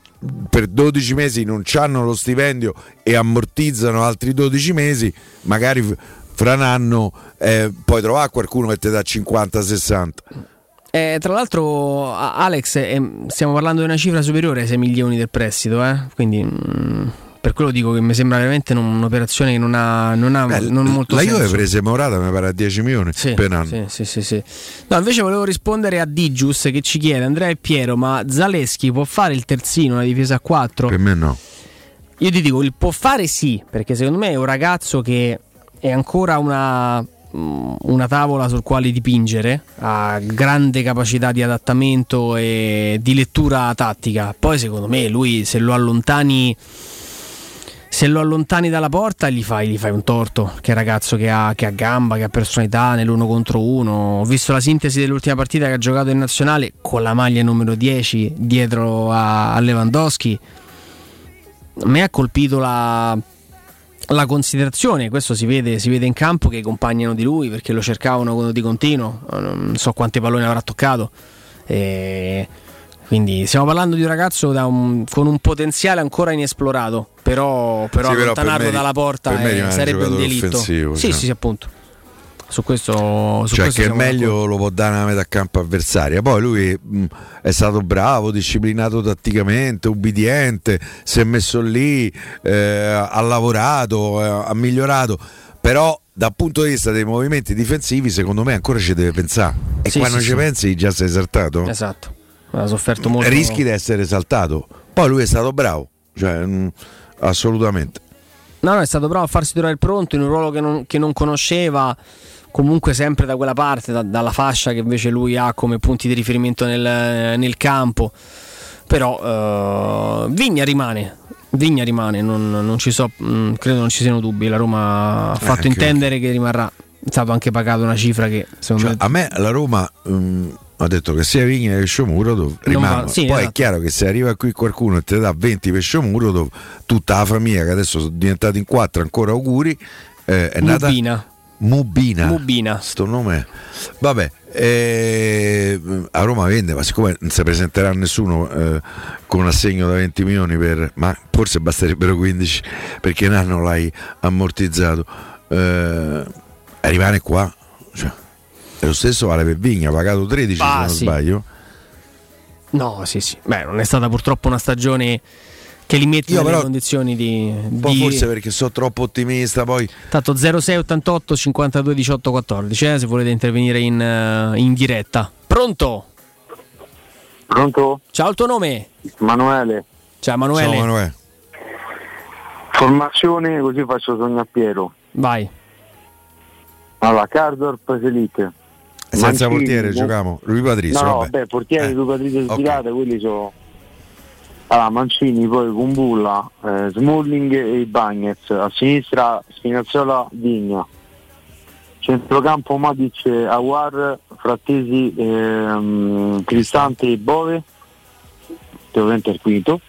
per 12 mesi non hanno lo stipendio e ammortizzano altri 12 mesi, magari fra un anno eh, puoi trovare qualcuno che ti dà 50-60. Eh, tra l'altro, Alex, eh, stiamo parlando di una cifra superiore ai 6 milioni del prestito, eh? quindi mh, mm, per quello dico che mi sembra veramente un'operazione che non ha, non ha Beh, non molto la senso. La Juve prese Morata mi pare a 10 milioni sì, per anno. Sì, sì, sì, sì. No, invece volevo rispondere a Digius che ci chiede Andrea e Piero, ma Zaleschi può fare il terzino, una difesa a 4? Per me no. Io ti dico, il può fare sì, perché secondo me è un ragazzo che è ancora una una tavola sul quale dipingere, ha grande capacità di adattamento e di lettura tattica. Poi secondo me lui se lo allontani se lo allontani dalla porta gli fai, gli fai un torto. Che ragazzo che ha, che ha, gamba, che ha personalità nell'uno contro uno. Ho visto la sintesi dell'ultima partita che ha giocato in nazionale con la maglia numero 10 dietro a, a Lewandowski. A me ha colpito la, la considerazione, questo si vede, si vede, in campo che i compagni di lui perché lo cercavano di continuo, non so quanti palloni avrà toccato. E quindi stiamo parlando di un ragazzo un, con un potenziale ancora inesplorato, però, però sì, allontanarlo però dalla porta è, sarebbe un delitto. Sì, cioè. sì, sì, appunto. Su questo, su cioè questo che meglio lo può dare una metà campo avversaria. Poi lui mh, è stato bravo, disciplinato tatticamente, ubbidiente, si è messo lì, eh, ha lavorato, eh, ha migliorato. Però dal punto di vista dei movimenti difensivi, secondo me ancora ci deve pensare. E sì, quando sì, ci sì. pensi già sei esaltato. Esatto. Ha sofferto molto. Rischi di essere esaltato. Poi lui è stato bravo, cioè, mh, assolutamente. No, no, è stato bravo a farsi trovare pronto in un ruolo che non, che non conosceva comunque sempre da quella parte, da, dalla fascia che invece lui ha come punti di riferimento nel, nel campo. Però uh, Vigna rimane, Vigna rimane, non, non ci so, mm, credo non ci siano dubbi. La Roma ha eh, fatto eh, intendere che rimarrà. È stato anche pagato una cifra che secondo cioè, me. A me la Roma. Um, ha detto che sia Vigna che Sciomuro rimangono. Sì, Poi esatto. è chiaro che se arriva qui qualcuno e ti dà 20 per Sciomuro, tutta la famiglia che adesso sono diventati in quattro, ancora auguri. Eh, è Mubina. nata Mubina. Mubina. Sto nome. Vabbè, eh, a Roma vende, ma siccome non si presenterà nessuno eh, con un assegno da 20 milioni per, ma forse basterebbero 15 perché un anno l'hai ammortizzato. Eh, arrivare qua, cioè, è lo stesso vale per Vigna, ha pagato 13 ah, se non sì. sbaglio. No, sì, sì. Beh, non è stata purtroppo una stagione che li metti Io nelle condizioni di, un po' di... forse perché sono troppo ottimista poi tanto 0688 52 18 14 eh, se volete intervenire in, uh, in diretta pronto? pronto? ciao il tuo nome? Manuele ciao Emanuele ciao Manuele formazione così faccio sogno a Piero vai allora Cardor Selite senza portiere giochiamo lui Patrizio no, vabbè. vabbè portiere eh. lui Patrizio okay. quelli sono allora, Mancini, poi Kumbulla, eh, Smalling e Bagnets, a sinistra Spinazzola, Vigna, centrocampo Matic, Aguar, Frattesi, ehm, Cristante e Bove, ovviamente il quinto,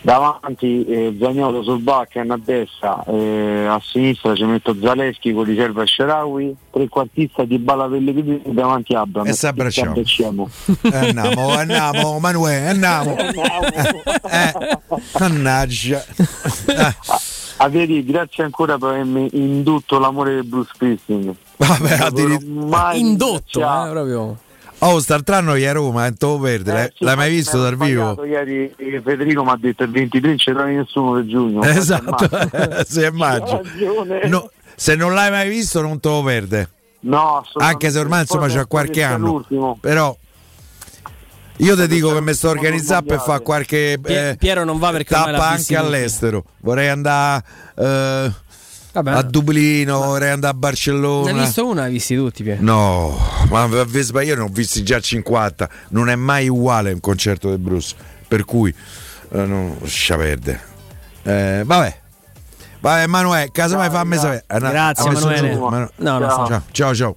davanti eh, Zagnolo sul backen a destra, eh, a sinistra ci metto Zaleschi con riserva Sharawi, trequartista di Balla Pellegrini davanti a Abram. E si abbracciamo. Eh, andiamo, andiamo, Manuele, andiamo. eh, mannaggia. A vedi, grazie ancora per avermi indotto l'amore del Bruce Springsteen. Vabbè, addirittura indotto, eh, proprio. Oh, Startrano è a Roma, è Topo Verde, eh, sì, l'hai mai visto dal vivo? Ieri Federico mi ha detto il 23 non trovi nessuno per giugno. Esatto, se è maggio. No, se non l'hai mai visto non te lo perde. No, Anche se ormai insomma c'ha qualche anno. L'ultimo. Però Io ti dico che mi sto organizzando per fare qualche eh, Piero non va perché tappa anche all'estero. Vorrei andare eh, a Dublino, vorrei andare a Barcellona. Ne hai visto una? Hai visti tutti? Piero? No, ma io ne ho visti già 50. Non è mai uguale un concerto di Bruce. Per cui, eh, non lascia perdere. Eh, vabbè. Vai Emanuele, casomai fammi sapere. Eh, Grazie Emanuele. Manu- no, no, ciao. ciao ciao.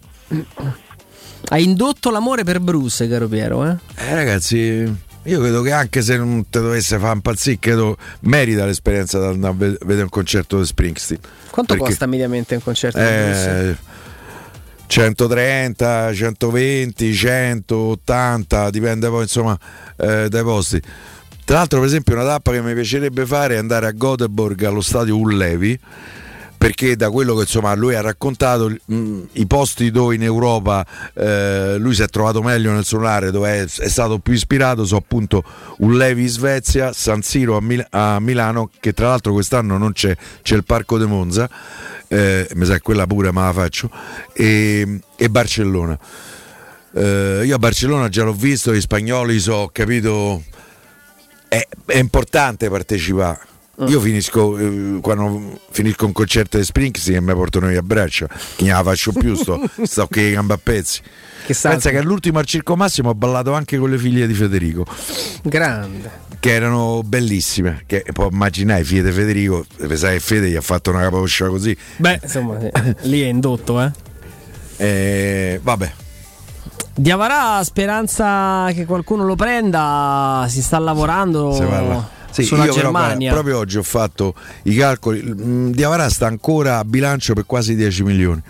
Hai indotto l'amore per Bruce, caro Piero, eh? eh ragazzi, io credo che anche se non te dovesse fare impazzire, credo merita l'esperienza di andare a vedere un concerto di Springsteen. Quanto Perché, costa mediamente un concerto eh, di Bruce? 130, 120, 180, dipende poi insomma eh, dai posti. Tra l'altro, per esempio, una tappa che mi piacerebbe fare è andare a Göteborg allo stadio Ullevi perché da quello che insomma lui ha raccontato mh, mm, i posti dove in Europa eh, lui si è trovato meglio nel solare dove è, è, stato più ispirato sono appunto Ullevi in Svezia San Siro a, Mil- a, Milano che tra l'altro quest'anno non c'è c'è il Parco de Monza eh, mi sa quella pure me la faccio e, e Barcellona eh, io a Barcellona già l'ho visto gli spagnoli so capito è, è importante partecipare. Mm. Io finisco eh, quando finisco un concerto di Springsteen e mi portano via a braccia, che non la faccio più, sto, sto che gamba a pezzi. Che Pensa che all'ultimo al Circo Massimo ho ballato anche con le figlie di Federico. Grande. Che erano bellissime. Che può immaginare, figlie di Federico, sai Fede gli ha fatto una capoccia così. Beh, insomma, lì è indotto, eh. eh vabbè, Diavarà speranza che qualcuno lo prenda, si sta lavorando. Sì, sulla io Germania. Però, proprio oggi ho fatto i calcoli. Mm, Diavarà sta ancora a bilancio per quasi 10 milioni.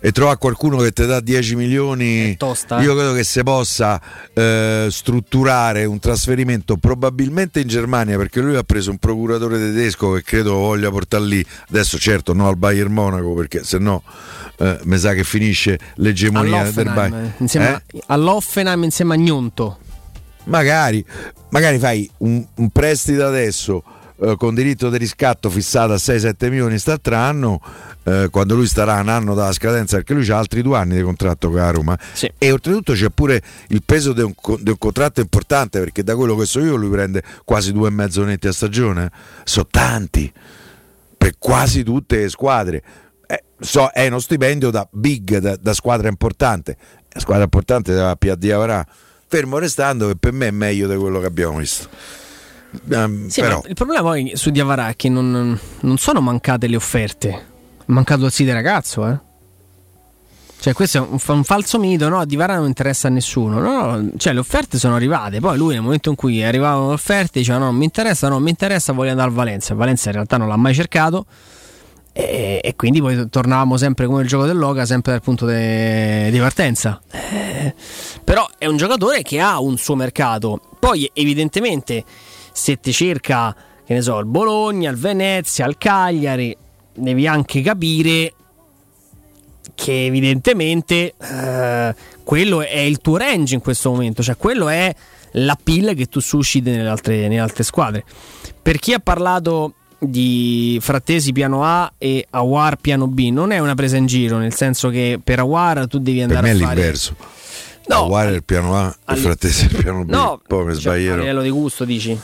E trovare qualcuno che ti dà 10 milioni, tosta, eh? io credo che si possa eh, strutturare un trasferimento probabilmente in Germania perché lui ha preso un procuratore tedesco che credo voglia portare lì. Adesso, certo, no al Bayern Monaco perché se no eh, mi sa che finisce l'egemonia del Bayern. Insieme eh? all'Offenheim insieme a Gnonto. Magari, magari fai un, un prestito adesso eh, con diritto di riscatto fissato a 6-7 milioni statranno eh, quando lui starà un anno dalla scadenza perché lui ha altri due anni di contratto con la Roma sì. e oltretutto c'è pure il peso di un, un, contratto importante perché da quello che so io lui prende quasi due e mezzo netti a stagione sono tanti per quasi tutte le squadre eh, so, è uno stipendio da big, da, da squadra importante. La squadra importante della PD avrà, fermo restando che per me è meglio di quello che abbiamo visto. Um, sì, il problema poi su Diavara è che non, non, sono mancate le offerte, è mancato il del ragazzo, eh. Cioè, questo è un, un falso mito, no? A Divara non interessa a nessuno. No, no, cioè, le offerte sono arrivate. Poi lui, nel momento in cui arrivavano le offerte, diceva: No, non mi interessa, non mi interessa, voglio andare al Valencia. Valencia in realtà non l'ha mai cercato. E, e, quindi poi tornavamo sempre come il gioco dell'Oga, sempre dal punto di partenza. Eh, però è un giocatore che ha un suo mercato. Poi, evidentemente, se ti cerca, che ne so, il Bologna, il Venezia, il Cagliari, devi anche capire che evidentemente eh, quello è il tuo range in questo momento, cioè quello è l'appeal che tu susciti nelle altre, nelle altre squadre. Per chi ha parlato di Frattesi piano A e Awar piano B non è una presa in giro, nel senso che per Awar tu devi andare per me a fare... l'inverso. No, Awar è il piano A e Frattesi è il piano B. No, poi mi cioè, a livello di gusto dici?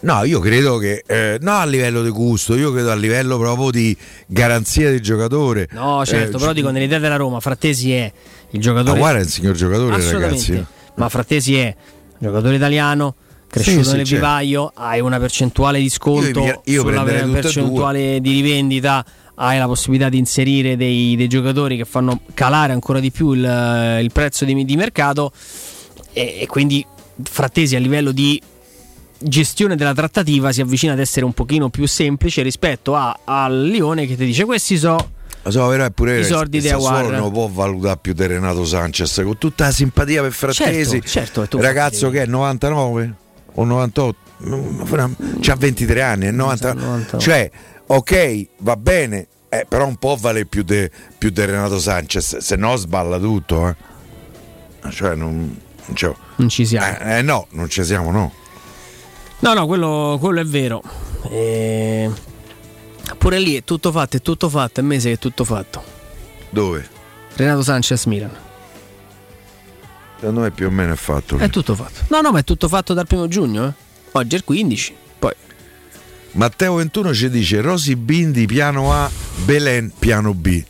No, io credo che eh, no a livello di gusto, io credo a livello proprio di garanzia del giocatore. No, certo, eh, però dico nell'idea della Roma, Frattesi è il giocatore. Awar è il signor giocatore, ragazzi. Ma Frattesi è giocatore italiano, cresciuto sì, nel sì, vivaio, certo. hai una percentuale di sconto io, io sulla percentuale di rivendita, hai la possibilità di inserire dei, dei giocatori che fanno calare ancora di più il, il prezzo di, di mercato e, e, quindi Frattesi a livello di gestione della trattativa si avvicina ad essere un pochino più semplice rispetto a, al Lione che ti dice questi so So, però è pure i sordi di Aguar non può valutare più di Renato Sanchez con tutta la simpatia per Frattesi certo, certo, ragazzo che è 99 o 98, c'ha 23 anni, è 90, 90. cioè ok, va bene, eh, però un po' vale più di Renato Sanchez, se no sballa tutto. Eh. Cioè non, cioè, non ci siamo. Eh, eh, no, non ci siamo, no. No, no, quello, quello è vero. E... Pure lì è tutto fatto, è tutto fatto, è mese che è tutto fatto. Dove? Renato Sanchez Milan. Secondo me più o meno è fatto. È tutto fatto. No, no, ma è tutto fatto dal primo giugno. Eh? Oggi è il 15. Poi. Matteo 21 ci dice Rosy Bindi piano A, Belen piano B.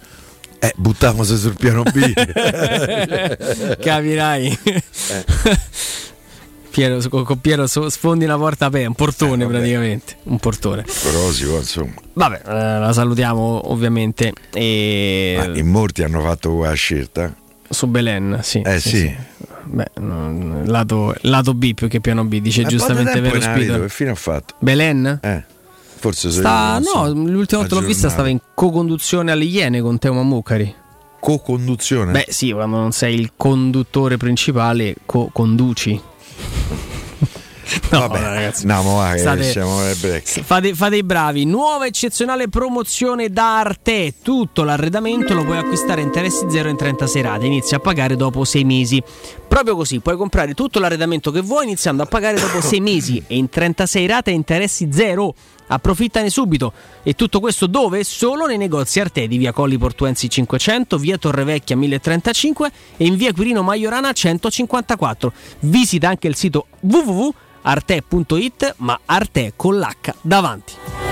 Eh, buttiamoci sul piano B. Capirai. Eh. Piero, con Piero sfondi una porta aperta, un portone eh, praticamente, un portone. Rosico, insomma. Vabbè, eh, la salutiamo ovviamente. E... Ma in molti hanno fatto quella scelta. Su Belen, sì. Eh sì. sì. sì. Beh, no, lato, lato, B più che piano B, dice giustamente vero Spito. Che fine ha fatto? Belen? Eh. Forse Sta, no, l'ultima volta l'ho vista stava in co-conduzione alle Iene con Teo Mammucari. Co-conduzione? Beh, sì, quando non sei il conduttore principale, co-conduci. No, Vabbè, ragazzi, andiamo va, State, siamo break. Fate, fate, i bravi. Nuova eccezionale promozione da Arte. Tutto l'arredamento lo puoi acquistare a interessi zero in 30 serate. Inizia a pagare dopo 6 mesi. Proprio così, puoi comprare tutto l'arredamento che vuoi iniziando a pagare dopo 6 mesi e in 36 rate a interessi zero. Approfittane subito. E tutto questo dove? Solo nei negozi Arte di via Colli Portuensi 500, via Torrevecchia 1035 e in via Quirino Maiorana 154. Visita anche il sito www arte.it, ma arte con l'H davanti.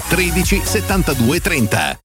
13 72 30.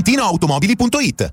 valentinoautomobili.it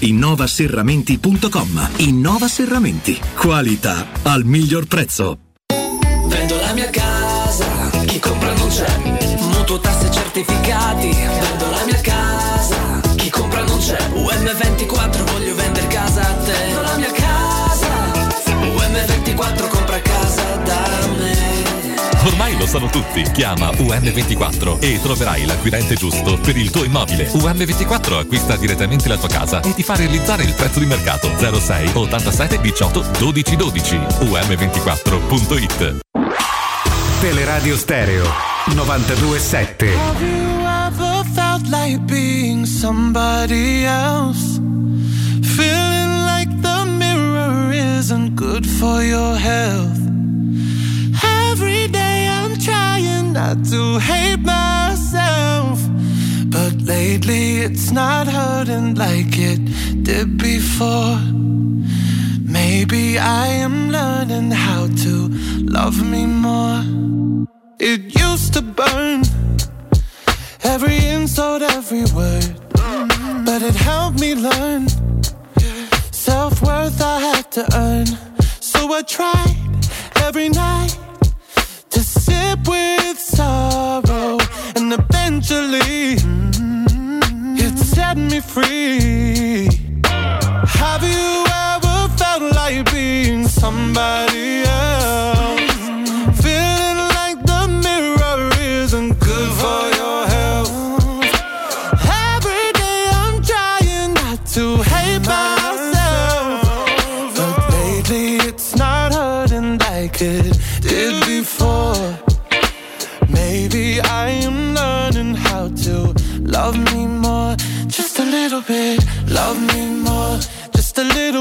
innovaserramenti.com. Innova Serramenti. Qualità al miglior prezzo. Vendo la mia casa, chi compra non c'è. Mutuo tasse certificati, vendo la mia casa, chi compra non c'è. UM24 voglio vendere casa a te. Vendo la mia casa, UM24 compra casa da. Ormai lo sanno tutti. Chiama UM24 e troverai l'acquirente giusto per il tuo immobile. UM24 acquista direttamente la tua casa e ti fa realizzare il prezzo di mercato 06 87 18 12 12. UM24.it. Teleradio Stereo 927. Have you ever felt like being somebody else? Feeling like the mirror isn't good for your health. Not to hate myself. But lately it's not hurting like it did before. Maybe I am learning how to love me more. It used to burn every insult, every word. But it helped me learn self worth I had to earn. So I tried every night to with sorrow, and eventually mm, it set me free. Have you ever felt like being somebody else?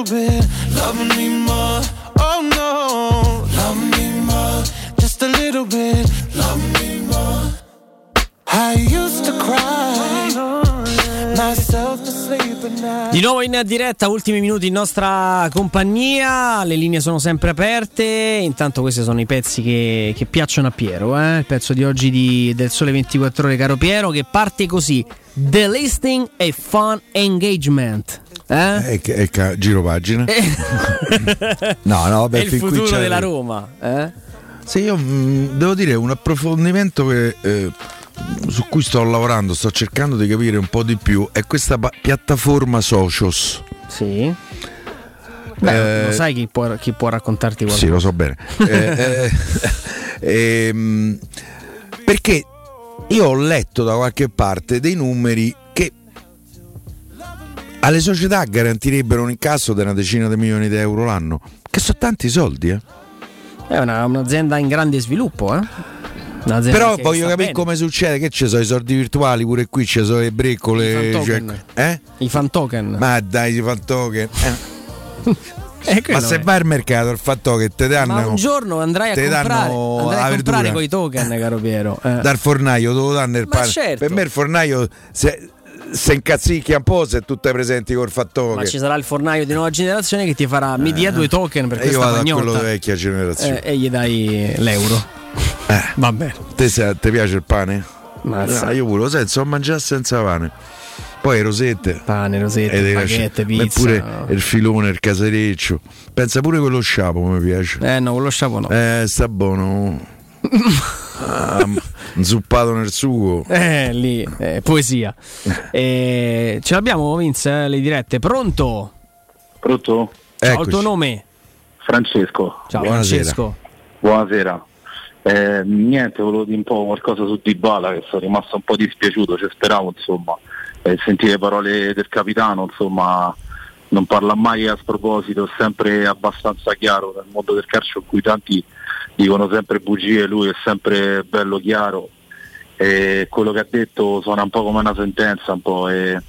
Bit. Love me more. Oh no, love me more, just a little bit. Love me more. I used to cry. Di nuovo in diretta, ultimi minuti in nostra compagnia, le linee sono sempre aperte, intanto questi sono i pezzi che, che piacciono a Piero, eh? il pezzo di oggi di- del Sole 24 ore caro Piero che parte così, The Listing e Fun Engagement. Eh? E e ca- giro pagina. no, no, vabbè, è il futuro della Roma. Eh? Sì, io mh, devo dire un approfondimento che, eh, su cui sto lavorando, sto cercando di capire un po' di più, è questa pa- piattaforma Socios. Sì. Beh, Eh, lo sai chi può, chi può raccontarti qualcosa? Sì, lo so bene. Eh, eh, ehm, perché io ho letto da qualche parte dei numeri alle società garantirebbero un incasso di una decina di milioni di euro l'anno, che sono tanti soldi, eh. È una- un'azienda in grande sviluppo, eh? Però che voglio capire bene. come succede, che ci sono i soldi virtuali, pure qui ci sono le breccole. I fan cioè- token. eh? I fan token. Ma dai, i fan token. eh. Eh, Ma se è. vai al mercato il fan token te danno. Ma un giorno andrai a comprare, andrai a comprare verdura. coi token, caro Piero. Eh. dal fornaio lo danno il pane. certo. Per me il fornaio se, se incazzicchia un po' se tu te presenti col fattore. Ma ci sarà il fornaio di nuova generazione che ti farà mi dia due token per E io questa vado a quello di vecchia generazione. Eh, e gli dai l'euro. Va bene. Te se- ti piace il pane? Mazza. No, io pure lo senso, ho mangiato senza pane. Poi rosette. Pane, rosette, e spaghetti, lasciare- pizza. Pure il filone, il casereccio. Pensa pure quello sciapo mi piace. Eh no, quello sciapo no. Eh, sta buono. Ah, zuppato nel sugo. Eh, lì, eh, poesia. Eh, ce l'abbiamo, Vince, eh, le dirette. Pronto? Pronto? Ciao, il Eccoci. tuo nome? Francesco. Ciao, Francesco. Buonasera. Eh, niente, volevo dire un po' qualcosa su Dybala che sono rimasto un po' dispiaciuto, ci speravo insomma, eh, sentire le parole del capitano, insomma, non parla mai a sproposito, è sempre abbastanza chiaro nel mondo del calcio in cui tanti dicono sempre bugie, lui è sempre bello chiaro e quello che ha detto suona un po' come una sentenza, un po' e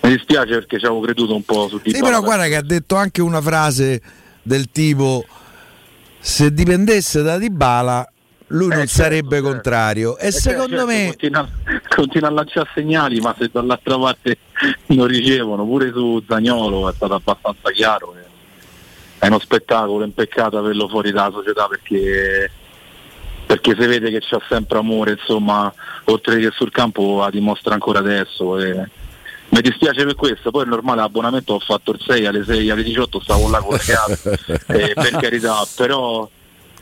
mi dispiace perché ci avevo creduto un po' su Dybala. Sì, però guarda che ha detto anche una frase del tipo se dipendesse da Dybala lui non sarebbe contrario e Eh, secondo certo, me continua, continua a lanciare segnali ma se dall'altra parte non ricevono pure su Zagnolo è stato abbastanza chiaro eh. È uno spettacolo è un peccato averlo fuori dalla società perché perché si vede che c'ha sempre amore insomma oltre che sul campo la dimostra ancora adesso e mi dispiace per questo. Poi è normale l'abbonamento ho fatto il 6 alle 6 alle 18 stavo là con le eh, per carità però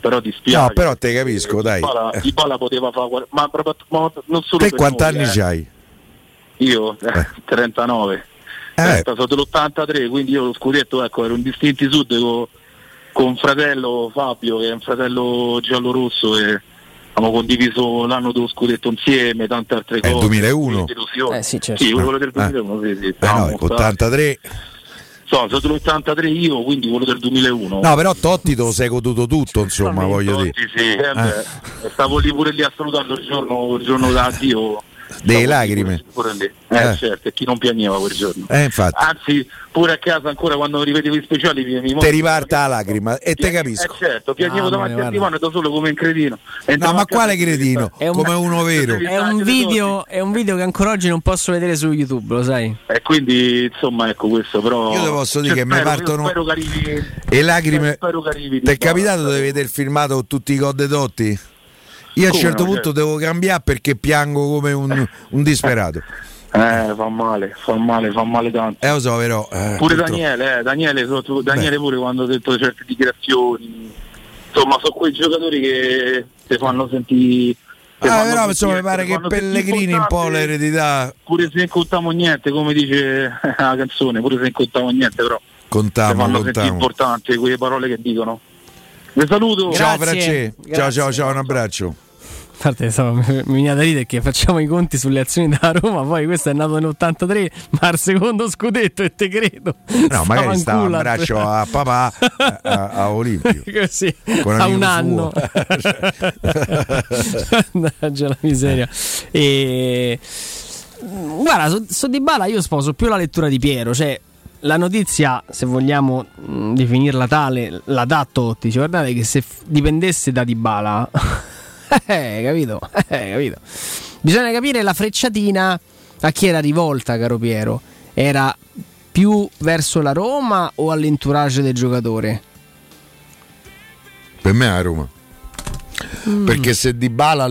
però dispiace. No, però te capisco, dai. Dybala, Dybala poteva fare ma, proprio- ma non solo te per quanti noi, anni eh. Io? Eh, 39 Eh. Eh, sono dell'83 quindi io lo scudetto ecco ero in distinti sud con, con fratello Fabio che è un fratello giallo-rosso e abbiamo condiviso l'anno dello scudetto insieme tante altre È il cose 2001. delusioni. Eh, sì, certo. sì quello del Eh. 2001 sì, sì, Eh no, con stati- 83. so, sono dell'83 io quindi quello del 2001 No, però Totti te lo sei goduto tutto, insomma, voglio dire. Sì, sì, eh, beh, stavo lì pure lì a salutarlo il giorno, il giorno d'addio. Delle lacrime. Pure lì. Eh, Eh. certo, e chi non piangeva quel giorno. Eh, infatti. Anzi, pure a casa ancora quando rivedevo i speciali mi, Ti riparta la lacrima e te Eh capisco. certo, piangevo Ah, davanti al divano da solo come un cretino. No, Entravo ma quale e- cretino? È un- Come uno vero. È un, video, è un video che ancora oggi non posso vedere su YouTube, lo sai? E quindi insomma ecco questo però. Io ti posso dire Cioè, che mi partono Spero che arrivi. E lacrime. Spero che arrivi. Ti è capitato di vedere il filmato con tutti i code Totti? Io a un certo no, punto certo. devo cambiare perché piango come un, un disperato. Eh, fa male, fa male, fa male tanto. Eh lo so, però. eh, Pure purtroppo. Daniele, eh, Daniele, so- Daniele pure quando ha detto certe dichiarazioni, insomma sono quei giocatori che ti fanno sentire... ti Ah, però insomma mi pare che Pellegrini un po' l'eredità Pure se non contiamo niente, come dice la canzone, pure se non contiamo niente, però ti contiamo, fanno sentire contiamo. importanti quelle parole che dicono. Vi saluto. Ciao. Francesco. Ciao ciao ciao, un abbraccio. Parte, stavo- mi viene da ridere che facciamo i conti sulle azioni della Roma, poi questo è nato nell'83, ma al secondo scudetto e te credo. No, magari stava un braccio a papà a, a- a Olimpio. Così, a un anno. Mannaggia la miseria. E... Guarda, su, su Dybala io sposo più la lettura di Piero, cioè la notizia, se vogliamo mh, definirla tale, la dà a Totti. Cioè, guardate che se dipendesse da Dybala, eh, capito? Eh, capito? Bisogna capire la frecciatina a chi era rivolta, caro Piero. Era più verso la Roma o all'entourage del giocatore? Per me è a Roma. Mm. Perché se Di Bala.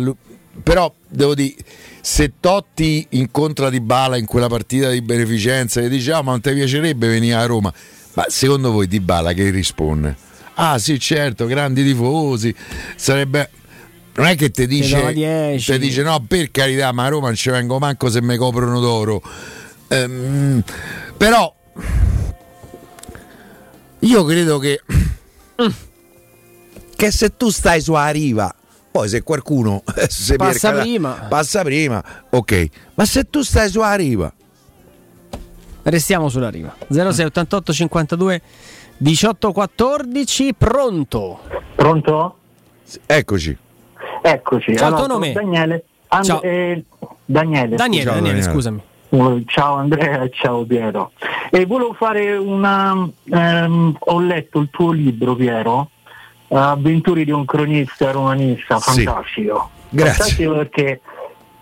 Però devo dire, se Totti incontra Di Bala in quella partita di beneficenza e dice ah ma non ti piacerebbe venire a Roma, ma secondo voi Di Bala che risponde? Ah sì certo, grandi tifosi, sarebbe... Non è che ti dice, 10. ti dice no per carità ma a Roma non ci vengo manco se mi coprono d'oro. Ehm, però io credo che, che se tu stai sulla riva, poi se qualcuno se Passa per- prima. passa prima, ok, ma se tu stai sulla riva, Restiamo sulla riva. 0688 52 18 14, pronto? Pronto? eccoci. Eccoci. Ciao, Allora, tuo nome? Daniele. And- Ciao. eh, Daniele. Daniele, Ciao, Daniele, scusami. Ciao Andrea e ciao Piero. E volevo fare una. ehm, ho letto il tuo libro, Piero. Avventure di un cronista romanista, Sì. fantastico. Grazie. Fantastico perché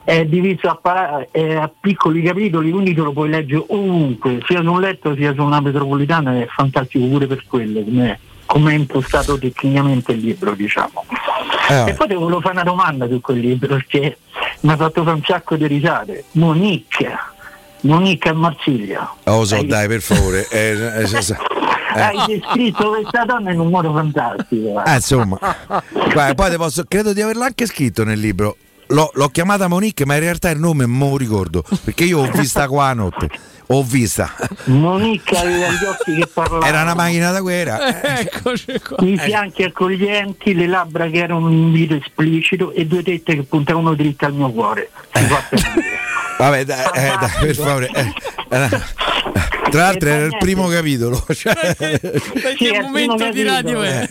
è diviso a, para- è a piccoli capitoli, quindi te lo puoi leggere ovunque, sia su un letto sia su una metropolitana, è fantastico pure per quello, come come è impostato tecnicamente il libro, diciamo. Eh. E poi ti volevo fare una domanda su quel libro, perché mi ha fatto fare un sacco di risate. Monique, Monique a Marsiglia. Oh, so, Hai- dai, per favore. eh, eh, eh, eh, Hai descritto questa donna in un modo fantastico. Ah, insomma, Guarda, poi posso, credo di averlo anche scritto nel libro. L'ho, l'ho chiamata Monique, ma in realtà il nome non me lo ricordo perché io ho vista qua a notte. Ho vista, Monique aveva gli occhi che parlavano. era una macchina da guerra. Eccoci qua. I fianchi accoglienti, le labbra che erano un invito esplicito e due tette che puntavano dritte al mio cuore. Si fa per dire. Vabbè, dai, eh, dai, per favore. eh, eh, tra l'altro era il primo capitolo. cioè, Sì, il momento di radio è?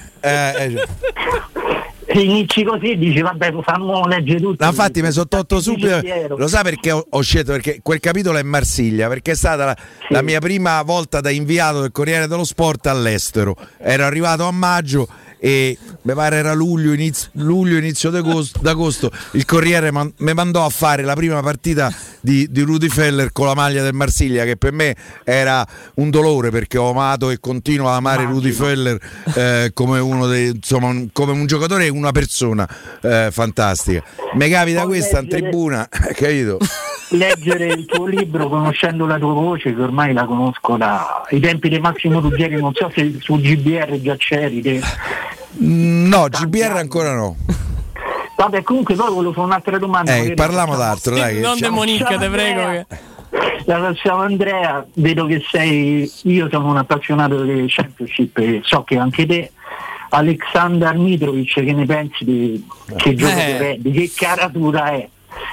Inizi così e dici vabbè fammo leggere tutto. No, infatti mi sono tolto subito. Lo sai perché ho, ho scelto? Perché quel capitolo è Marsiglia, perché è stata la, la mia prima volta da inviato del Corriere dello Sport all'estero. Ero arrivato a maggio e mi pare era luglio, inizio, luglio, inizio d'agosto, d'agosto. Il Corriere man- mi mandò a fare la prima partita di, di Rudy Feller con la maglia del Marsiglia, che per me era un dolore perché ho amato e continuo ad amare Rudy Feller eh, come uno dei, insomma, un- come un giocatore e una persona eh, fantastica. Mi capita Poi questa in leggere- tribuna, capito? leggere il tuo libro conoscendo la tua voce che ormai la conosco dai tempi di Massimo Ruggeri non so se su GBR già c'eri te. No, GBR ancora no. vabbè comunque poi volevo fare un'altra domanda Eh, parliamo d'altro, dai. Non demonica, te Ciao, prego. Che- la facciamo Andrea vedo che sei io sono un appassionato delle championship e so che anche te Aleksandar Mitrovic che ne pensi di che giocatore è di che caratura è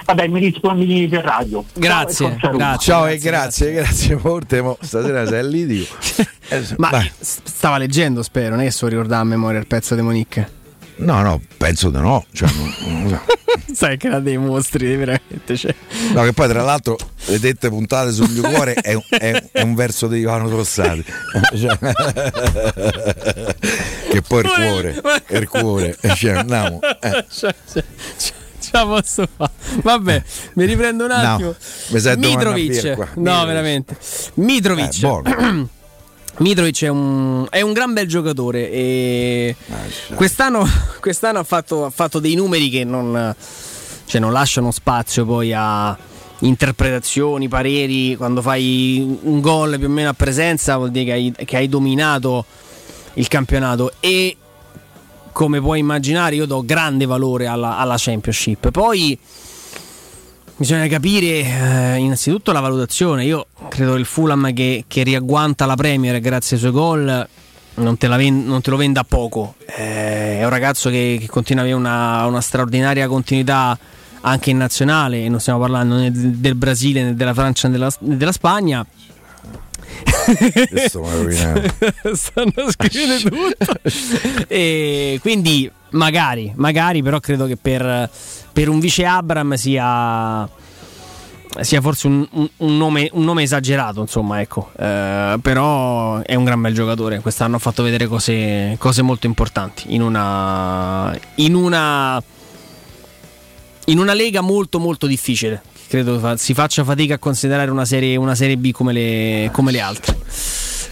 vabbè mi rispondi per radio Grazie, Ciao e grazie. Ciao e grazie, grazie molte. mo Stasera sei al litigo. Eh, Ma vai. stava leggendo, spero, non è che so ricordare a memoria il pezzo di Monique. No, no, penso di no. Cioè, non- non so. Sai che era dei mostri, veramente. Cioè. No, che poi tra l'altro le dette puntate sul mio cuore è, un- è- è un verso di Ivano Rossati. Cioè, che poi il cuore, è il cuore. Cioè, andiamo. eh. Ce la posso fare. Vabbè, mi riprendo un No, attimo. una Mitrovic. No, Mitrovic. veramente. Mitrovic. Eh. Mitrovic è un, è un gran bel giocatore e quest'anno, quest'anno ha, fatto, ha fatto dei numeri che non, cioè non lasciano spazio poi a interpretazioni, pareri. Quando fai un gol più o meno a presenza vuol dire che hai, che hai dominato il campionato e come puoi immaginare io do grande valore alla, alla Championship. Poi bisogna capire eh, innanzitutto la valutazione. Io credo che il Fulham che, che riagguanta la Premier grazie ai suoi gol non te, la ven- non te lo venda poco. Eh, è un ragazzo che, che continua ad avere una, una straordinaria continuità anche in nazionale non stiamo parlando né del Brasile né della Francia né della, né della Spagna. Questo mi stanno scrivendo tutto. e quindi magari magari però credo che per, per un vice Abram sia sia forse un, un- un nome, un nome esagerato insomma ecco. Eh, però è un gran bel giocatore. Quest'anno ha fatto vedere cose, cose molto importanti in una in una in una lega molto molto difficile credo fa- si faccia fatica a considerare una serie, una serie B come le, come le altre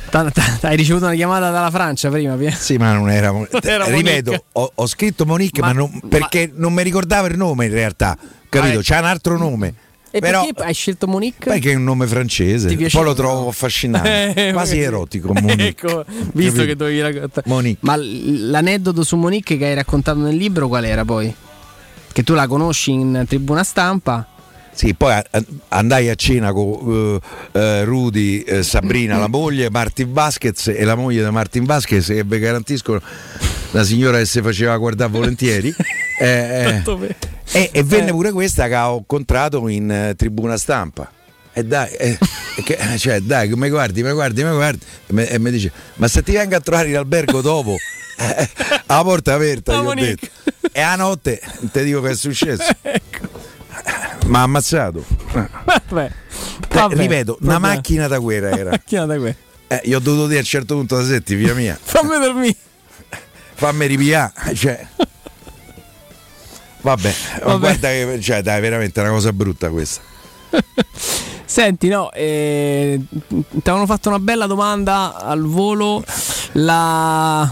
Ta- ta- hai ricevuto una chiamata dalla Francia prima? Sì, ma non era. era ripeto, ho, ho scritto Monique, ma, Ma- non- perché non mi ricordavo il nome in realtà. capito? Vabbè. C'ha un altro nome. E Però, perché hai scelto Monique? perché è un nome francese, poi lo trovo affascinante, Eh, quasi erotico. Monique. ecco, visto che dovevi raccontare. Monique. Ma l'aneddoto su Monique che hai raccontato nel libro qual era poi? Che tu la conosci in tribuna stampa? Sì, poi a- andai a cena con eh, eh, Rudy, eh, Sabrina, la moglie, Martin Vasquez e la moglie di Martin Vasquez e vi garantisco la signora che si faceva guardare volentieri. Eh, eh, e, e venne pure questa che ho incontrato in eh, tribuna stampa. E dai, eh, che- cioè, dai, mi guardi, mi guardi, mi guardi. E mi, e mi dice, ma se ti vengo a trovare in albergo dopo, eh, la porta aperta, gli ho detto. E a notte ti dico che è successo. Mi ha ammazzato. Vabbè. Eh, Vabbè, ripeto, una vabbè. macchina da guerra era. Macchina da guerra. Eh, io ho dovuto dire a un certo punto da setti, via mia, Fammi dormire. fammi ripiare. Cioè. Vabbè, ma Vabbè. guarda che cioè, dai, veramente è una cosa brutta questa. Senti, no, eh, ti avevano fatto una bella domanda al volo. La.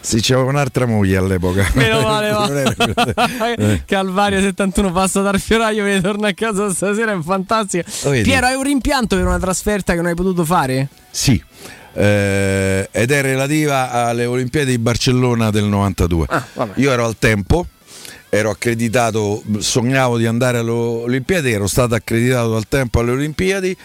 Sì, c'avevo un'altra moglie all'epoca. Meno male, va. Eh. Calvario 71 passa dal fioraio che torna a casa stasera è fantastica. Vedi? Piero, hai un rimpianto per una trasferta che non hai potuto fare? Sì, eh, ed è relativa alle Olimpiadi di Barcellona del 92. Ah. Io ero al tempo, ero accreditato, sognavo di andare alle Olimpiadi, ero stato accreditato al tempo alle Olimpiadi,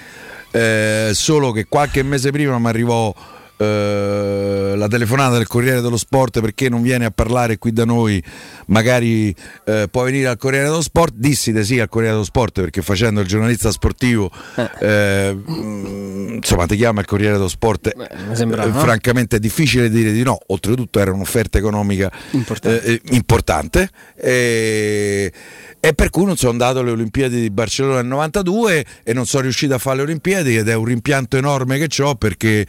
eh, solo che qualche mese prima mi arrivò eh, la telefonata del Corriere dello Sport perché non viene a parlare qui da noi, magari eh, può venire al Corriere dello Sport, dissi di sì al Corriere dello Sport perché facendo il giornalista sportivo eh, mm, insomma ti chiama il Corriere dello Sport mi sembrava, eh, no? francamente è difficile dire di no oltretutto era un'offerta economica Importante. eh, eh, importante, e, e per cui non sono andato alle Olimpiadi di Barcellona nel 92 e non sono riuscito a fare le Olimpiadi ed è un rimpianto enorme che ho perché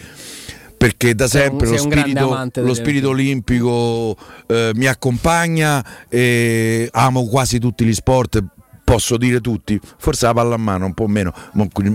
perché da sempre lo spirito, lo spirito olimpico eh, mi accompagna e amo quasi tutti gli sport posso dire tutti. Forse la pallamano un po' meno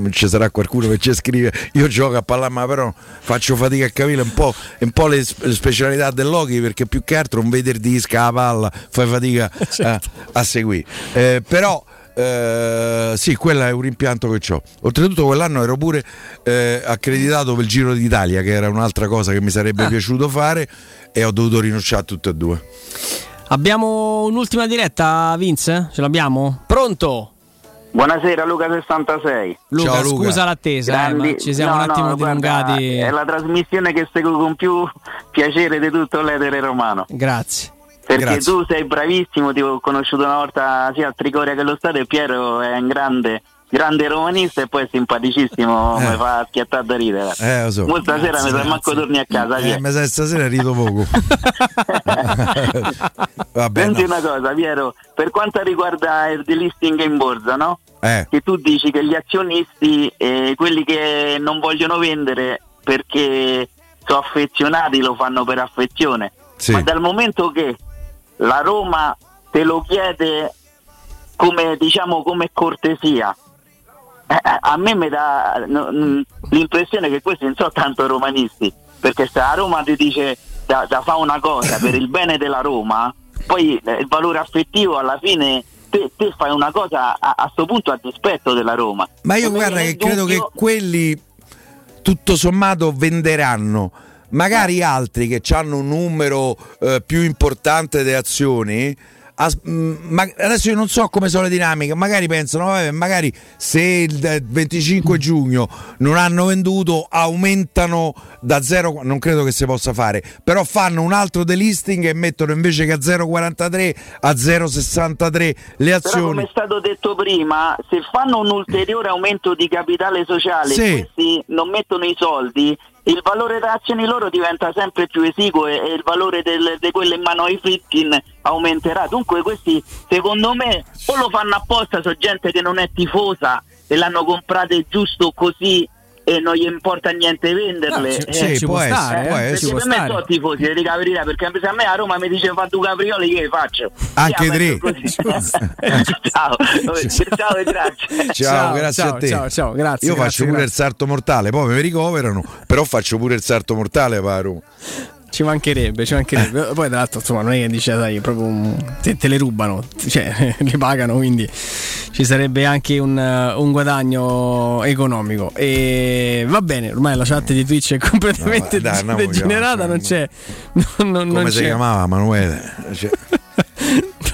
ci sarà qualcuno che ci scrive io gioco a pallamano però faccio fatica a capire un po', un po' le, specialità dell'hockey perché più che altro un veder disca la palla fai fatica a, a seguire. Eh, però eh, sì, quello è un rimpianto che ho. Oltretutto, quell'anno ero pure eh, accreditato per il Giro d'Italia, che era un'altra cosa che mi sarebbe piaciuto fare, e ho dovuto rinunciare a tutte e due. Abbiamo un'ultima diretta, Vince? Ce l'abbiamo? Pronto? Buonasera Luca 66. Luca, Ciao, Luca. scusa l'attesa, eh, Grandi- ma ci siamo no, un attimo no, guarda, dilungati. È la trasmissione che seguo con più piacere di tutto l'etere romano. Grazie. Perché Grazie. tu sei bravissimo, ti ho conosciuto una volta sia a Trigoria che allo stadio e Piero è un grande, grande romanista e poi simpaticissimo, Eh. mi fa schiattare da ridere. Eh, so. Mo stasera Grazie, mi sa manco torni a casa. Eh, Piero. mi sa stasera rido poco. Vabbè, Senti no. una cosa, Piero, per quanto riguarda il delisting in borsa, no? Eh, che tu dici che gli azionisti, eh, quelli che non vogliono vendere perché sono affezionati, lo fanno per affezione. Sì. Ma dal momento che la Roma te lo chiede come diciamo come cortesia, eh, eh, a me mi dà no, mm, l'impressione che questi non sono tanto romanisti, perché se la Roma ti dice da, da fare una cosa per il bene della Roma, poi eh, il valore affettivo alla fine te, te fai una cosa a, a sto punto a dispetto della Roma. Ma io guarda che credo che dubbio- quelli tutto sommato venderanno. Magari altri che hanno un numero eh, più importante di azioni. as- mm, ma adesso io non so come sono le dinamiche, magari pensano, vabbè, magari se il eh, 25 giugno non hanno venduto, aumentano da 0, non credo che si possa fare, però fanno un altro delisting e mettono invece che a 0,43 a 0,63 le Però azioni. come è stato detto prima, se fanno un ulteriore aumento di capitale sociale Sì. questi non mettono i soldi, il valore delle azioni loro diventa sempre più esiguo e, e il valore di quelle in mano ai Fritkin aumenterà. Dunque questi secondo me o lo fanno apposta, sono gente che non è tifosa e l'hanno comprate giusto così e non gli importa niente venderle. No, ci- Eh, ci può può essere, stare, può eh, essere. ci perché può per me stare. sono tifosi, ti verità, perché se a me a Roma mi dice fa due caprioli che faccio? Anche tre. ciao, ciao e grazie. Ciao, Ciao, grazie ciao, a te. ciao, ciao, grazie, Io grazie, faccio pure grazie. il salto mortale, poi mi ricoverano, però faccio pure il salto mortale la Roma. Ci mancherebbe, ci mancherebbe. Poi tra l'altro insomma non è che dice dai, proprio un- te, te le rubano, cioè le pagano, quindi ci sarebbe anche un, un guadagno economico. E va bene, ormai la chat di Twitch è completamente No, dai, andiamo, degenerata, non c'è non, non- Come non si c'è, chiamava Manuele? Cioè,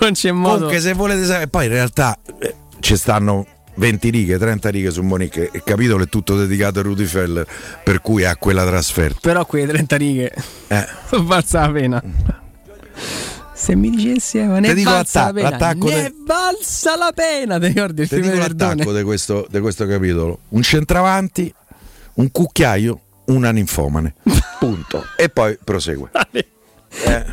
non c'è modo. Comunque, se volete sapere, poi in realtà eh, ci stanno 20 righe, 30 righe su Monique. Il capitolo è tutto dedicato a Rudy Feller, per cui ha quella trasferta. Però quelle 30 righe Eh. sono valsa la pena. Se mi dicessi, eh, ma ne valsa la l'atta- pena. l'attacco Ne de- è valsa la pena, ti ricordi il Ti dico l'attacco di questo, di questo capitolo: un centravanti, un cucchiaio, una ninfomane. Punto. E poi prosegue.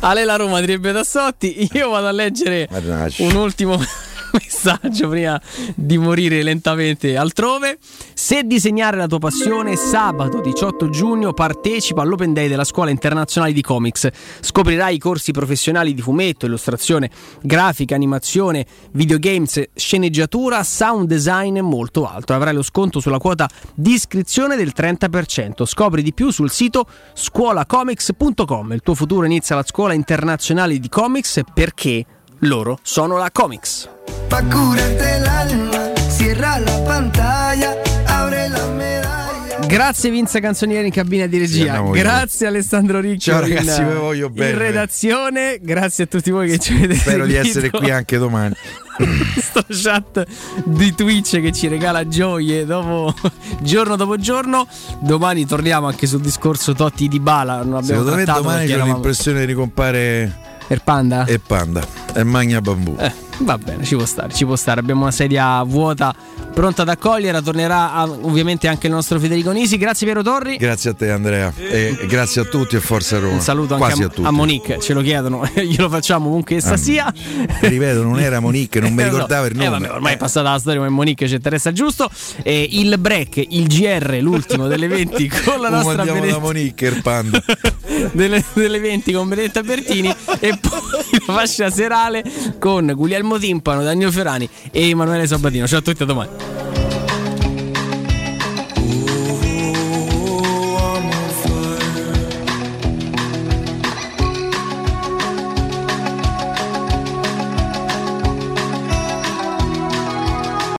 Ale la Roma direbbe Tassotti. Io vado a leggere Mannaggia. un ultimo messaggio prima di morire lentamente altrove. Se disegnare la tua passione, sabato 18 giugno partecipa all'Open Day della Scuola Internazionale di Comics. Scoprirai i corsi professionali di fumetto, illustrazione, grafica, animazione, videogames, sceneggiatura, sound design e molto altro. Avrai lo sconto sulla quota di iscrizione del 30%. Scopri di più sul sito scuolacomics.com. Il tuo futuro inizia alla Scuola Internazionale di Comics perché loro sono la Comics. Grazie Vince Canzonieri in cabina di regia. io. Grazie Alessandro Ricci. Ciao, ragazzi, vi voglio bene. In redazione, grazie a tutti voi che ci avete Spero di seguito. essere qui anche domani. Sto chat di Twitch che ci regala gioie dopo, giorno dopo giorno. Domani torniamo anche sul discorso Totti di Bala. Non abbiamo Secondo me trattato domani eravamo- l'impressione di ricompare Er Panda? e Panda e Magna Bambù. Eh, va bene, ci può stare, ci può stare. Abbiamo una sedia vuota pronta ad accogliere. Tornerà ah, ovviamente anche il nostro Federico Nisi. Grazie Piero Torri. Grazie a te Andrea e grazie a tutti e forza Roma. Un saluto anche Quasi a, a, tutti. a Monique, ce lo chiedono, glielo facciamo comunque essa Ah, sia. Ripeto, non era Monique, non mi Eh, ricordavo il Eh, nome. vabbè, ormai è passata la storia, ma Monique ci interessa giusto. E il break, il GR, l'ultimo delle 20 con la nostra andiamo da Benedetta, Monique il Panda. delle, delle 20 con Benedetta Bertini e poi la fascia serale con Timpano, Daniel Ferrani e Emanuele Sabatino. Ciao a tutti, a domani.